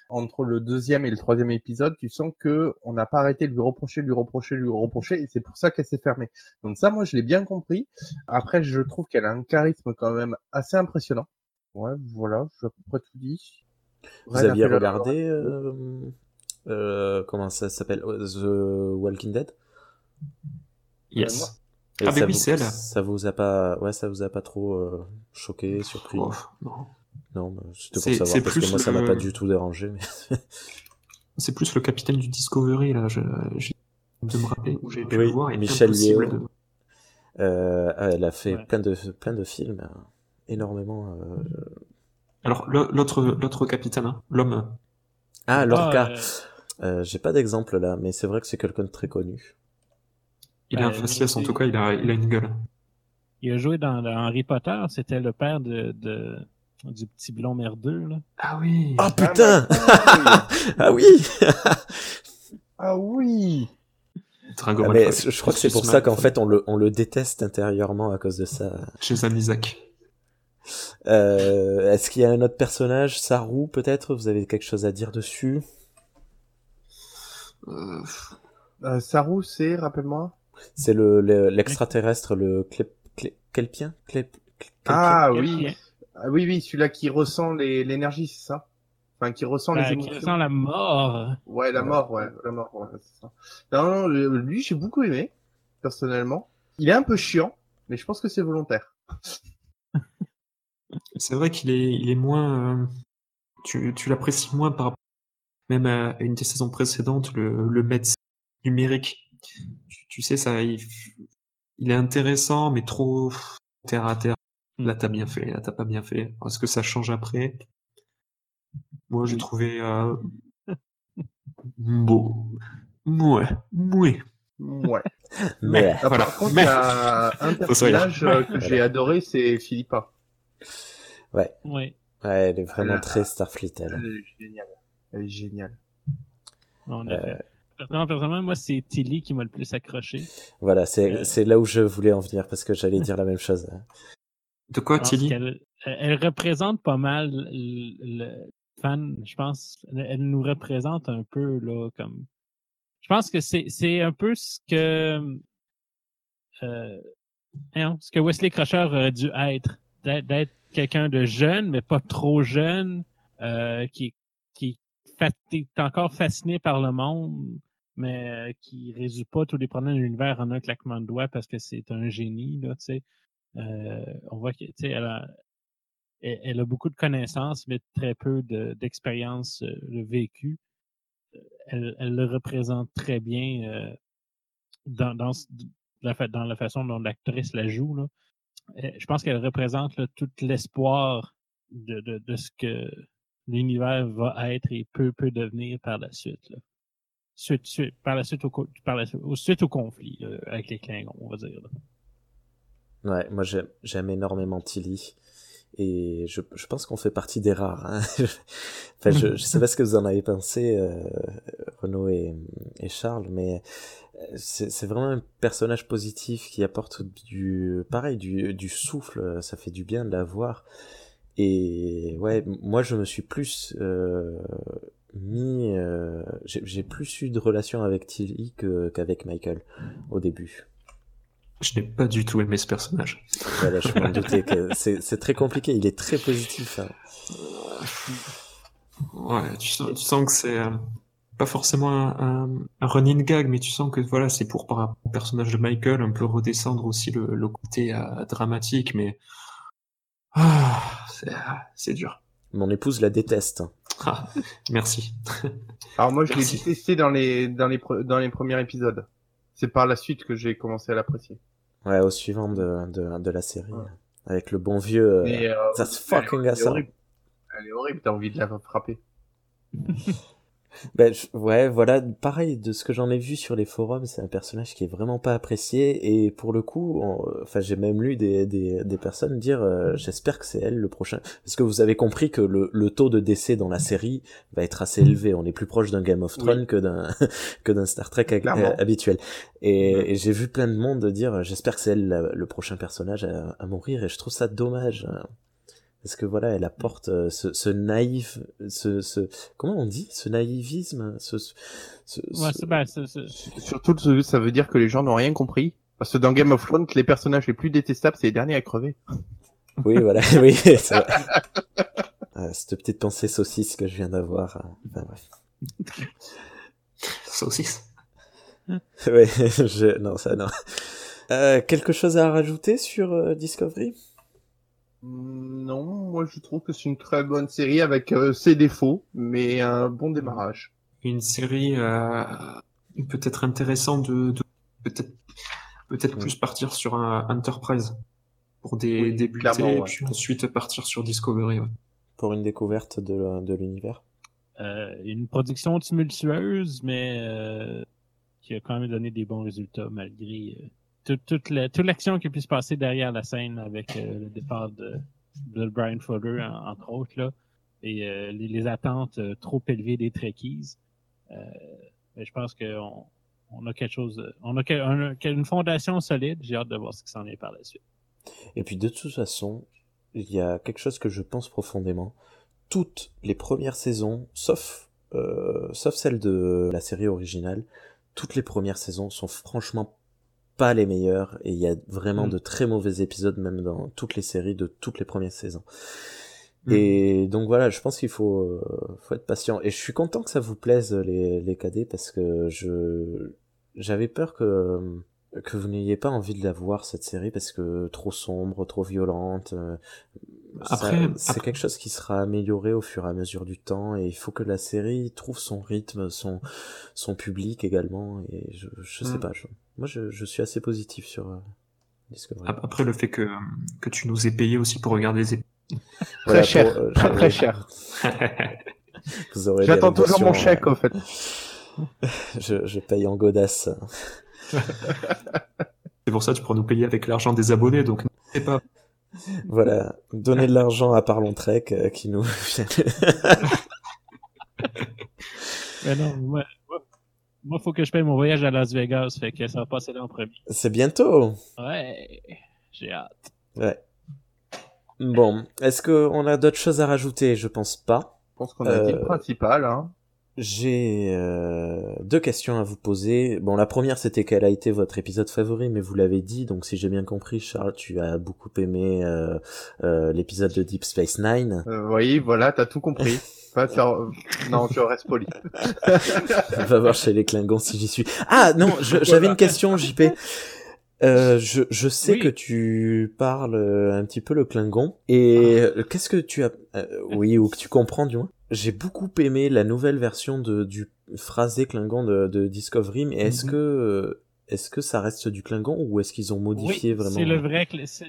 C: Entre le deuxième et le troisième épisode, tu sens que on n'a pas arrêté de lui reprocher, de lui reprocher, de lui reprocher et c'est pour ça qu'elle s'est fermée. Donc ça moi je l'ai bien compris. Après je trouve qu'elle a un charisme quand même assez impressionnant. Ouais voilà, j'ai à peu près tout dit.
A: Vous
C: Rien
A: aviez regardé euh, euh, comment ça s'appelle The Walking Dead?
B: Yes.
A: Et
B: Ah, mais
A: ça
B: oui,
A: vous. Ça vous a pas, ouais, ça vous a pas trop euh, choqué, surpris?
B: Oh, non.
A: Non, bah, c'était pour
B: C'est-
A: savoir parce que
B: plus
A: moi ça m'a
B: le-
A: pas du tout dérangé. Mais...
B: C'est plus le capitaine du Discovery, là. Je, j'ai de me rappeler où j'ai pu
A: Oui,
B: le voir. et
A: Michel Yeoh.
B: de-
A: Euh, ah, elle a fait
D: Ouais.
A: plein de plein de films, euh, énormément. euh.
B: Alors, l'autre, l'autre capitaine, hein, l'homme.
A: Ah, Lorca.
D: Ah, euh,
A: Euh, J'ai pas d'exemple là, mais c'est vrai que c'est quelqu'un de très connu.
B: Il
D: Ben,
B: a un faciès, en tout cas, il a, il a une gueule.
D: il a joué dans, dans Harry Potter, c'était le père de, de du petit blond merdeux là.
B: Ah oui.
A: Ah
C: Ah,
A: putain! Ah oui!
C: Ah oui.
A: Ah, mais je crois que c'est pour ça qu'en fait on le, on le déteste intérieurement à cause de ça.
B: Jason Isaac.
A: Euh, Est-ce qu'il y a un autre personnage, Saru peut-être? Vous avez quelque chose à dire dessus?
B: Euh,
C: euh, Saru c'est, rappelle-moi.
A: C'est le le- l'extraterrestre, le, clép, Clép- clé-
C: Ah oui. Ah oui, oui, celui-là qui ressent les- l'énergie, c'est ça? Enfin, qui ressent les
D: Ben, qui
C: émotions.
D: sent la mort.
C: Ouais, la mort, ouais, la mort, ouais, c'est ça. Non, non, lui, j'ai beaucoup aimé, personnellement. Il est un peu chiant, mais je pense que c'est volontaire.
B: c'est vrai qu'il est, il est moins, euh, tu, tu l'apprécies moins par rapport même à une des saisons précédentes, le, le médecin numérique. Tu, tu sais, ça, il, il est intéressant, mais trop terre à terre. Là, t'as bien fait, là, t'as pas bien fait. Est-ce que ça change après? Moi, j'ai trouvé, euh, beau. Ouais, ouais.
C: Ouais.
A: Mais
C: Ah,
B: Voilà.
C: Par contre,
B: Mais-
C: il y a un personnage euh, que j'ai adoré, c'est Philippa.
D: Oui.
A: ouais, elle est vraiment
C: Elle a-
A: très Starfleet elle.
C: Elle est géniale. Elle est géniale.
D: On a
A: Euh.
D: Non, personnellement, moi, c'est Tilly qui m'a le plus accroché.
A: Voilà, c'est
D: Euh.
A: c'est là où je voulais en venir parce que j'allais dire la même chose.
B: De quoi, Tilly?
D: elle elle représente pas mal le, le fan, je pense. Elle, nous représente un peu, là, comme. Je pense que c'est c'est un peu ce que. Euh, voyons, ce que Wesley Crusher aurait dû être. D'être quelqu'un de jeune, mais pas trop jeune, euh, qui, qui est encore fasciné par le monde, mais euh, qui résout pas tous les problèmes de l'univers en un claquement de doigts parce que c'est un génie, là, tu sais. Euh, on voit qu'elle a, beaucoup de connaissances, mais très peu de- d'expérience euh, de vécu. Euh, Elle, le représente très bien dans, la, façon dont l'actrice la joue. Euh, Je pense qu'elle représente tout l'espoir de, ce que l'univers va être et peut, peut devenir par la suite. Suite, au, par la suite, au, conflit avec les Klingons, on va dire.
A: Ouais, moi j'aime énormément Tilly et je, je pense qu'on fait partie des rares. Hein. enfin, je, je sais pas ce que vous en avez pensé, euh, Renaud et, et Charles, mais euh, c'est vraiment un personnage positif qui apporte du pareil du, du souffle. Ça fait du bien de la voir. Et ouais, moi je me suis plus euh, mis, euh, j'ai plus eu de relation avec Tilly qu'avec Michael au début.
B: Je n'ai pas du tout aimé ce personnage.
A: Voilà, je m'en doutais que c'est très compliqué. Il est très positif. hein.
B: Ouais, tu sens, tu sens que c'est euh, pas forcément un, un, un running gag, mais tu sens que voilà, c'est pour par rapport au personnage de Michael un peu redescendre aussi le, le côté euh, dramatique, mais ah, c'est dur.
A: Mon épouse la déteste.
B: Ah, merci.
C: Alors moi, je l'ai détesté dans les dans les pre- dans les premiers épisodes. C'est par la suite que j'ai commencé à l'apprécier.
A: Ouais, au suivant de, de, de la série.
C: Ouais.
A: Avec le bon vieux... euh,
C: euh,
A: That's
C: elle est-
A: fucking
C: elle est
A: awesome.
C: horrible. Elle est horrible. T'as envie de la frapper.
A: Ben, je- ouais, voilà, pareil, de ce que j'en ai vu sur les forums, c'est un personnage qui est vraiment pas apprécié, et pour le coup, on- enfin, j'ai même lu des, des, des personnes dire, euh, j'espère que c'est elle le prochain, parce que vous avez compris que le, le taux de décès dans la série va être assez élevé, on est plus proche d'un Game of Thrones que d'un, que d'un Star Trek
C: Clairement.
A: habituel. Et,
C: Ouais.
A: et j'ai vu plein de monde dire, j'espère que c'est elle la- le prochain personnage à, à mourir, et je trouve ça dommage. hein. Parce que voilà, elle apporte euh, ce, ce naïf, ce, ce, comment on dit, ce naïvisme, ce, ce, ce-
D: Ouais,
A: ce-
C: Surtout, ça veut dire que les gens n'ont rien compris. Parce que dans Game of Thrones, les personnages les plus détestables, c'est les derniers à crever.
A: Oui, voilà, oui. Euh, cette petite pensée saucisse que je viens d'avoir. euh, Enfin bref.
B: Saucisse.
A: Ouais, je... non, ça non. Euh, quelque chose à rajouter sur euh, Discovery?
C: Non, moi je trouve que c'est une très bonne série avec euh, ses défauts, mais un bon démarrage.
B: Une série euh, peut-être intéressante de, de- peut-être peut-être
A: Mm.
B: plus partir sur un Enterprise pour des
C: Oui,
B: débuter et
C: ouais.
B: puis ensuite partir sur Discovery. ouais.
A: pour une découverte de, l'univers
D: euh, une production tumultueuse, mais euh, qui a quand même donné des bons résultats malgré euh, toute, toute, la- toute l'action qui pu se passer derrière la scène avec euh, le départ de, de Brian Fuller, en- entre autres, là, et euh, les, attentes euh, trop élevées des Trekkies. Mais je pense qu'on on a quelque chose, on a, une fondation solide. J'ai hâte de voir ce qui s'en est par la suite.
A: Et puis de toute façon, il y a quelque chose que je pense profondément. Toutes les premières saisons, sauf, sauf celle de la série originale, toutes les premières saisons sont franchement pas les meilleures et il y a vraiment
B: Mm.
A: de très mauvais épisodes même dans toutes les séries de toutes les premières saisons.
B: Mm.
A: Et donc voilà, je pense qu'il faut, euh, faut être patient. Et je suis content que ça vous plaise les, les KD parce que je j'avais peur que que vous n'ayez pas envie de la voir cette série parce que trop sombre, trop violente. euh,
B: Après-
A: c'est
B: après-
A: quelque chose qui sera amélioré au fur et à mesure du temps et il faut que la série trouve son rythme, son son public également. Et je je sais
C: Mm.
A: pas, je- moi je, je suis assez positif sur euh, Discovery.
B: Ap- Après le fait que que tu nous aies payé aussi pour regarder les épisodes.
A: Voilà,
C: très cher,
A: pour, euh,
C: très très cher. J'attends toujours mon chèque, au fait.
A: euh, Je, je paye en godasse.
B: C'est pour ça que tu pourras nous payer avec l'argent des abonnés. Donc n'hésitez pas.
A: Voilà, donner de l'argent à Parlons Trek euh, qui nous
D: Mais non, moi, moi, moi, faut que je paye mon voyage à Las Vegas, fait que ça va passer là en premier.
A: C'est bientôt.
D: Ouais, j'ai hâte.
A: Ouais. Bon, est-ce qu'on a d'autres choses à rajouter? Je pense pas.
C: Je pense qu'on a dit
A: Euh,
C: le principal, hein.
A: J'ai euh, deux questions à vous poser. Bon, la première, c'était quel a été votre épisode favori, mais vous l'avez dit. Donc, si j'ai bien compris, Charles, tu as beaucoup aimé euh, euh, l'épisode de Deep Space Nine.
C: Euh, oui, voilà, t'as tout compris. Non, je reste poli.
A: On va voir chez les Klingons si j'y suis. Ah non, j'avais une question, JP. Euh, je, je sais
D: Oui.
A: que tu parles euh, un petit peu le Klingon et euh, qu'est-ce que tu as euh, oui ou que tu comprends du moins? J'ai beaucoup aimé la nouvelle version de du phrasé Klingon de, de Discovery, mais est-ce
D: Mhm.
A: que est-ce que ça reste du Klingon ou est-ce qu'ils ont modifié
D: oui,
A: vraiment?
D: C'est le vrai,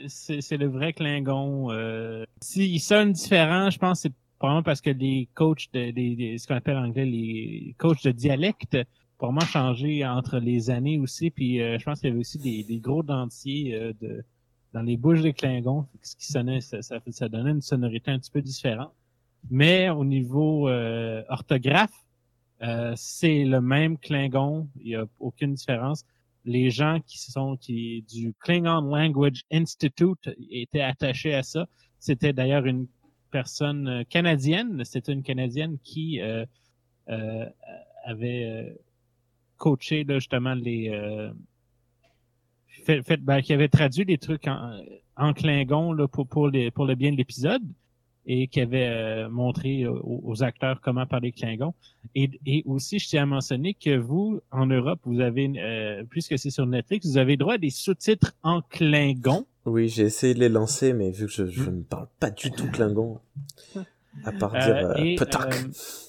D: c'est- le vrai Klingon. Euh, S'il sonne différent, je pense que c'est probablement parce que les coachs de, des- des- ce qu'on appelle en anglais les coachs de dialecte, probablement changé entre les années aussi. Puis euh, je pense qu'il y avait aussi des, des gros dentiers euh, de dans les bouches des Klingons, ce qui sonnait, ça, ça, ça donnait une sonorité un petit peu différente. Mais au niveau euh, orthographe, euh, c'est le même Klingon, il n'y a aucune différence. Les gens qui sont qui du Klingon Language Institute étaient attachés à ça. C'était d'ailleurs une personne euh, canadienne, c'était une canadienne qui euh, euh, avait euh, coaché là, justement les fait, fait- ben, qui avait traduit des trucs en, en Klingon là, pour pour les pour le bien de l'épisode et qui avait euh, montré euh, aux, aux acteurs comment parler Klingon. Et, et aussi, je tiens à mentionner que vous, en Europe, vous avez, euh, puisque c'est sur Netflix, vous avez droit à des sous-titres en Klingon.
A: Oui, j'ai essayé de les lancer, mais vu que je, je ne parle pas du tout Klingon. À part dire
D: et,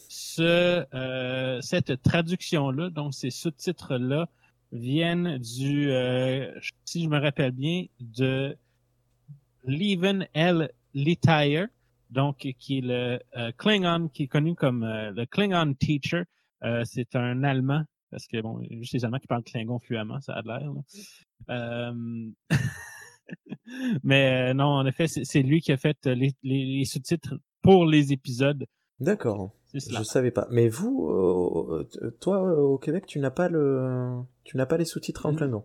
D: ce, cette traduction-là, donc ces sous-titres-là, viennent du, euh, si je me rappelle bien, de Leven L. Littire, donc qui est le euh, Klingon, qui est connu comme euh, le Klingon Teacher. Euh, c'est un Allemand, parce que bon, juste les Allemands qui parlent Klingon fluemment, ça a de l'air. Euh, Mais euh, non, en effet, c'est lui qui a fait euh, les, les, les sous-titres pour les épisodes.
A: D'accord. Je savais pas. Mais vous, toi, euh, au Québec, tu n'as pas le, tu n'as pas les sous-titres en Klingon.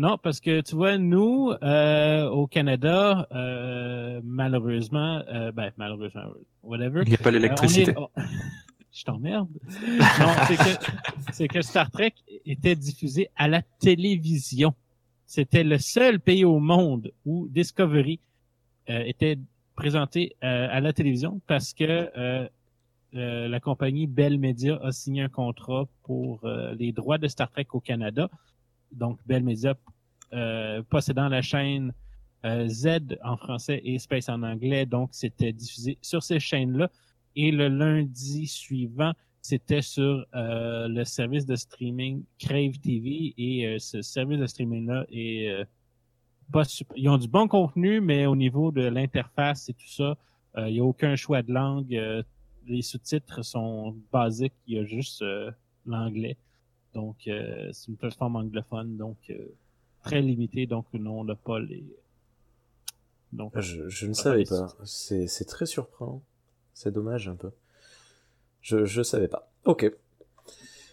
D: Non, parce que tu vois, nous, euh, au Canada, euh, malheureusement, euh, ben malheureusement, whatever.
B: Il n'y a pas l'électricité.
D: Euh, on est- Je t'emmerde. Non, c'est que, c'est que Star Trek était diffusé à la télévision. C'était le seul pays au monde où Discovery euh, était présenté euh, à la télévision parce que euh, euh, la compagnie Bell Media a signé un contrat pour euh, les droits de Star Trek au Canada. Donc Bell Media euh, possédant la chaîne euh, Z en français et Space en anglais. Donc c'était diffusé sur ces chaînes-là. Et le lundi suivant, c'était sur euh, le service de streaming Crave TV et ce service de streaming-là est pas super. Ils ont du bon contenu, mais au niveau de l'interface et tout ça, il n'y a aucun choix de langue. les sous-titres sont basiques, il y a juste l'anglais. Donc, euh, c'est une plateforme anglophone, donc euh, très limitée. Donc, non, on n'a pas les. Donc,
A: Je, je ne savais pas. C'est, c'est très surprenant. C'est dommage un peu. Je, je savais pas. Ok.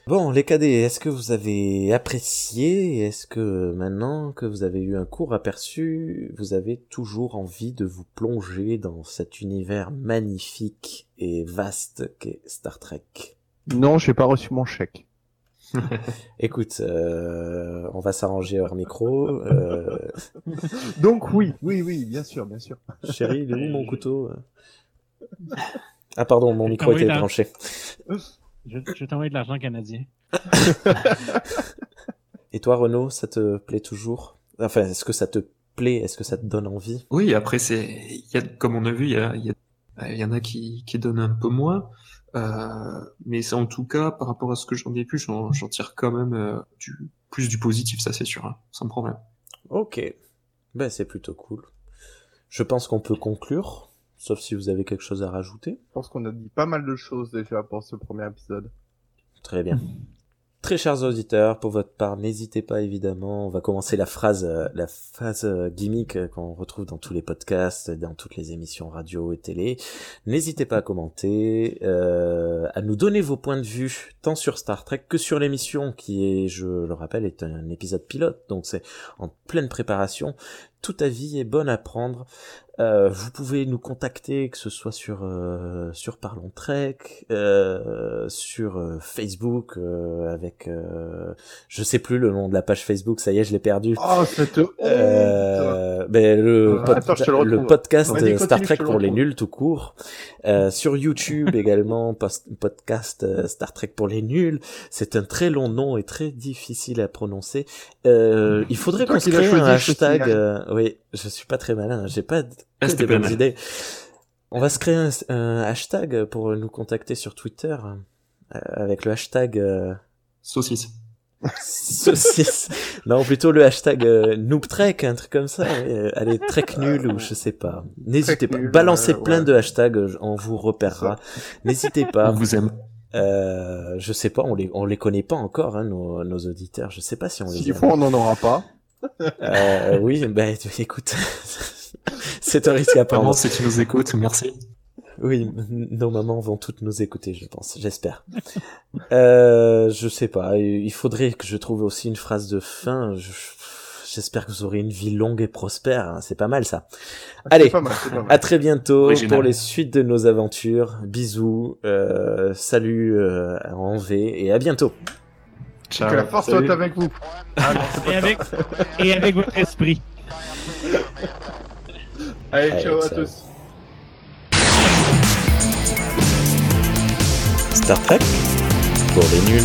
A: Bon, les cadets, est-ce que vous avez apprécié? Est-ce que maintenant que vous avez eu un court aperçu, vous avez toujours envie de vous plonger dans cet univers magnifique et vaste qu'est Star Trek?
C: Non, j'ai pas reçu mon chèque.
A: Écoute, euh, on va s'arranger hors micro. Euh,
C: Donc oui, oui, oui, bien sûr, bien sûr.
A: chérie, il est où mon couteau Ah pardon, mon micro était branché.
D: je, je vais t'envoyer de l'argent canadien.
A: Et toi, Renaud, ça te plaît toujours? Enfin, est-ce que ça te plaît? Est-ce que ça te donne envie?
B: Oui, après, c'est, il y a, comme on a vu, il y, a, il y, a- il y en a qui, qui donnent un peu moins. Euh, mais c'est en tout cas, par rapport à ce que j'en ai pu, j'en, j'en tire quand même euh, du, plus du positif, ça c'est sûr, hein, sans problème.
A: Ok. Ben, c'est plutôt cool. Je pense qu'on peut conclure, sauf si vous avez quelque chose à rajouter.
C: Je pense qu'on a dit pas mal de choses déjà pour ce premier épisode.
A: Très bien. Très chers auditeurs, pour votre part, n'hésitez pas évidemment. On va commencer la phrase, euh, la phase euh, gimmick euh, qu'on retrouve dans tous les podcasts, dans toutes les émissions radio et télé. N'hésitez pas à commenter, euh, à nous donner vos points de vue, tant sur Star Trek que sur l'émission, qui est, je le rappelle, est un épisode pilote, donc c'est en pleine préparation. Tout avis est bon à prendre. Euh, vous pouvez nous contacter, que ce soit sur euh, sur Parlons Trek, euh, sur euh, Facebook euh, avec, euh, je sais plus le nom de la page Facebook, ça y est, je l'ai perdu.
C: Oh, cette
A: Euh, ben, le,
C: Euh,
A: pod-
C: attends, le
A: podcast Star Trek pour les nuls tout court. Euh, sur YouTube également, podcast Star Trek pour les nuls. C'est un très long nom et très difficile à prononcer. Euh, il faudrait qu'on se crée un hashtag. oui, je suis pas très malin. J'ai pas de-
B: Ah,
A: des bonnes
B: mal.
A: idées. On va se créer un, un hashtag pour nous contacter sur Twitter euh, avec le hashtag euh,
B: Saucisse.
A: saucisse. non, plutôt le hashtag euh, noobtrek, un truc comme ça. euh, allez, trek nul ou je sais pas. N'hésitez pas.
C: nul,
A: Balancez
C: euh,
A: plein
C: ouais.
A: de hashtags, on vous repérera. N'hésitez
B: On
A: pas.
B: vous aime.
A: Euh, je sais pas, on les on les connaît pas encore, hein, nos, nos auditeurs. Je sais pas si on les
C: S'il
A: aime.
C: faut, on n'en aura pas.
A: Euh, oui, ben écoute, c'est un risque à prendre.
B: si tu nous écoutes, merci.
A: Oui, nos mamans vont toutes nous écouter, je pense, j'espère. euh, je sais pas, il faudrait que je trouve aussi une phrase de fin. Je- J'espère que vous aurez une vie longue et prospère, hein, c'est pas mal ça. Allez,
C: mal, pas mal.
A: à très bientôt
B: Original.
A: pour les suites de nos aventures. Bisous, euh, salut euh, en V et à bientôt.
B: Ciao.
C: Que la force
B: Salut.
C: soit avec vous. Ah non,
D: Et avec, et avec votre esprit.
C: Allez,
A: Allez,
C: ciao à tous.
A: Star Trek pour les nuls.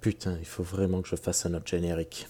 A: Putain, il faut vraiment que je fasse un autre générique.